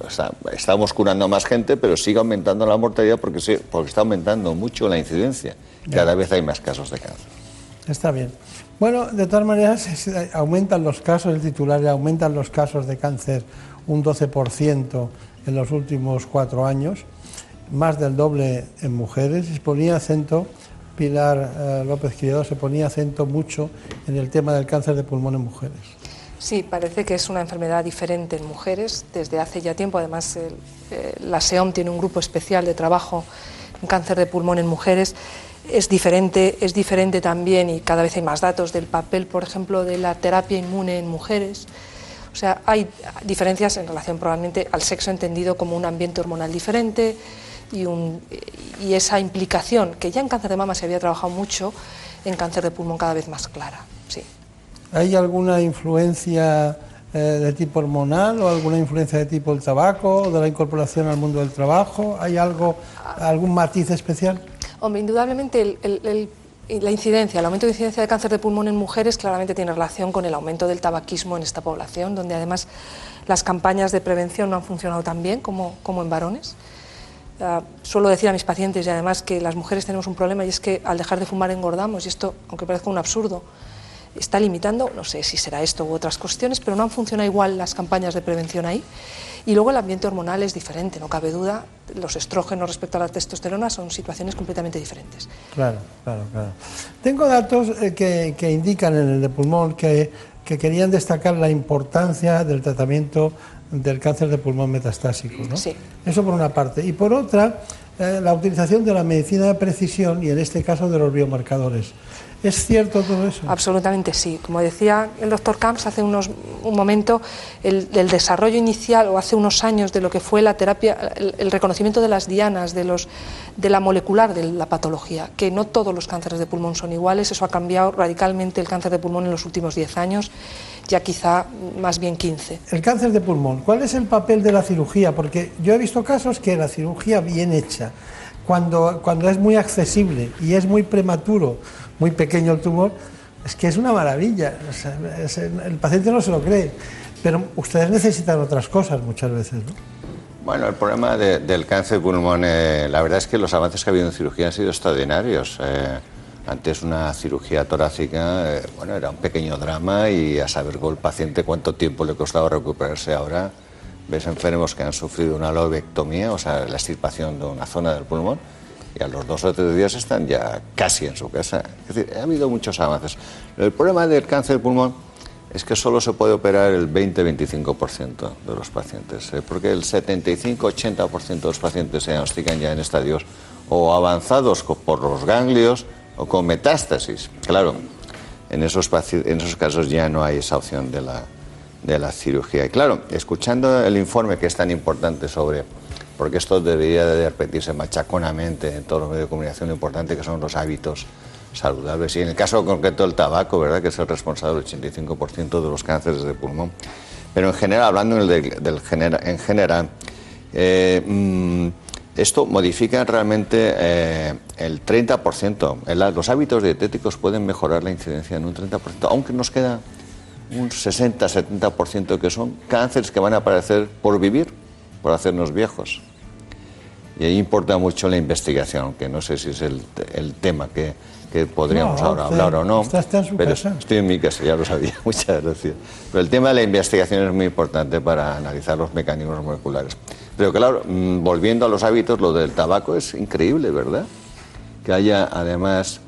estamos curando a más gente, pero sigue aumentando la mortalidad porque, sí, porque está aumentando mucho la incidencia. Cada vez hay más casos de cáncer. Está bien. Bueno, de todas maneras, aumentan los casos, el titular aumentan los casos de cáncer un 12% en los últimos cuatro años más del doble en mujeres y se ponía acento, Pilar eh, López Criado se ponía acento mucho en el tema del cáncer de pulmón en mujeres. Sí, parece que es una enfermedad diferente en mujeres desde hace ya tiempo. Además, eh, la SEOM tiene un grupo especial de trabajo en cáncer de pulmón en mujeres. Es diferente, es diferente también, y cada vez hay más datos del papel, por ejemplo, de la terapia inmune en mujeres. O sea, hay diferencias en relación probablemente al sexo entendido como un ambiente hormonal diferente, y, esa implicación, que ya en cáncer de mama se había trabajado mucho, en cáncer de pulmón cada vez más clara. ¿Hay alguna influencia eh, de tipo hormonal o alguna influencia de tipo el tabaco de la incorporación al mundo del trabajo? ¿Hay algo, algún matiz especial? Hombre, indudablemente la incidencia, el aumento de incidencia de cáncer de pulmón en mujeres claramente tiene relación con el aumento del tabaquismo en esta población, donde además las campañas de prevención no han funcionado tan bien como, como en varones. Uh, suelo decir a mis pacientes y además que las mujeres tenemos un problema y es que al dejar de fumar engordamos y esto, aunque parezca un absurdo, está limitando, no sé si será esto u otras cuestiones, pero no han funcionado igual las campañas de prevención ahí. Y luego el ambiente hormonal es diferente, no cabe duda, los estrógenos respecto a la testosterona son situaciones completamente diferentes. Claro, claro, claro. Tengo datos eh, que, que, indican en el de pulmón que, que querían destacar la importancia del tratamiento del cáncer de pulmón metastásico. ¿no? Sí. Eso por una parte. Y por otra, eh, la utilización de la medicina de precisión y en este caso de los biomarcadores. ¿Es cierto todo eso? Absolutamente sí. Como decía el doctor Camps hace unos, un momento, el, desarrollo inicial o hace unos años de lo que fue la terapia, el, reconocimiento de las dianas, de, los, de la molecular de la patología, que no todos los cánceres de pulmón son iguales, eso ha cambiado radicalmente el cáncer de pulmón en los últimos 10 años, ya quizá más bien 15. El cáncer de pulmón, ¿cuál es el papel de la cirugía? Porque yo he visto casos que la cirugía bien hecha, cuando, cuando es muy accesible y es muy prematuro, muy pequeño el tumor, es que es una maravilla. el paciente no se lo cree, pero ustedes necesitan otras cosas muchas veces, ¿no? Bueno, el problema del cáncer de pulmón, eh, la verdad es que los avances que ha habido en cirugía han sido extraordinarios. Eh, antes una cirugía torácica, eh, bueno, era un pequeño drama y a saber con el paciente cuánto tiempo le costaba recuperarse ahora. Ves enfermos que han sufrido una lobectomía, o sea, la extirpación de una zona del pulmón, a los dos o tres días están ya casi en su casa. Es decir, ha habido muchos avances. El problema del cáncer de pulmón es que solo se puede operar el 20-25% de los pacientes, ¿eh? porque el 75-80% de los pacientes se diagnostican ya en estadios o avanzados por los ganglios o con metástasis. Claro, en esos, en esos casos ya no hay esa opción de la, de la cirugía. Y claro, escuchando el informe que es tan importante sobre porque esto debería de repetirse machaconamente en todos los medios de comunicación, lo importante que son los hábitos saludables. Y en el caso concreto del tabaco, ¿verdad? Que es el responsable del 85% de los cánceres de pulmón. Pero en general, hablando en general, eh, mm, esto modifica realmente eh, el 30%. los hábitos dietéticos pueden mejorar la incidencia en un 30%, aunque nos queda un 60-70% que son cánceres que van a aparecer por vivir, por hacernos viejos. Y ahí importa mucho la investigación, aunque no sé si es el, tema que, podríamos ahora hablar o no. pero estoy en mi casa, ya lo sabía, muchas gracias. Pero el tema de la investigación es muy importante para analizar los mecanismos moleculares. Pero claro, mm, volviendo a los hábitos, lo del tabaco es increíble, ¿verdad? Que haya además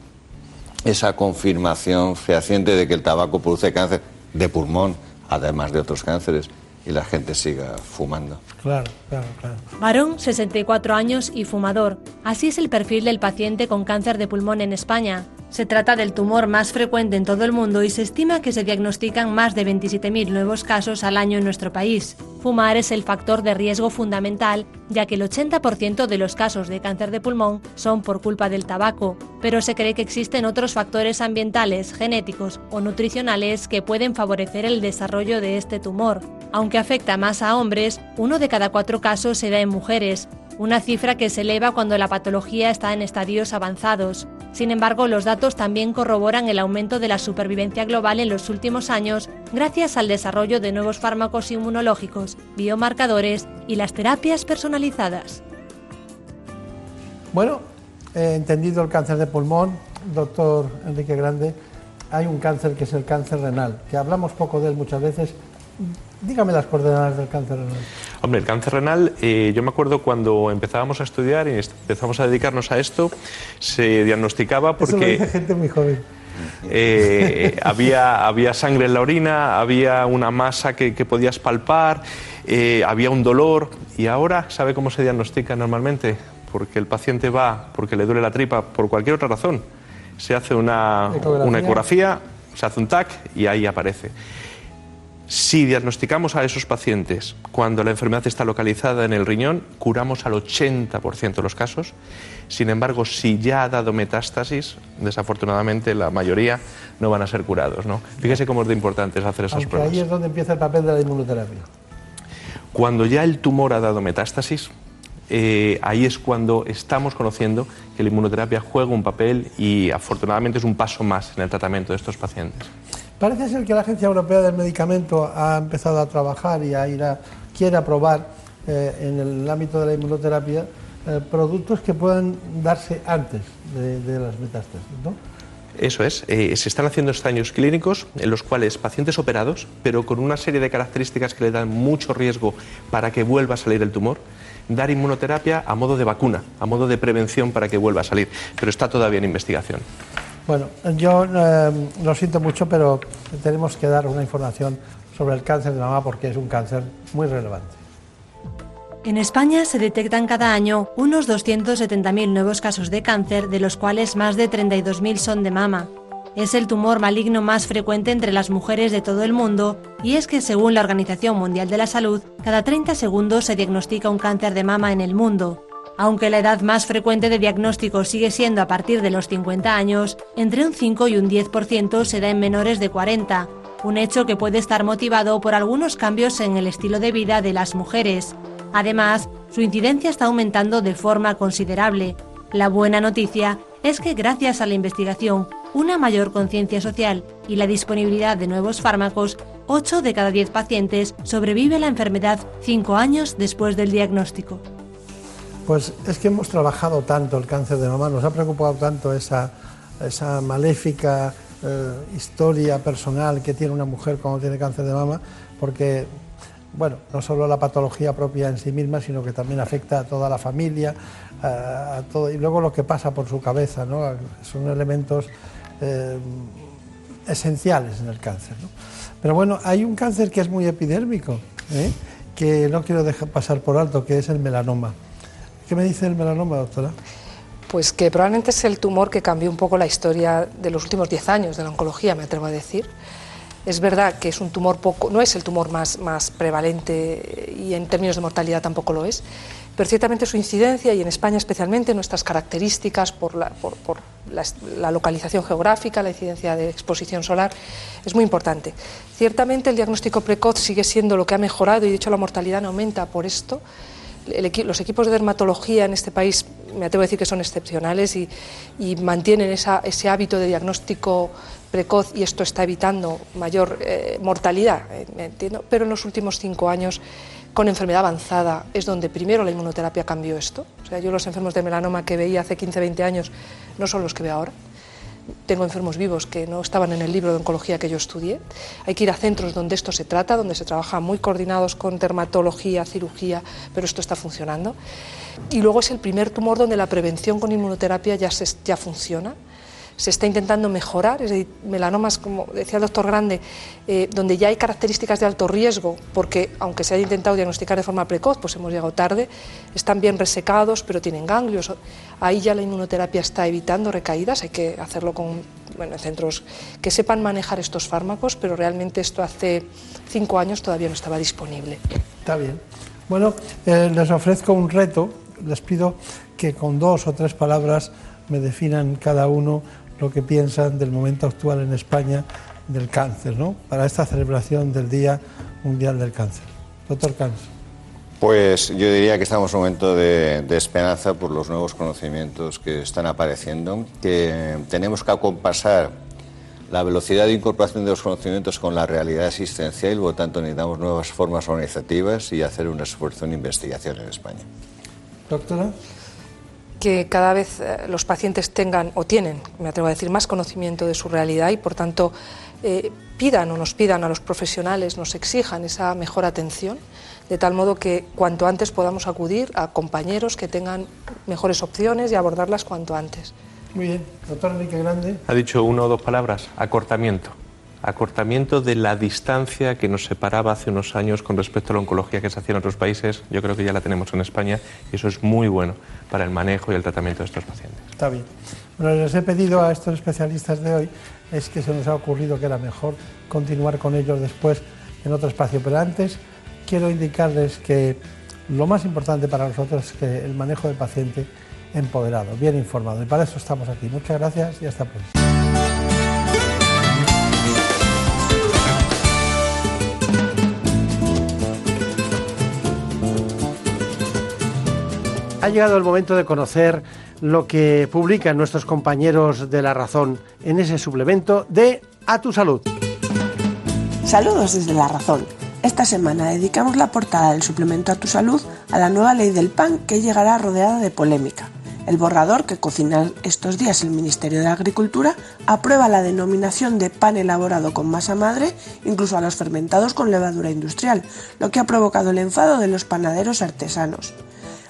esa confirmación fehaciente de que el tabaco produce cáncer de pulmón, además de otros cánceres, y la gente siga fumando. Claro, claro, claro. Varón, 64 años y fumador. Así es el perfil del paciente con cáncer de pulmón en España. Se trata del tumor más frecuente en todo el mundo y se estima que se diagnostican más de 27.000 nuevos casos al año en nuestro país. Fumar es el factor de riesgo fundamental, ya que el 80% de los casos de cáncer de pulmón son por culpa del tabaco, pero se cree que existen otros factores ambientales, genéticos o nutricionales que pueden favorecer el desarrollo de este tumor. Aunque afecta más a hombres, uno de cada cuatro casos se da en mujeres, una cifra que se eleva cuando la patología está en estadios avanzados. Sin embargo, los datos también corroboran el aumento de la supervivencia global en los últimos años gracias al desarrollo de nuevos fármacos inmunológicos, biomarcadores y las terapias personalizadas. Bueno, he entendido el cáncer de pulmón, doctor Enrique Grande, hay un cáncer que es el cáncer renal, que hablamos poco de él muchas veces. Dígame las coordenadas del cáncer renal. Hombre, el cáncer renal, eh, yo me acuerdo cuando empezábamos a estudiar y empezamos a dedicarnos a esto, se diagnosticaba porque... Eso lo dice gente muy joven. Eh, había, había sangre en la orina, había una masa que, podías palpar, eh, había un dolor y ahora, ¿sabe cómo se diagnostica normalmente? Porque el paciente va, porque le duele la tripa, por cualquier otra razón. Se hace una una ecografía se hace un TAC y ahí aparece. Si diagnosticamos a esos pacientes cuando la enfermedad está localizada en el riñón, curamos al 80% de los casos. Sin embargo, si ya ha dado metástasis, desafortunadamente la mayoría no van a ser curados. ¿no? Fíjese cómo es de importante hacer esas pruebas. Ahí es donde empieza el papel de la inmunoterapia. Cuando ya el tumor ha dado metástasis, eh, ahí es cuando estamos conociendo que la inmunoterapia juega un papel y afortunadamente es un paso más en el tratamiento de estos pacientes. Parece ser que la Agencia Europea del Medicamento ha empezado a trabajar y a ir a, quiere aprobar eh, en el ámbito de la inmunoterapia eh, productos que puedan darse antes de, las metástasis, ¿no? Eso es. Eh, se están haciendo estaños clínicos en los cuales pacientes operados, pero con una serie de características que le dan mucho riesgo para que vuelva a salir el tumor, dar inmunoterapia a modo de vacuna, a modo de prevención para que vuelva a salir. Pero está todavía en investigación. Bueno, yo eh, lo siento mucho, pero tenemos que dar una información sobre el cáncer de mama porque es un cáncer muy relevante. En España se detectan cada año unos 270.000 nuevos casos de cáncer, de los cuales más de 32.000 son de mama. Es el tumor maligno más frecuente entre las mujeres de todo el mundo y es que según la Organización Mundial de la Salud, cada 30 segundos se diagnostica un cáncer de mama en el mundo. Aunque la edad más frecuente de diagnóstico sigue siendo a partir de los 50 años, entre un 5 y un 10% se da en menores de 40, un hecho que puede estar motivado por algunos cambios en el estilo de vida de las mujeres. Además, su incidencia está aumentando de forma considerable. La buena noticia es que gracias a la investigación, una mayor conciencia social y la disponibilidad de nuevos fármacos, 8 de cada 10 pacientes sobrevive la enfermedad 5 años después del diagnóstico. Pues es que hemos trabajado tanto el cáncer de mama, nos ha preocupado tanto esa, maléfica eh, historia personal que tiene una mujer cuando tiene cáncer de mama, porque, bueno, no solo la patología propia en sí misma, sino que también afecta a toda la familia, a, todo, y luego lo que pasa por su cabeza, ¿no? Son elementos eh, esenciales en el cáncer. Pero bueno, hay un cáncer que es muy epidérmico, ¿eh? que no quiero dejar pasar por alto, que es el melanoma. ¿Qué me dice el melanoma, doctora? Pues que probablemente es el tumor que cambió un poco la historia de los últimos 10 años de la oncología, me atrevo a decir. Es verdad que es un tumor poco, no es el tumor más, más prevalente y en términos de mortalidad tampoco lo es, pero ciertamente su incidencia, y en España especialmente, nuestras características por la, por, la, localización geográfica, la incidencia de exposición solar, es muy importante. Ciertamente el diagnóstico precoz sigue siendo lo que ha mejorado y de hecho la mortalidad no aumenta por esto. Los equipos de dermatología en este país, me atrevo a decir que son excepcionales y, mantienen ese hábito de diagnóstico precoz y esto está evitando mayor eh, mortalidad, eh, entiendo, pero en los últimos cinco años con enfermedad avanzada es donde primero la inmunoterapia cambió esto. O sea, yo los enfermos de melanoma que veía hace 15, 20 años no son los que veo ahora. Tengo enfermos vivos que no estaban en el libro de oncología que yo estudié. Hay que ir a centros donde esto se trata, donde se trabaja muy coordinados con dermatología, cirugía, pero esto está funcionando. Y luego es el primer tumor donde la prevención con inmunoterapia ya, se, ya funciona se está intentando mejorar, es decir, melanomas, como decía el doctor Grande, eh, donde ya hay características de alto riesgo, porque aunque se haya intentado diagnosticar de forma precoz, pues hemos llegado tarde, están bien resecados, pero tienen ganglios. Ahí ya la inmunoterapia está evitando recaídas, hay que hacerlo con bueno, centros que sepan manejar estos fármacos, pero realmente esto hace cinco años todavía no estaba disponible. Está bien. Bueno, eh, les ofrezco un reto, les pido que con dos o tres palabras me definan cada uno lo que piensan del momento actual en España del cáncer, ¿no? Para esta celebración del Día Mundial del Cáncer. Doctor Cáncer. Pues yo diría que estamos en un momento de, esperanza por los nuevos conocimientos que están apareciendo, que tenemos que acompasar la velocidad de incorporación de los conocimientos con la realidad existencial y, por lo tanto, necesitamos nuevas formas organizativas y hacer un esfuerzo en investigación en España. Doctora que cada vez eh, los pacientes tengan o tienen, me atrevo a decir, más conocimiento de su realidad y por tanto eh, pidan o nos pidan a los profesionales, nos exijan esa mejor atención, de tal modo que cuanto antes podamos acudir a compañeros que tengan mejores opciones y abordarlas cuanto antes. Muy bien, doctor Enrique Grande. Ha dicho una o dos palabras, acortamiento acortamiento de la distancia que nos separaba hace unos años con respecto a la oncología que se hacía en otros países. Yo creo que ya la tenemos en España y eso es muy bueno para el manejo y el tratamiento de estos pacientes. Está bien. Bueno, les he pedido a estos especialistas de hoy es que se nos ha ocurrido que era mejor continuar con ellos después en otro espacio, pero antes quiero indicarles que lo más importante para nosotros es el manejo del paciente empoderado, bien informado. Y para eso estamos aquí. Muchas gracias y hasta pronto. Ha llegado el momento de conocer lo que publican nuestros compañeros de La Razón en ese suplemento de A tu Salud. Saludos desde La Razón. Esta semana dedicamos la portada del suplemento A tu Salud a la nueva ley del pan que llegará rodeada de polémica. El borrador que cocina estos días el Ministerio de Agricultura aprueba la denominación de pan elaborado con masa madre, incluso a los fermentados con levadura industrial, lo que ha provocado el enfado de los panaderos artesanos.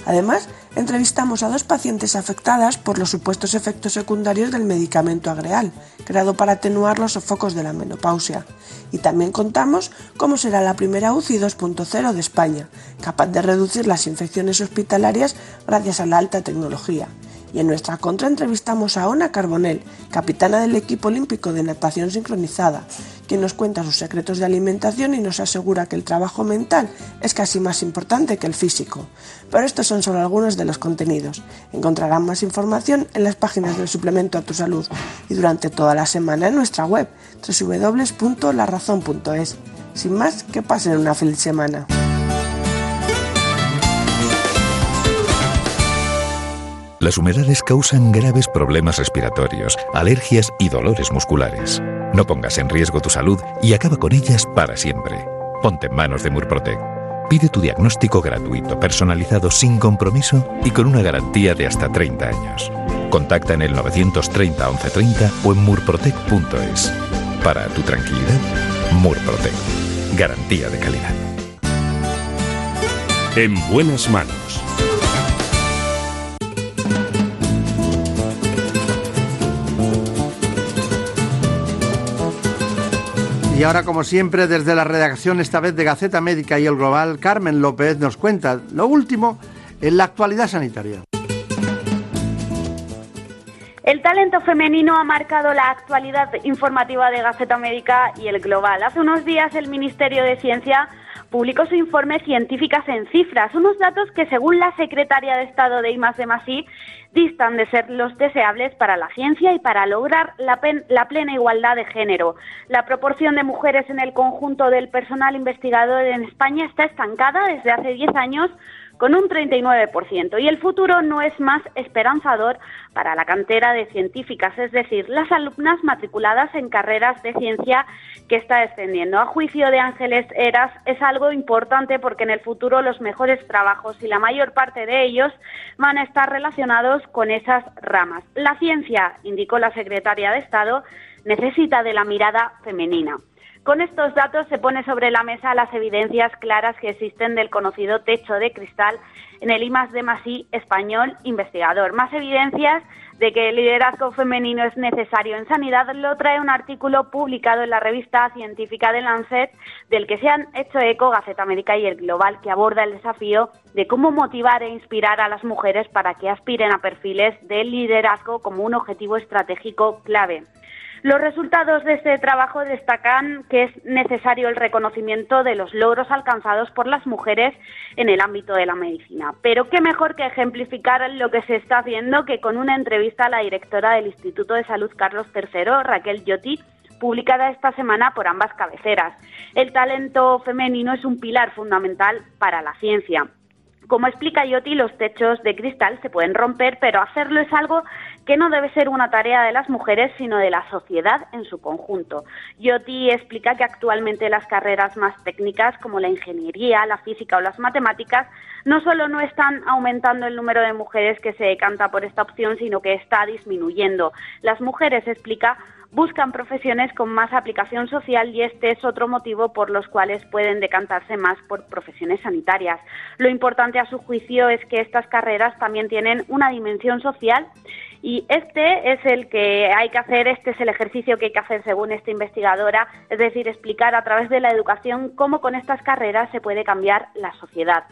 Además, entrevistamos a dos pacientes afectadas por los supuestos efectos secundarios del medicamento agreal, creado para atenuar los sofocos de la menopausia. Y también contamos cómo será la primera UCI 2.0 de España, capaz de reducir las infecciones hospitalarias gracias a la alta tecnología y en nuestra contra entrevistamos a Ona Carbonell, capitana del equipo olímpico de natación sincronizada, quien nos cuenta sus secretos de alimentación y nos asegura que el trabajo mental es casi más importante que el físico. Pero estos son solo algunos de los contenidos. Encontrarán más información en las páginas del suplemento a tu salud y durante toda la semana en nuestra web www.larazón.es. Sin más, que pasen una feliz semana. Las humedades causan graves problemas respiratorios, alergias y dolores musculares. No pongas en riesgo tu salud y acaba con ellas para siempre. Ponte en manos de Murprotec. Pide tu diagnóstico gratuito, personalizado sin compromiso y con una garantía de hasta 30 años. Contacta en el 930 1130 o en murprotec.es. Para tu tranquilidad, Murprotec. Garantía de calidad. En buenas manos Y ahora, como siempre, desde la redacción, esta vez de Gaceta Médica y el Global, Carmen López nos cuenta lo último en la actualidad sanitaria. El talento femenino ha marcado la actualidad informativa de Gaceta Médica y el Global. Hace unos días el Ministerio de Ciencia publicó su informe Científicas en Cifras, unos datos que, según la secretaria de Estado de I+D+I, distan de ser los deseables para la ciencia y para lograr la, la, plena igualdad de género. La proporción de mujeres en el conjunto del personal investigador en España está estancada desde hace 10 años con un 39%. Y el futuro no es más esperanzador para la cantera de científicas, es decir, las alumnas matriculadas en carreras de ciencia que está descendiendo. A juicio de Ángeles Eras es algo importante porque en el futuro los mejores trabajos y la mayor parte de ellos van a estar relacionados con esas ramas. La ciencia, indicó la secretaria de Estado, necesita de la mirada femenina. Con estos datos se pone sobre la mesa las evidencias claras que existen del conocido techo de cristal en el IMAS de Masí español investigador. Más evidencias de que el liderazgo femenino es necesario en sanidad lo trae un artículo publicado en la revista científica de Lancet del que se han hecho eco Gaceta América y el Global que aborda el desafío de cómo motivar e inspirar a las mujeres para que aspiren a perfiles de liderazgo como un objetivo estratégico clave. Los resultados de este trabajo destacan que es necesario el reconocimiento de los logros alcanzados por las mujeres en el ámbito de la medicina. Pero qué mejor que ejemplificar lo que se está haciendo que con una entrevista a la directora del Instituto de Salud Carlos III, Raquel Yotti, publicada esta semana por ambas cabeceras. El talento femenino es un pilar fundamental para la ciencia. Como explica Yoti, los techos de cristal se pueden romper, pero hacerlo es algo que no debe ser una tarea de las mujeres, sino de la sociedad en su conjunto. Yoti explica que actualmente las carreras más técnicas, como la ingeniería, la física o las matemáticas, no solo no están aumentando el número de mujeres que se decanta por esta opción, sino que está disminuyendo. Las mujeres, explica, buscan profesiones con más aplicación social y este es otro motivo por los cuales pueden decantarse más por profesiones sanitarias. Lo importante a su juicio es que estas carreras también tienen una dimensión social y este es el que hay que hacer, este es el ejercicio que hay que hacer según esta investigadora, es decir, explicar a través de la educación cómo con estas carreras se puede cambiar la sociedad.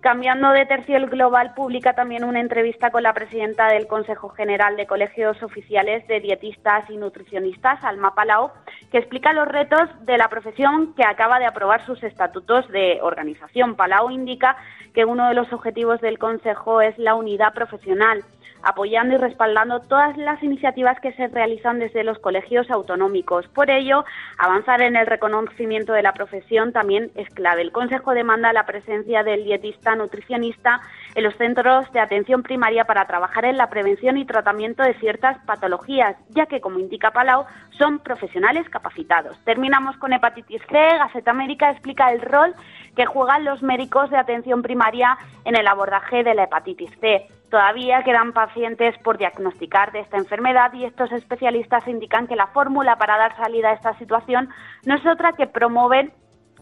Cambiando de tercio, el Global publica también una entrevista con la presidenta del Consejo General de Colegios Oficiales de Dietistas y Nutricionistas, Alma Palau, que explica los retos de la profesión que acaba de aprobar sus estatutos de organización. Palau indica que uno de los objetivos del Consejo es la unidad profesional apoyando y respaldando todas las iniciativas que se realizan desde los colegios autonómicos. Por ello, avanzar en el reconocimiento de la profesión también es clave. El Consejo demanda la presencia del dietista nutricionista en los centros de atención primaria para trabajar en la prevención y tratamiento de ciertas patologías, ya que, como indica Palau, son profesionales capacitados. Terminamos con hepatitis C. Gaceta América explica el rol que juegan los médicos de atención primaria en el abordaje de la hepatitis C. Todavía quedan pacientes por diagnosticar de esta enfermedad y estos especialistas indican que la fórmula para dar salida a esta situación no es otra que promover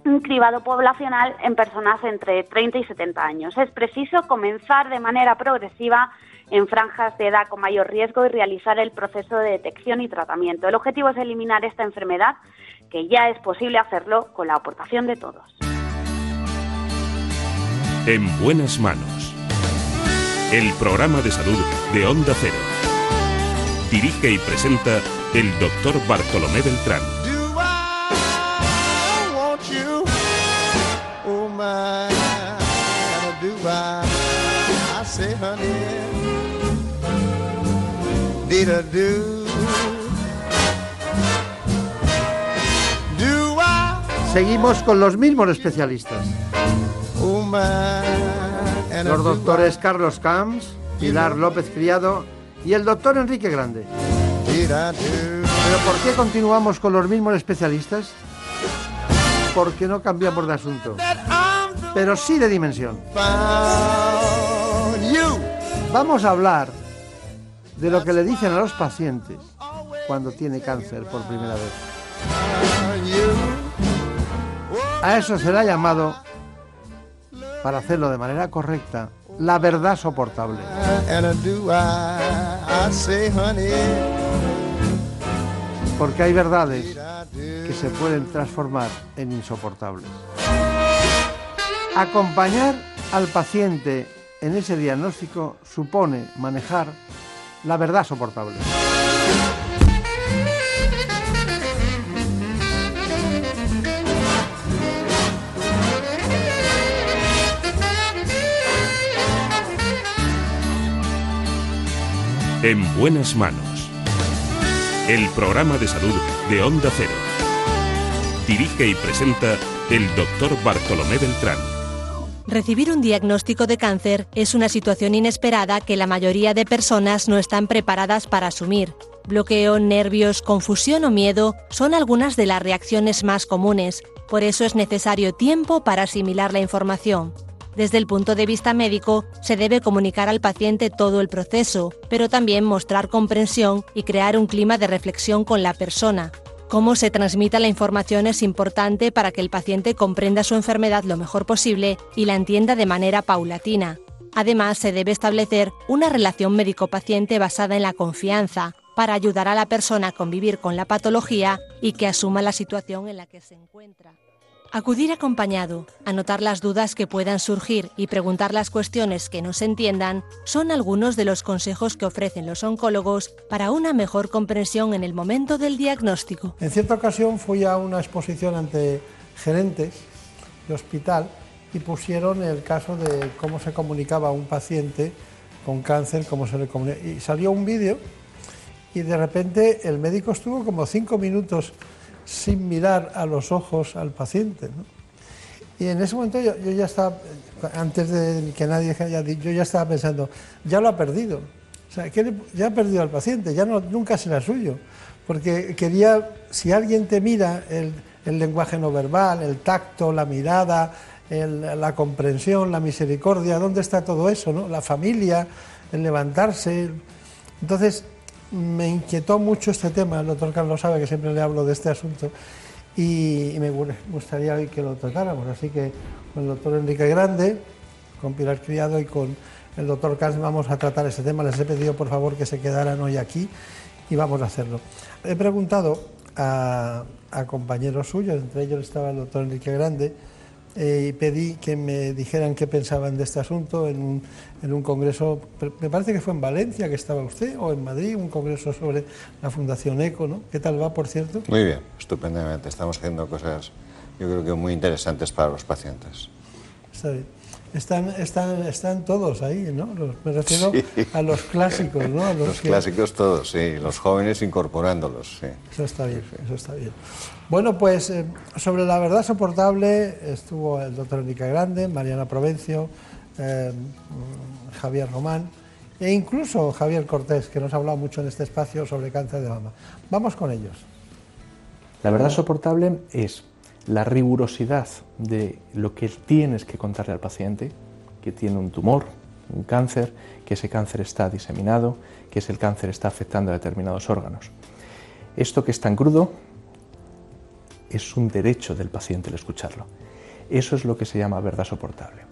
un cribado poblacional en personas entre 30 y 70 años. Es preciso comenzar de manera progresiva en franjas de edad con mayor riesgo y realizar el proceso de detección y tratamiento. El objetivo es eliminar esta enfermedad, que ya es posible hacerlo con la aportación de todos. En buenas manos el programa de salud de Onda Cero. Dirige y presenta el doctor Bartolomé Beltrán. Seguimos con los mismos especialistas. Los doctores Carlos Camps, Pilar López Criado y el doctor Enrique Grande. ¿Pero por qué continuamos con los mismos especialistas? Porque no cambiamos de asunto, pero sí de dimensión. Vamos a hablar de lo que le dicen a los pacientes cuando tiene cáncer por primera vez. A eso se le ha llamado para hacerlo de manera correcta, la verdad soportable. Porque hay verdades que se pueden transformar en insoportables. Acompañar al paciente en ese diagnóstico supone manejar la verdad soportable. En buenas manos. El programa de salud de Onda Cero. Dirige y presenta el doctor Bartolomé Beltrán. Recibir un diagnóstico de cáncer es una situación inesperada que la mayoría de personas no están preparadas para asumir. Bloqueo, nervios, confusión o miedo son algunas de las reacciones más comunes. Por eso es necesario tiempo para asimilar la información. Desde el punto de vista médico, se debe comunicar al paciente todo el proceso, pero también mostrar comprensión y crear un clima de reflexión con la persona. Cómo se transmita la información es importante para que el paciente comprenda su enfermedad lo mejor posible y la entienda de manera paulatina. Además, se debe establecer una relación médico-paciente basada en la confianza, para ayudar a la persona a convivir con la patología y que asuma la situación en la que se encuentra. Acudir acompañado, anotar las dudas que puedan surgir y preguntar las cuestiones que no se entiendan son algunos de los consejos que ofrecen los oncólogos para una mejor comprensión en el momento del diagnóstico. En cierta ocasión fui a una exposición ante gerentes de hospital y pusieron el caso de cómo se comunicaba un paciente con cáncer, cómo se le comunica. Y salió un vídeo y de repente el médico estuvo como cinco minutos sin mirar a los ojos al paciente. Y en ese momento yo, ya estaba, antes de que nadie haya dicho, yo ya estaba pensando, ya lo ha perdido. O sea, ya ha perdido al paciente, ya no, nunca será suyo. Porque quería, si alguien te mira el, lenguaje no verbal, el tacto, la mirada, la comprensión, la misericordia, ¿dónde está todo eso? No? La familia, el levantarse. Entonces, me inquietó mucho este tema, el doctor Carlos sabe que siempre le hablo de este asunto y, me gustaría que lo tratáramos. Así que con el doctor Enrique Grande, con Pilar Criado y con el doctor Carlos vamos a tratar este tema. Les he pedido por favor que se quedaran hoy aquí y vamos a hacerlo. He preguntado a compañeros suyos, entre ellos estaba el doctor Enrique Grande, eh, y pedí que me dijeran qué pensaban de este asunto en un, en un, congreso, me parece que fue en Valencia que estaba usted, o en Madrid, un congreso sobre la Fundación ECO, ¿no? ¿Qué tal va, por cierto? Muy bien, estupendamente. Estamos haciendo cosas, yo creo que muy interesantes para los pacientes. Está bien. Están, están, están todos ahí, ¿no? me refiero a los clásicos, ¿no? los, clásicos todos, sí. Los jóvenes incorporándolos, sí. Eso está bien, eso está bien. Bueno, pues eh, sobre la verdad soportable estuvo el doctor Enrique Grande, Mariana Provencio, eh, Javier Román e incluso Javier Cortés, que nos ha hablado mucho en este espacio sobre cáncer de mama. Vamos con ellos. La verdad soportable es la rigurosidad de lo que tienes que contarle al paciente, que tiene un tumor, un cáncer, que ese cáncer está diseminado, que ese cáncer está afectando a determinados órganos. Esto que es tan crudo es un derecho del paciente el escucharlo. Eso es lo que se llama verdad soportable.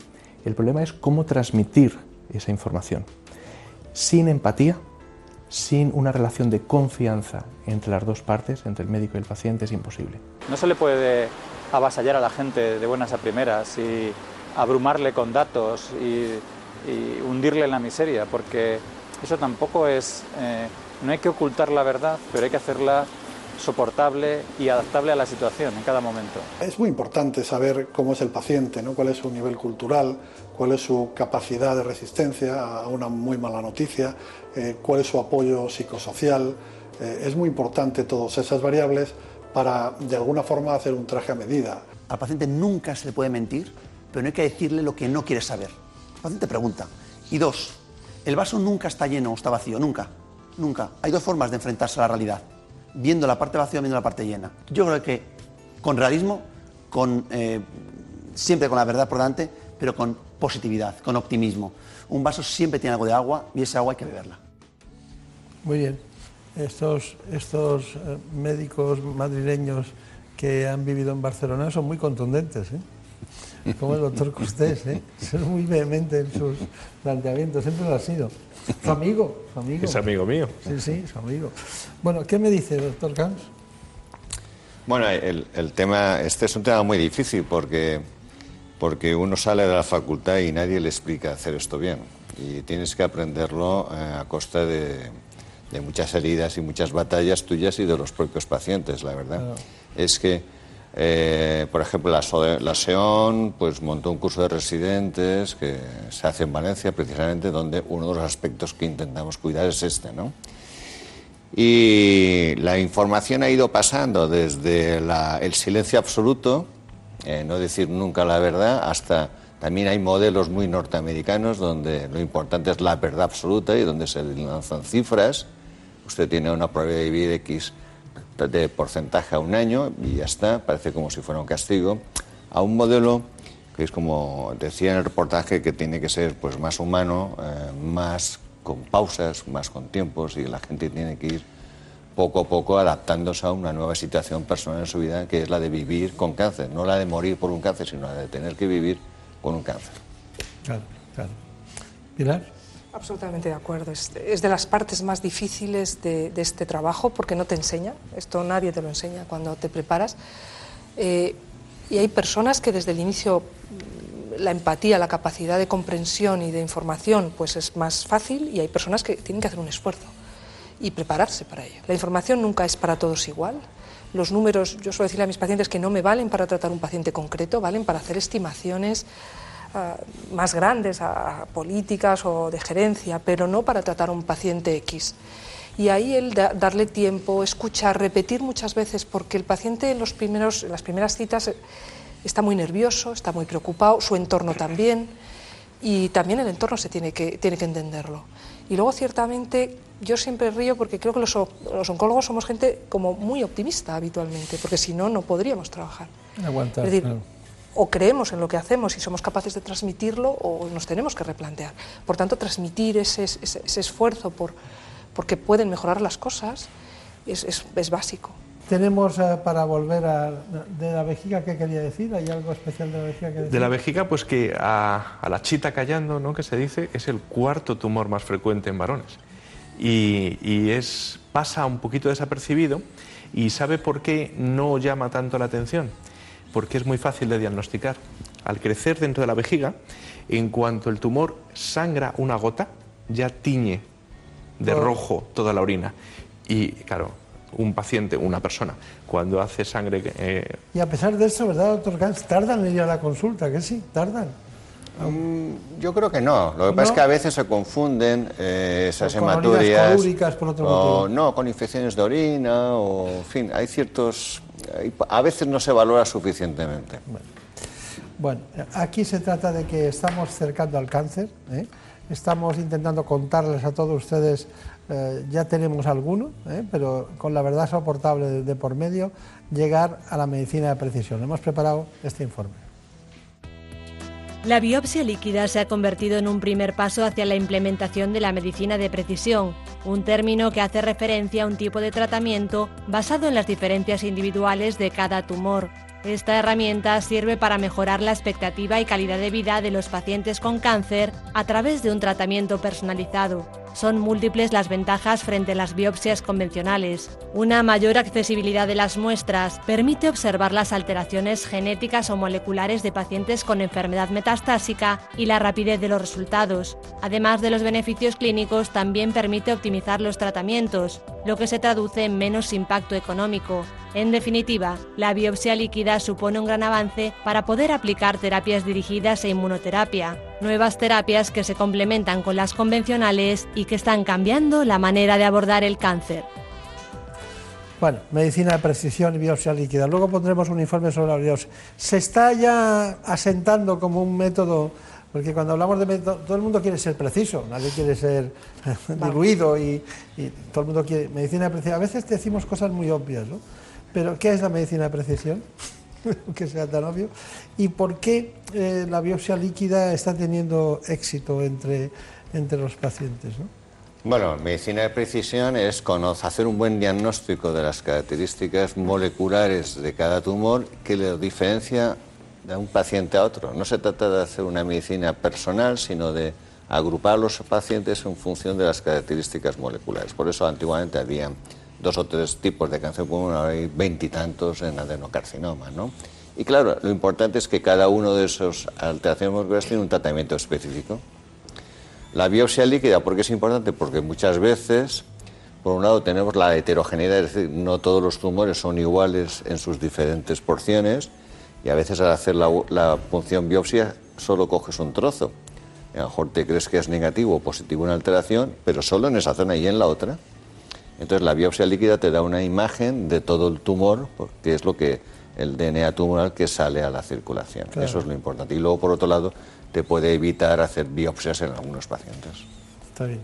El problema es cómo transmitir esa información. Sin empatía, sin una relación de confianza entre las dos partes, entre el médico y el paciente, es imposible. No se le puede avasallar a la gente de buenas a primeras y abrumarle con datos y, hundirle en la miseria, porque eso tampoco es... Eh, no hay que ocultar la verdad, pero hay que hacerla soportable y adaptable a la situación en cada momento. Es muy importante saber cómo es el paciente, ¿no? cuál es su nivel cultural, cuál es su capacidad de resistencia a una muy mala noticia, eh, cuál es su apoyo psicosocial. Eh, es muy importante todas esas variables para de alguna forma hacer un traje a medida. Al paciente nunca se le puede mentir, pero no hay que decirle lo que no quiere saber. El paciente pregunta. Y dos, el vaso nunca está lleno o está vacío, nunca. Nunca. Hay dos formas de enfrentarse a la realidad viendo la parte vacía viendo la parte llena. Yo creo que con realismo, con, eh, siempre con la verdad por delante, pero con positividad, con optimismo. Un vaso siempre tiene algo de agua y esa agua hay que beberla. Muy bien. Estos, estos eh, médicos madrileños que han vivido en Barcelona son muy contundentes, ¿eh? como el doctor Costés, ¿eh? son muy vehementes en sus planteamientos, siempre lo ha sido. Su amigo, su amigo. Es amigo mío. Sí, sí, su amigo. Bueno, ¿qué me dice, doctor Camps? Bueno, el, el, tema, este es un tema muy difícil porque, porque uno sale de la facultad y nadie le explica hacer esto bien. y tienes que aprenderlo eh, a costa de, muchas heridas y muchas batallas tuyas y de los propios pacientes, la verdad. Es que, eh, por ejemplo, la, SEON pues, montó un curso de residentes que se hace en Valencia, precisamente, donde uno de los aspectos que intentamos cuidar es este, ¿no? Y la información ha ido pasando desde el silencio absoluto, eh, no decir nunca la verdad, hasta también hay modelos muy norteamericanos donde lo importante es la verdad absoluta y donde se lanzan cifras. Usted tiene una probabilidad de vivir X de porcentaje a un año y ya está, parece como si fuera un castigo, a un modelo que es como decía en el reportaje que tiene que ser pues más humano, eh, más con pausas, más con tiempos y la gente tiene que ir poco a poco adaptándose a una nueva situación personal en su vida que es la de vivir con cáncer, no la de morir por un cáncer, sino la de tener que vivir con un cáncer. Claro, claro. Pilar. Absolutamente de acuerdo. Es, de las partes más difíciles de, este trabajo porque no te enseña. Esto nadie te lo enseña cuando te preparas. Eh, y hay personas que desde el inicio la empatía, la capacidad de comprensión y de información, pues es más fácil y hay personas que tienen que hacer un esfuerzo y prepararse para ello. La información nunca es para todos igual. Los números, yo suelo decirle a mis pacientes que no me valen para tratar un paciente concreto, valen para hacer estimaciones más grandes, a, políticas o de gerencia, pero no para tratar un paciente X. Y ahí el darle tiempo, escuchar, repetir muchas veces, porque el paciente en, los primeros, en las primeras citas está muy nervioso, está muy preocupado, su entorno también, y también el entorno se tiene que, tiene que entenderlo. Y luego, ciertamente, yo siempre río porque creo que los, los oncólogos somos gente como muy optimista habitualmente, porque si no, no podríamos trabajar. Aguantar, es decir, o creemos en lo que hacemos y somos capaces de transmitirlo, o nos tenemos que replantear. Por tanto, transmitir ese, ese, esfuerzo por, porque pueden mejorar las cosas es, es, es básico. Tenemos eh, para volver a de la vejiga, ¿qué quería decir? ¿Hay algo especial de la vejiga que decir? De la vejiga, pues que a, la chita callando, ¿no? que se dice, es el cuarto tumor más frecuente en varones. Y, y, es, pasa un poquito desapercibido y ¿sabe por qué no llama tanto la atención? Porque es muy fácil de diagnosticar. Al crecer dentro de la vejiga, en cuanto el tumor sangra una gota, ya tiñe de oh. rojo toda la orina. Y claro, un paciente, una persona, cuando hace sangre... Eh... Y a pesar de eso, ¿verdad, doctor Gans? ¿Tardan en ir a la consulta? ¿Que sí? ¿Tardan? Mm, yo creo que no. Lo que pasa es que a veces se confunden eh, esas con hematuриas. por otro o, No, con infecciones de orina, o en fin, hay ciertos. A veces no se valora suficientemente. Bueno. aquí se trata de que estamos cercando al cáncer. ¿eh? Estamos intentando contarles a todos ustedes eh, ya tenemos alguno, eh, pero con la verdad soportable de, por medio, llegar a la medicina de precisión. Hemos preparado este informe. La biopsia líquida se ha convertido en un primer paso hacia la implementación de la medicina de precisión, un término que hace referencia a un tipo de tratamiento basado en las diferencias individuales de cada tumor. Esta herramienta sirve para mejorar la expectativa y calidad de vida de los pacientes con cáncer a través de un tratamiento personalizado. Son múltiples las ventajas frente a las biopsias convencionales. Una mayor accesibilidad de las muestras permite observar las alteraciones genéticas o moleculares de pacientes con enfermedad metastásica y la rapidez de los resultados. Además de los beneficios clínicos, también permite optimizar los tratamientos, lo que se traduce en menos impacto económico. En definitiva, la biopsia líquida supone un gran avance para poder aplicar terapias dirigidas e inmunoterapia, nuevas terapias que se complementan con las convencionales y que están cambiando la manera de abordar el cáncer. Bueno, medicina de precisión y biopsia líquida. Luego pondremos un informe sobre la biopsia. Se está ya asentando como un método, porque cuando hablamos de método, todo el mundo quiere ser preciso, nadie quiere ser diluido y, y, todo el mundo quiere medicina de precisión. A veces decimos cosas muy obvias, ¿no? Pero, ¿qué es la medicina de precisión? que sea tan obvio. ¿Y por qué eh, la biopsia líquida está teniendo éxito entre, entre los pacientes? ¿no? Bueno, medicina de precisión es hacer un buen diagnóstico de las características moleculares de cada tumor que le diferencia de un paciente a otro. No se trata de hacer una medicina personal, sino de agrupar los pacientes en función de las características moleculares. Por eso antiguamente había dos o tres tipos de cáncer pulmonar, hay veintitantos en adenocarcinoma, ¿no? Y claro, lo importante es que cada uno de esos alteraciones moleculares tiene un tratamiento específico. La biopsia líquida, ¿por qué es importante? Porque muchas veces, por un lado, tenemos la heterogeneidad, es decir, no todos los tumores son iguales en sus diferentes porciones y a veces al hacer la, la punción biopsia solo coges un trozo. a lo mejor te crees que es negativo o positivo una alteración, pero solo en esa zona y en la otra. Entonces la biopsia líquida te da una imagen de todo el tumor, que es lo que el DNA tumoral que sale a la circulación. Eso es lo importante. Y luego, por otro lado, te puede evitar hacer biopsias en algunos pacientes. Está bien.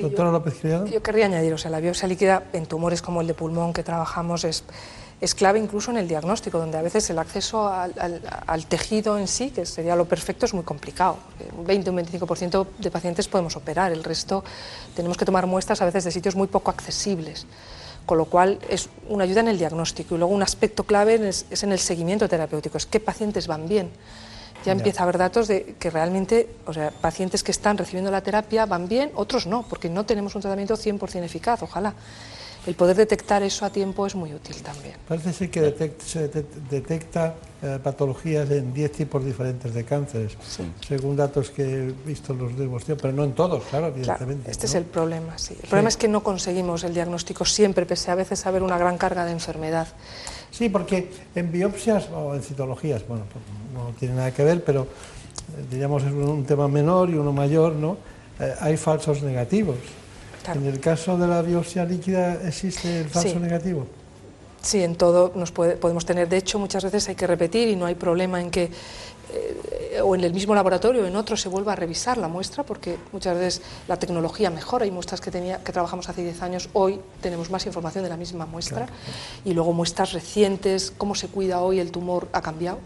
Doctora López Criado. Yo querría añadir, o sea, la biopsia líquida en tumores como el de pulmón que trabajamos es es clave incluso en el diagnóstico, donde a veces el acceso al, tejido en sí, que sería lo perfecto, es muy complicado. Un 20 o un 25% de pacientes podemos operar, el resto tenemos que tomar muestras a veces de sitios muy poco accesibles, con lo cual es una ayuda en el diagnóstico. Y luego un aspecto clave es, en el seguimiento terapéutico, es qué pacientes van bien. Ya empieza a haber datos de que realmente, o sea, pacientes que están recibiendo la terapia van bien, otros no, porque no tenemos un tratamiento 100% eficaz, ojalá el poder detectar eso a tiempo es muy útil también. Parece ser que se detecta eh, patologías en 10 tipos diferentes de cánceres, según datos que he visto los de pero no en todos, claro, evidentemente. este es el problema, sí. El problema es que no conseguimos el diagnóstico siempre, pese a veces haber una gran carga de enfermedad. Sí, porque en biopsias o en citologías, bueno, pues no tiene nada que ver, pero eh, diríamos es un tema menor y uno mayor, ¿no? Eh, hay falsos negativos. ¿En el caso de la biopsia líquida existe el falso negativo? Sí, en todo nos podemos tener. De hecho, muchas veces hay que repetir y no hay problema en que eh, o en el mismo laboratorio o en otro se vuelva a revisar la muestra, porque muchas veces la tecnología mejora. Hay muestras que, tenía, que trabajamos hace 10 años, hoy tenemos más información de la misma muestra. Y luego muestras recientes, cómo se cuida hoy el tumor ha cambiado.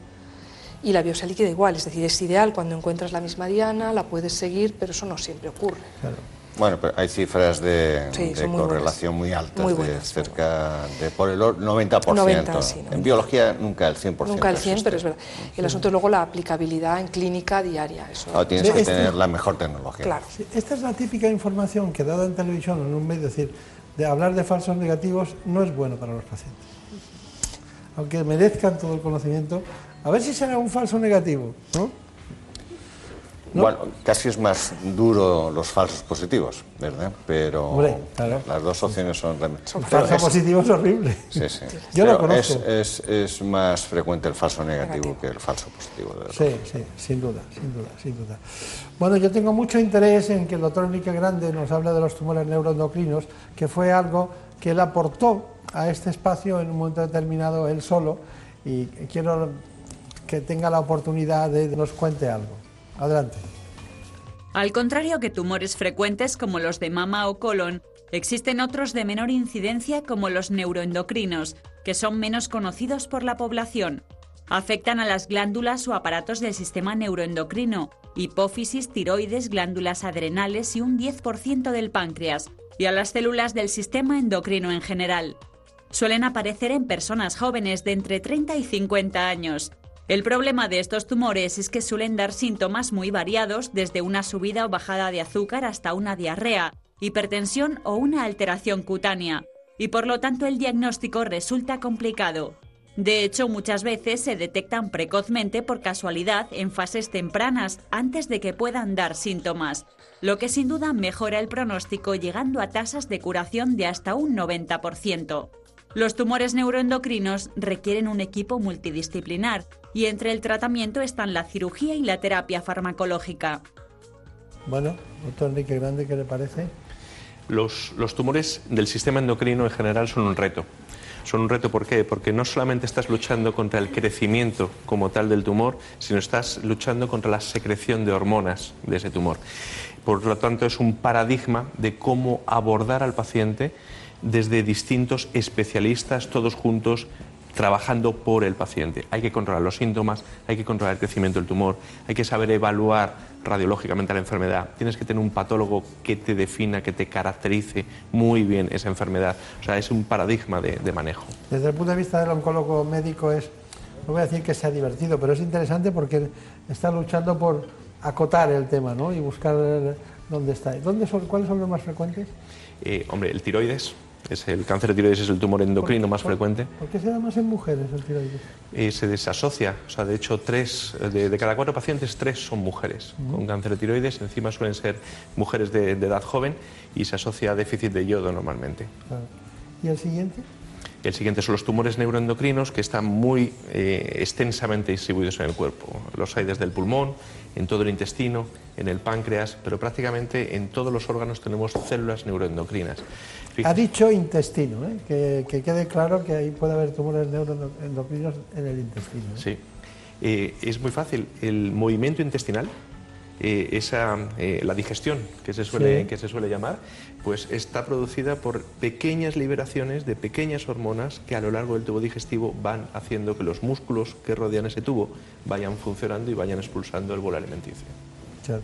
Y la biopsia líquida igual, es decir, es ideal cuando encuentras la misma diana, la puedes seguir, pero eso no siempre ocurre. Claro. Bueno, pero hay cifras de, correlación muy altas, de cerca de por el 90%. En biología nunca el 100%. Nunca el 100%, pero es verdad. El asunto es luego la aplicabilidad en clínica diaria. Eso. tienes que tener la mejor tecnología. Claro. esta es la típica información que dada en televisión o en un medio, es decir, de hablar de falsos negativos no es bueno para los pacientes. Aunque merezcan todo el conocimiento, a ver si será un falso negativo, ¿no? Bueno, casi es más duro los falsos positivos, ¿verdad? Pero las dos opciones son... son falso positivo es horrible. Sí, sí. Yo lo conozco. Es, es, más frecuente el falso negativo, que el falso positivo. sí, sí, sin duda, sin duda, sin duda. Bueno, yo tengo mucho interés en que el doctor Enrique Grande nos hable de los tumores neuroendocrinos, que fue algo que él aportó a este espacio en un momento determinado él solo, y quiero que tenga la oportunidad de que nos cuente algo. Adelante. Al contrario que tumores frecuentes como los de mama o colon, existen otros de menor incidencia como los neuroendocrinos, que son menos conocidos por la población. Afectan a las glándulas o aparatos del sistema neuroendocrino, hipófisis, tiroides, glándulas adrenales y un 10% del páncreas, y a las células del sistema endocrino en general. Suelen aparecer en personas jóvenes de entre 30 y 50 años el problema de estos tumores es que suelen dar síntomas muy variados, desde una subida o bajada de azúcar hasta una diarrea, hipertensión o una alteración cutánea, y por lo tanto el diagnóstico resulta complicado. De hecho, muchas veces se detectan precozmente por casualidad en fases tempranas antes de que puedan dar síntomas, lo que sin duda mejora el pronóstico llegando a tasas de curación de hasta un 90%. Los tumores neuroendocrinos requieren un equipo multidisciplinar y entre el tratamiento están la cirugía y la terapia farmacológica. Bueno, doctor Enrique Grande, ¿qué le parece? Los, los tumores del sistema endocrino en general son un reto. Son un reto, ¿por qué? Porque no solamente estás luchando contra el crecimiento como tal del tumor, sino estás luchando contra la secreción de hormonas de ese tumor. Por lo tanto, es un paradigma de cómo abordar al paciente desde distintos especialistas, todos juntos, trabajando por el paciente. Hay que controlar los síntomas, hay que controlar el crecimiento del tumor, hay que saber evaluar radiológicamente la enfermedad. Tienes que tener un patólogo que te defina, que te caracterice muy bien esa enfermedad. O sea, es un paradigma de, manejo. Desde el punto de vista del oncólogo médico es, no voy a decir que sea divertido, pero es interesante porque está luchando por acotar el tema ¿no? y buscar dónde está. ¿Dónde son, ¿Cuáles son los más frecuentes? Eh, hombre, el tiroides Es el cáncer de tiroides es el tumor endocrino más frecuente. ¿Por qué se da más en mujeres el tiroides? Eh, se desasocia, o sea, de hecho, tres de, de cada cuatro pacientes, tres son mujeres con cáncer de tiroides. Encima suelen ser mujeres de, de edad joven y se asocia a déficit de yodo normalmente. Claro. ¿Y el siguiente? El siguiente son los tumores neuroendocrinos que están muy eh, extensamente distribuidos en el cuerpo. Los hay desde el pulmón, en todo el intestino, en el páncreas, pero prácticamente en todos los órganos tenemos células neuroendocrinas. Ha dicho intestino, ¿eh? que, que, quede claro que ahí puede haber tumores neuroendocrinos en el intestino. ¿eh? Sí, eh, es muy fácil. El movimiento intestinal, esa, la digestión que se, suele, Sí. que se suele llamar, pues está producida por pequeñas liberaciones de pequeñas hormonas que a lo largo del tubo digestivo van haciendo que los músculos que rodean ese tubo vayan funcionando y vayan expulsando el bolo alimenticio. Claro.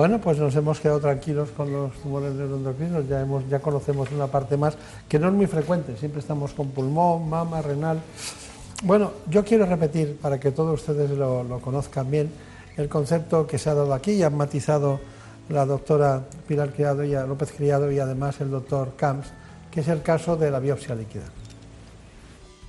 Bueno, pues nos hemos quedado tranquilos con los tumores neuroendocrinos, ya, hemos, ya conocemos una parte más que no es muy frecuente, siempre estamos con pulmón, mama, renal. Bueno, yo quiero repetir, para que todos ustedes lo, conozcan bien, el concepto que se ha dado aquí y han matizado la doctora Pilar Criado y López Criado y además el doctor Camps, que es el caso de la biopsia líquida.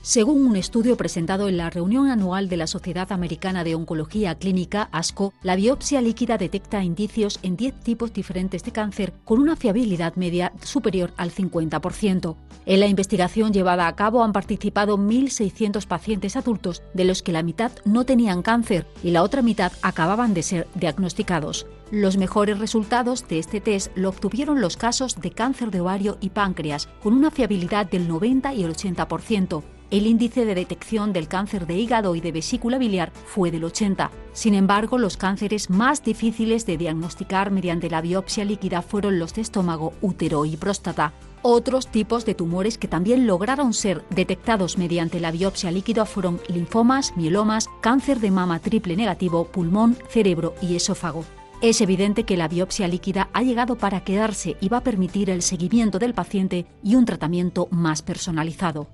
Según un estudio presentado en la reunión anual de la Sociedad Americana de Oncología Clínica, ASCO, la biopsia líquida detecta indicios en 10 tipos diferentes de cáncer con una fiabilidad media superior al 50%. En la investigación llevada a cabo han participado 1.600 pacientes adultos, de los que la mitad no tenían cáncer y la otra mitad acababan de ser diagnosticados. Los mejores resultados de este test lo obtuvieron los casos de cáncer de ovario y páncreas, con una fiabilidad del 90 y el 80%. El índice de detección del cáncer de hígado y de vesícula biliar fue del 80. Sin embargo, los cánceres más difíciles de diagnosticar mediante la biopsia líquida fueron los de estómago, útero y próstata. Otros tipos de tumores que también lograron ser detectados mediante la biopsia líquida fueron linfomas, mielomas, cáncer de mama triple negativo, pulmón, cerebro y esófago. Es evidente que la biopsia líquida ha llegado para quedarse y va a permitir el seguimiento del paciente y un tratamiento más personalizado.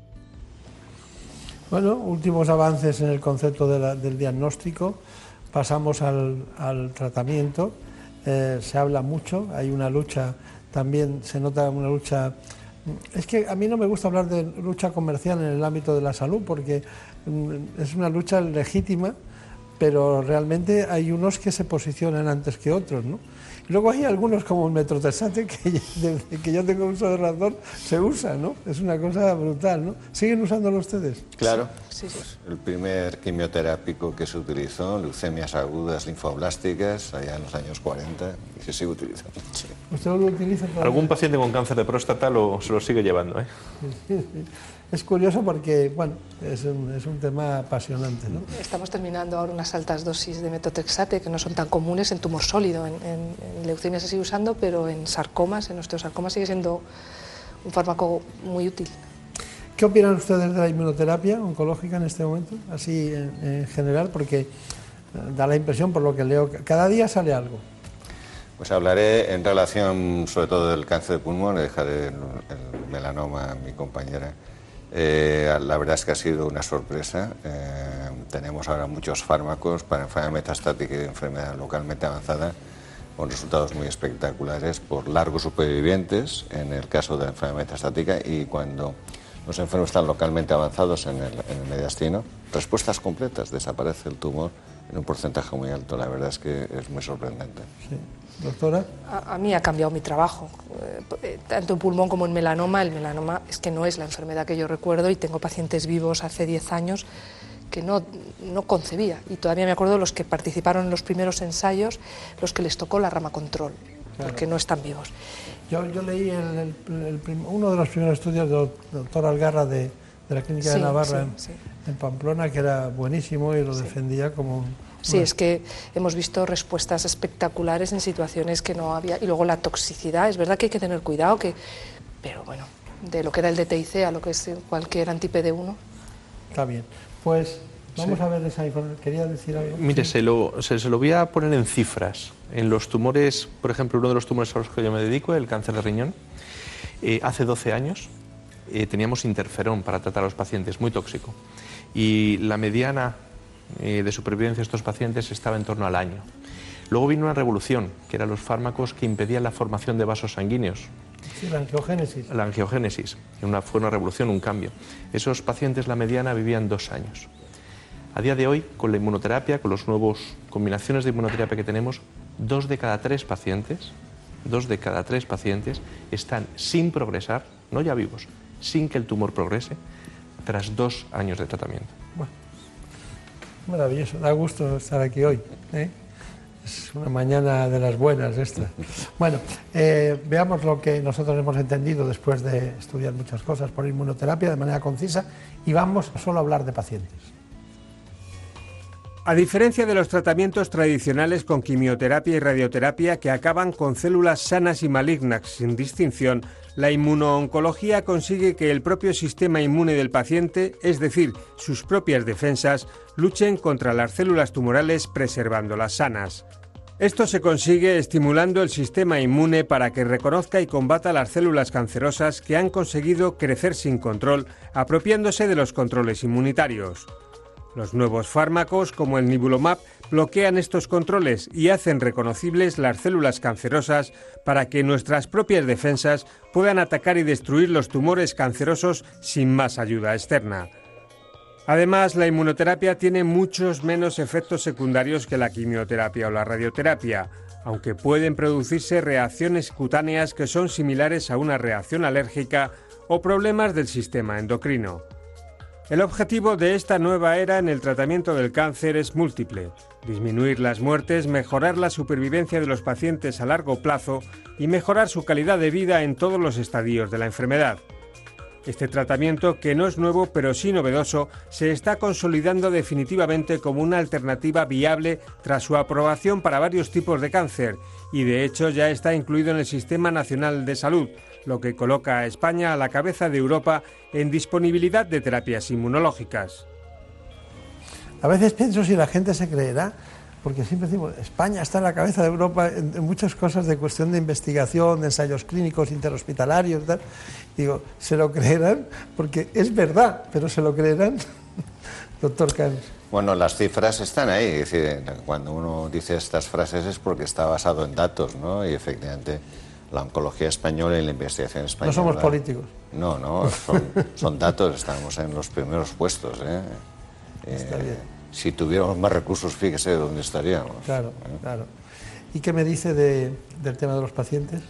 Bueno, últimos avances en el concepto de la- del diagnóstico. Pasamos al, tratamiento. Eh, se habla mucho, hay una lucha, también se nota una lucha. Es que a mí no me gusta hablar de lucha comercial en el ámbito de la salud porque mm, es una lucha legítima, pero realmente hay unos que se posicionan antes que otros, ¿no? Luego hay algunos como el metrotexate que desde que yo tengo uso de razón se usa, ¿no? Es una cosa brutal, ¿no? ¿Siguen usándolo ustedes? Claro. Sí, sí. Pues el primer quimioterápico que se utilizó, leucemias agudas linfoblásticas, allá en los años 40, y se sigue utilizando. Sí. ¿Usted lo utiliza todavía? Algún paciente con cáncer de próstata lo, se lo sigue llevando. ¿eh? Es curioso porque, bueno, es un, es un tema apasionante, ¿no? Estamos terminando ahora unas altas dosis de metotrexate que no son tan comunes en tumor sólido. En, en- en leucemia se sigue usando, pero en sarcomas, en osteosarcomas sigue siendo un fármaco muy útil. ¿Qué opinan ustedes de la inmunoterapia oncológica en este momento? Así en, en general, porque eh, da la impresión, por lo que leo, que cada día sale algo. Pues hablaré en relación sobre todo del cáncer de pulmón, le dejaré el, el melanoma a mi compañera. Eh, la verdad es que ha sido una sorpresa. Eh, tenemos ahora muchos fármacos para enfermedad metastática y enfermedad localmente avanzada con resultados muy espectaculares por largos supervivientes en el caso de la enfermedad metastática y cuando los enfermos están localmente avanzados en el, en el mediastino, respuestas completas, desaparece el tumor en un porcentaje muy alto. La verdad es que es muy sorprendente. Doctora. A, a mí ha cambiado mi trabajo, eh, tanto en pulmón como en melanoma. El melanoma es que no es la enfermedad que yo recuerdo y tengo pacientes vivos hace 10 años que no, no concebía. Y todavía me acuerdo de los que participaron en los primeros ensayos, los que les tocó la rama control, Claro. porque no están vivos. Yo, yo leí el- el- el prim- uno de los primeros estudios del doctor Algarra de, de la Clínica de Navarra sí, en, sí. en Pamplona, que era buenísimo y lo defendía como... un- Sí, una- es que hemos visto respuestas espectaculares en situaciones que no había. Y luego la toxicidad, es verdad que hay que tener cuidado, que, pero bueno, de lo que era el DTIC a lo que es cualquier anti-PD1. Está bien. Pues vamos Sí. a ver esa información. ¿Quería decir algo? Mire, Sí. se lo, se, se lo voy a poner en cifras. En los tumores, por ejemplo, uno de los tumores a los que yo me dedico, el cáncer de riñón, eh, hace 12 años eh, teníamos interferón para tratar a los pacientes, muy tóxico. Y la mediana eh, de supervivencia de estos pacientes estaba en torno al año. Luego vino una revolución, que eran los fármacos que impedían la formación de vasos sanguíneos. Sí, la angiogénesis. La angiogénesis. Una, fue una revolución, un cambio. Esos pacientes, la mediana, vivían dos años. A día de hoy, con la inmunoterapia, con las nuevas combinaciones de inmunoterapia que tenemos, dos de cada tres pacientes, dos de cada tres pacientes están sin progresar, no ya vivos, sin que el tumor progrese, tras dos años de tratamiento. Maravilloso, da gusto estar aquí hoy. ¿eh? Es una mañana de las buenas esta. Bueno, eh, veamos lo que nosotros hemos entendido después de estudiar muchas cosas por inmunoterapia de manera concisa y vamos solo a hablar de pacientes. A diferencia de los tratamientos tradicionales con quimioterapia y radioterapia que acaban con células sanas y malignas sin distinción, la inmunooncología consigue que el propio sistema inmune del paciente, es decir, sus propias defensas, luchen contra las células tumorales preservándolas sanas. Esto se consigue estimulando el sistema inmune para que reconozca y combata las células cancerosas que han conseguido crecer sin control, apropiándose de los controles inmunitarios. Los nuevos fármacos, como el Nibulomab, bloquean estos controles y hacen reconocibles las células cancerosas para que nuestras propias defensas puedan atacar y destruir los tumores cancerosos sin más ayuda externa. Además, la inmunoterapia tiene muchos menos efectos secundarios que la quimioterapia o la radioterapia, aunque pueden producirse reacciones cutáneas que son similares a una reacción alérgica o problemas del sistema endocrino. El objetivo de esta nueva era en el tratamiento del cáncer es múltiple. Disminuir las muertes, mejorar la supervivencia de los pacientes a largo plazo y mejorar su calidad de vida en todos los estadios de la enfermedad. Este tratamiento, que no es nuevo pero sí novedoso, se está consolidando definitivamente como una alternativa viable tras su aprobación para varios tipos de cáncer y de hecho ya está incluido en el Sistema Nacional de Salud, lo que coloca a España a la cabeza de Europa en disponibilidad de terapias inmunológicas. A veces pienso si la gente se creerá, porque siempre decimos, España está en la cabeza de Europa en, muchas cosas de cuestión de investigación, de ensayos clínicos, interhospitalarios, tal. Digo, ¿se lo creerán? Porque es verdad, pero ¿se lo creerán? Doctor Carlos. Bueno, las cifras están ahí. Es decir, cuando uno dice estas frases es porque está basado en datos, ¿no? Y efectivamente la oncología española y la investigación española. No somos políticos. No, no, son, datos, estamos en los primeros puestos. ¿eh? Está bien. Si tuviéramos más recursos, fíjese dónde estaríamos. Claro, ¿eh? claro. ¿Y qué me dice de, del tema de los pacientes?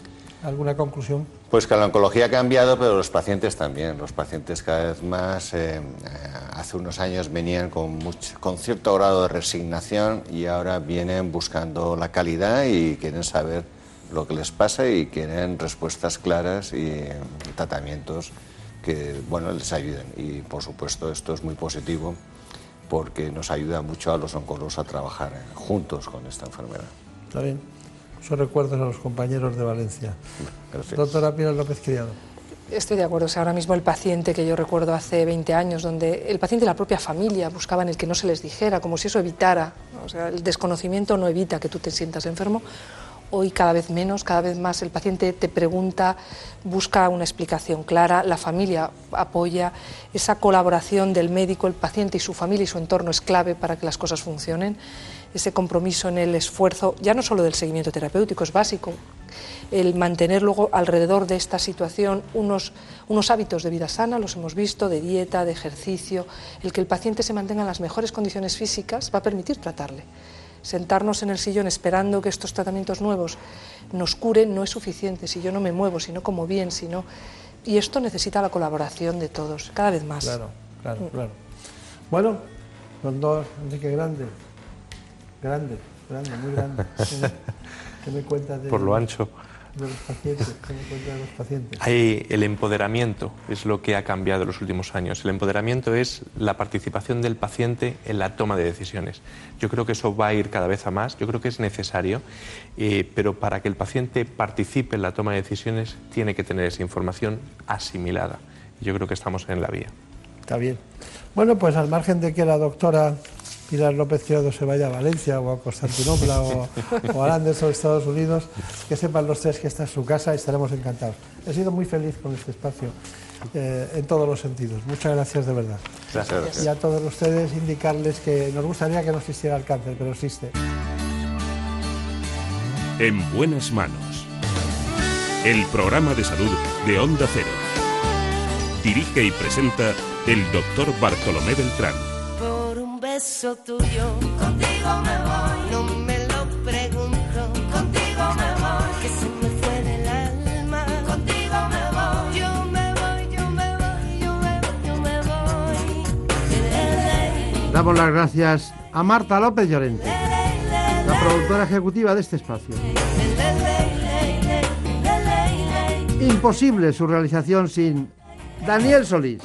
¿Alguna conclusión? Pues que la oncología ha cambiado, pero los pacientes también. Los pacientes cada vez más, eh, hace unos años venían con, con cierto grado de resignación y ahora vienen buscando la calidad y quieren saber lo que les pasa y quieren respuestas claras y tratamientos que bueno, les ayuden. Y por supuesto esto es muy positivo porque nos ayuda mucho a los oncólogos a trabajar juntos con esta enfermedad. Está bien. Muchos recuerdos a los compañeros de Valencia. Gracias. Doctora Pilar López Criado. Estoy de acuerdo. O sea, ahora mismo el paciente que yo recuerdo hace 20 años, donde el paciente y la propia familia buscaban el que no se les dijera, como si eso evitara. O sea, el desconocimiento no evita que tú te sientas enfermo hoy cada vez menos, cada vez más el paciente te pregunta, busca una explicación clara, la familia apoya, esa colaboración del médico, el paciente y su familia y su entorno es clave para que las cosas funcionen, ese compromiso en el esfuerzo, ya no solo del seguimiento terapéutico, es básico, el mantener luego alrededor de esta situación unos, unos hábitos de vida sana, los hemos visto, de dieta, de ejercicio, el que el paciente se mantenga en las mejores condiciones físicas va a permitir tratarle sentarnos en el sillón esperando que estos tratamientos nuevos nos curen no es suficiente si yo no me muevo, si no como bien, si no... Y esto necesita la colaboración de todos, cada vez más. Claro, claro, mm. claro. Bueno, los dos, Enrique Grande, grande, grande, muy grande. ¿Qué me cuentas de Por lo ancho de los pacientes? los pacientes? Hay el empoderamiento, es lo que ha cambiado en los últimos años. El empoderamiento es la participación del paciente en la toma de decisiones. Yo creo que eso va a ir cada vez a más, yo creo que es necesario, eh, pero para que el paciente participe en la toma de decisiones tiene que tener esa información asimilada. Yo creo que estamos en la vía. Está bien. Bueno, pues al margen de que la doctora Pilar López Criado se vaya a Valencia o a Constantinopla o, o a Londres o Estados Unidos, que sepan los tres que esta es su casa y estaremos encantados. He sido muy feliz con este espacio eh, en todos los sentidos. Muchas gracias de verdad. Gracias. Y a todos ustedes indicarles que nos gustaría que no existiera el cáncer, pero existe. En buenas manos. el programa de salud de Onda Cero. Dirige y presenta el doctor Bartolomé Beltrán. Por un beso tuyo, contigo me voy. No me lo pregunto, contigo me voy. Que se me fue del alma, contigo me voy. Yo me voy, yo me voy, yo me voy, yo me voy. Damos las gracias a Marta López Llorente, la productora ejecutiva de este espacio. Imposible su realización sin Daniel Solís,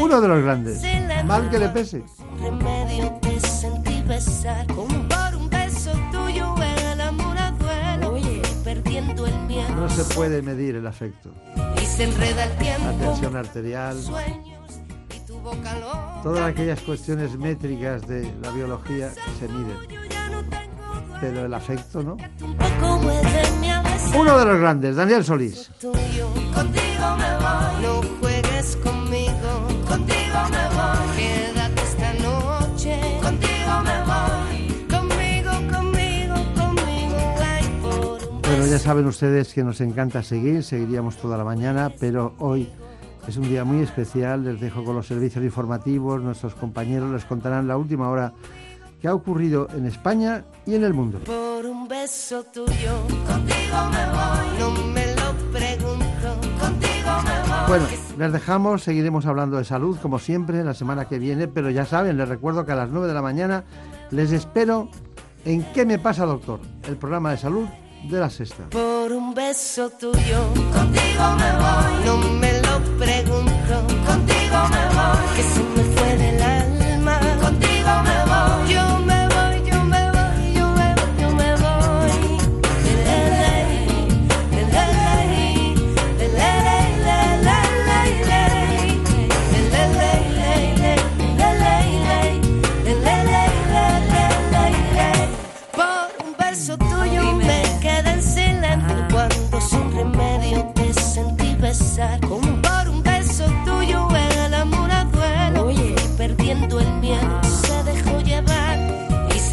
uno de los grandes. Mal que le pese. remedio te sentí besar. Como por un beso tuyo el amor a duelo. Fui perdiendo el miedo. No se puede medir el afecto. Y se enreda el La tiempo. tensión arterial, Sueños y todas aquellas cuestiones métricas de la biología se miden. Pero el afecto no. Uno de los grandes, Daniel Solís. Contigo me voy. No juegues conmigo. Contigo me voy. Quédate esta noche. Contigo me voy. Conmigo, conmigo, conmigo. Ay, por un Bueno, ya saben ustedes que nos encanta seguir, seguiríamos toda la mañana, pero hoy es un día muy especial. Les dejo con los servicios informativos. Nuestros compañeros les contarán la última hora que ha ocurrido en España y en el mundo. Por un beso tuyo, contigo me voy. No me lo pregunto. Bueno, les dejamos, seguiremos hablando de salud como siempre la semana que viene, pero ya saben, les recuerdo que a las 9 de la mañana les espero en ¿Qué me pasa, doctor? El programa de salud de la sexta. Por un beso tuyo, contigo me voy. No me lo pregunto, contigo me voy. Que se me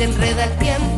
enreda el tiempo.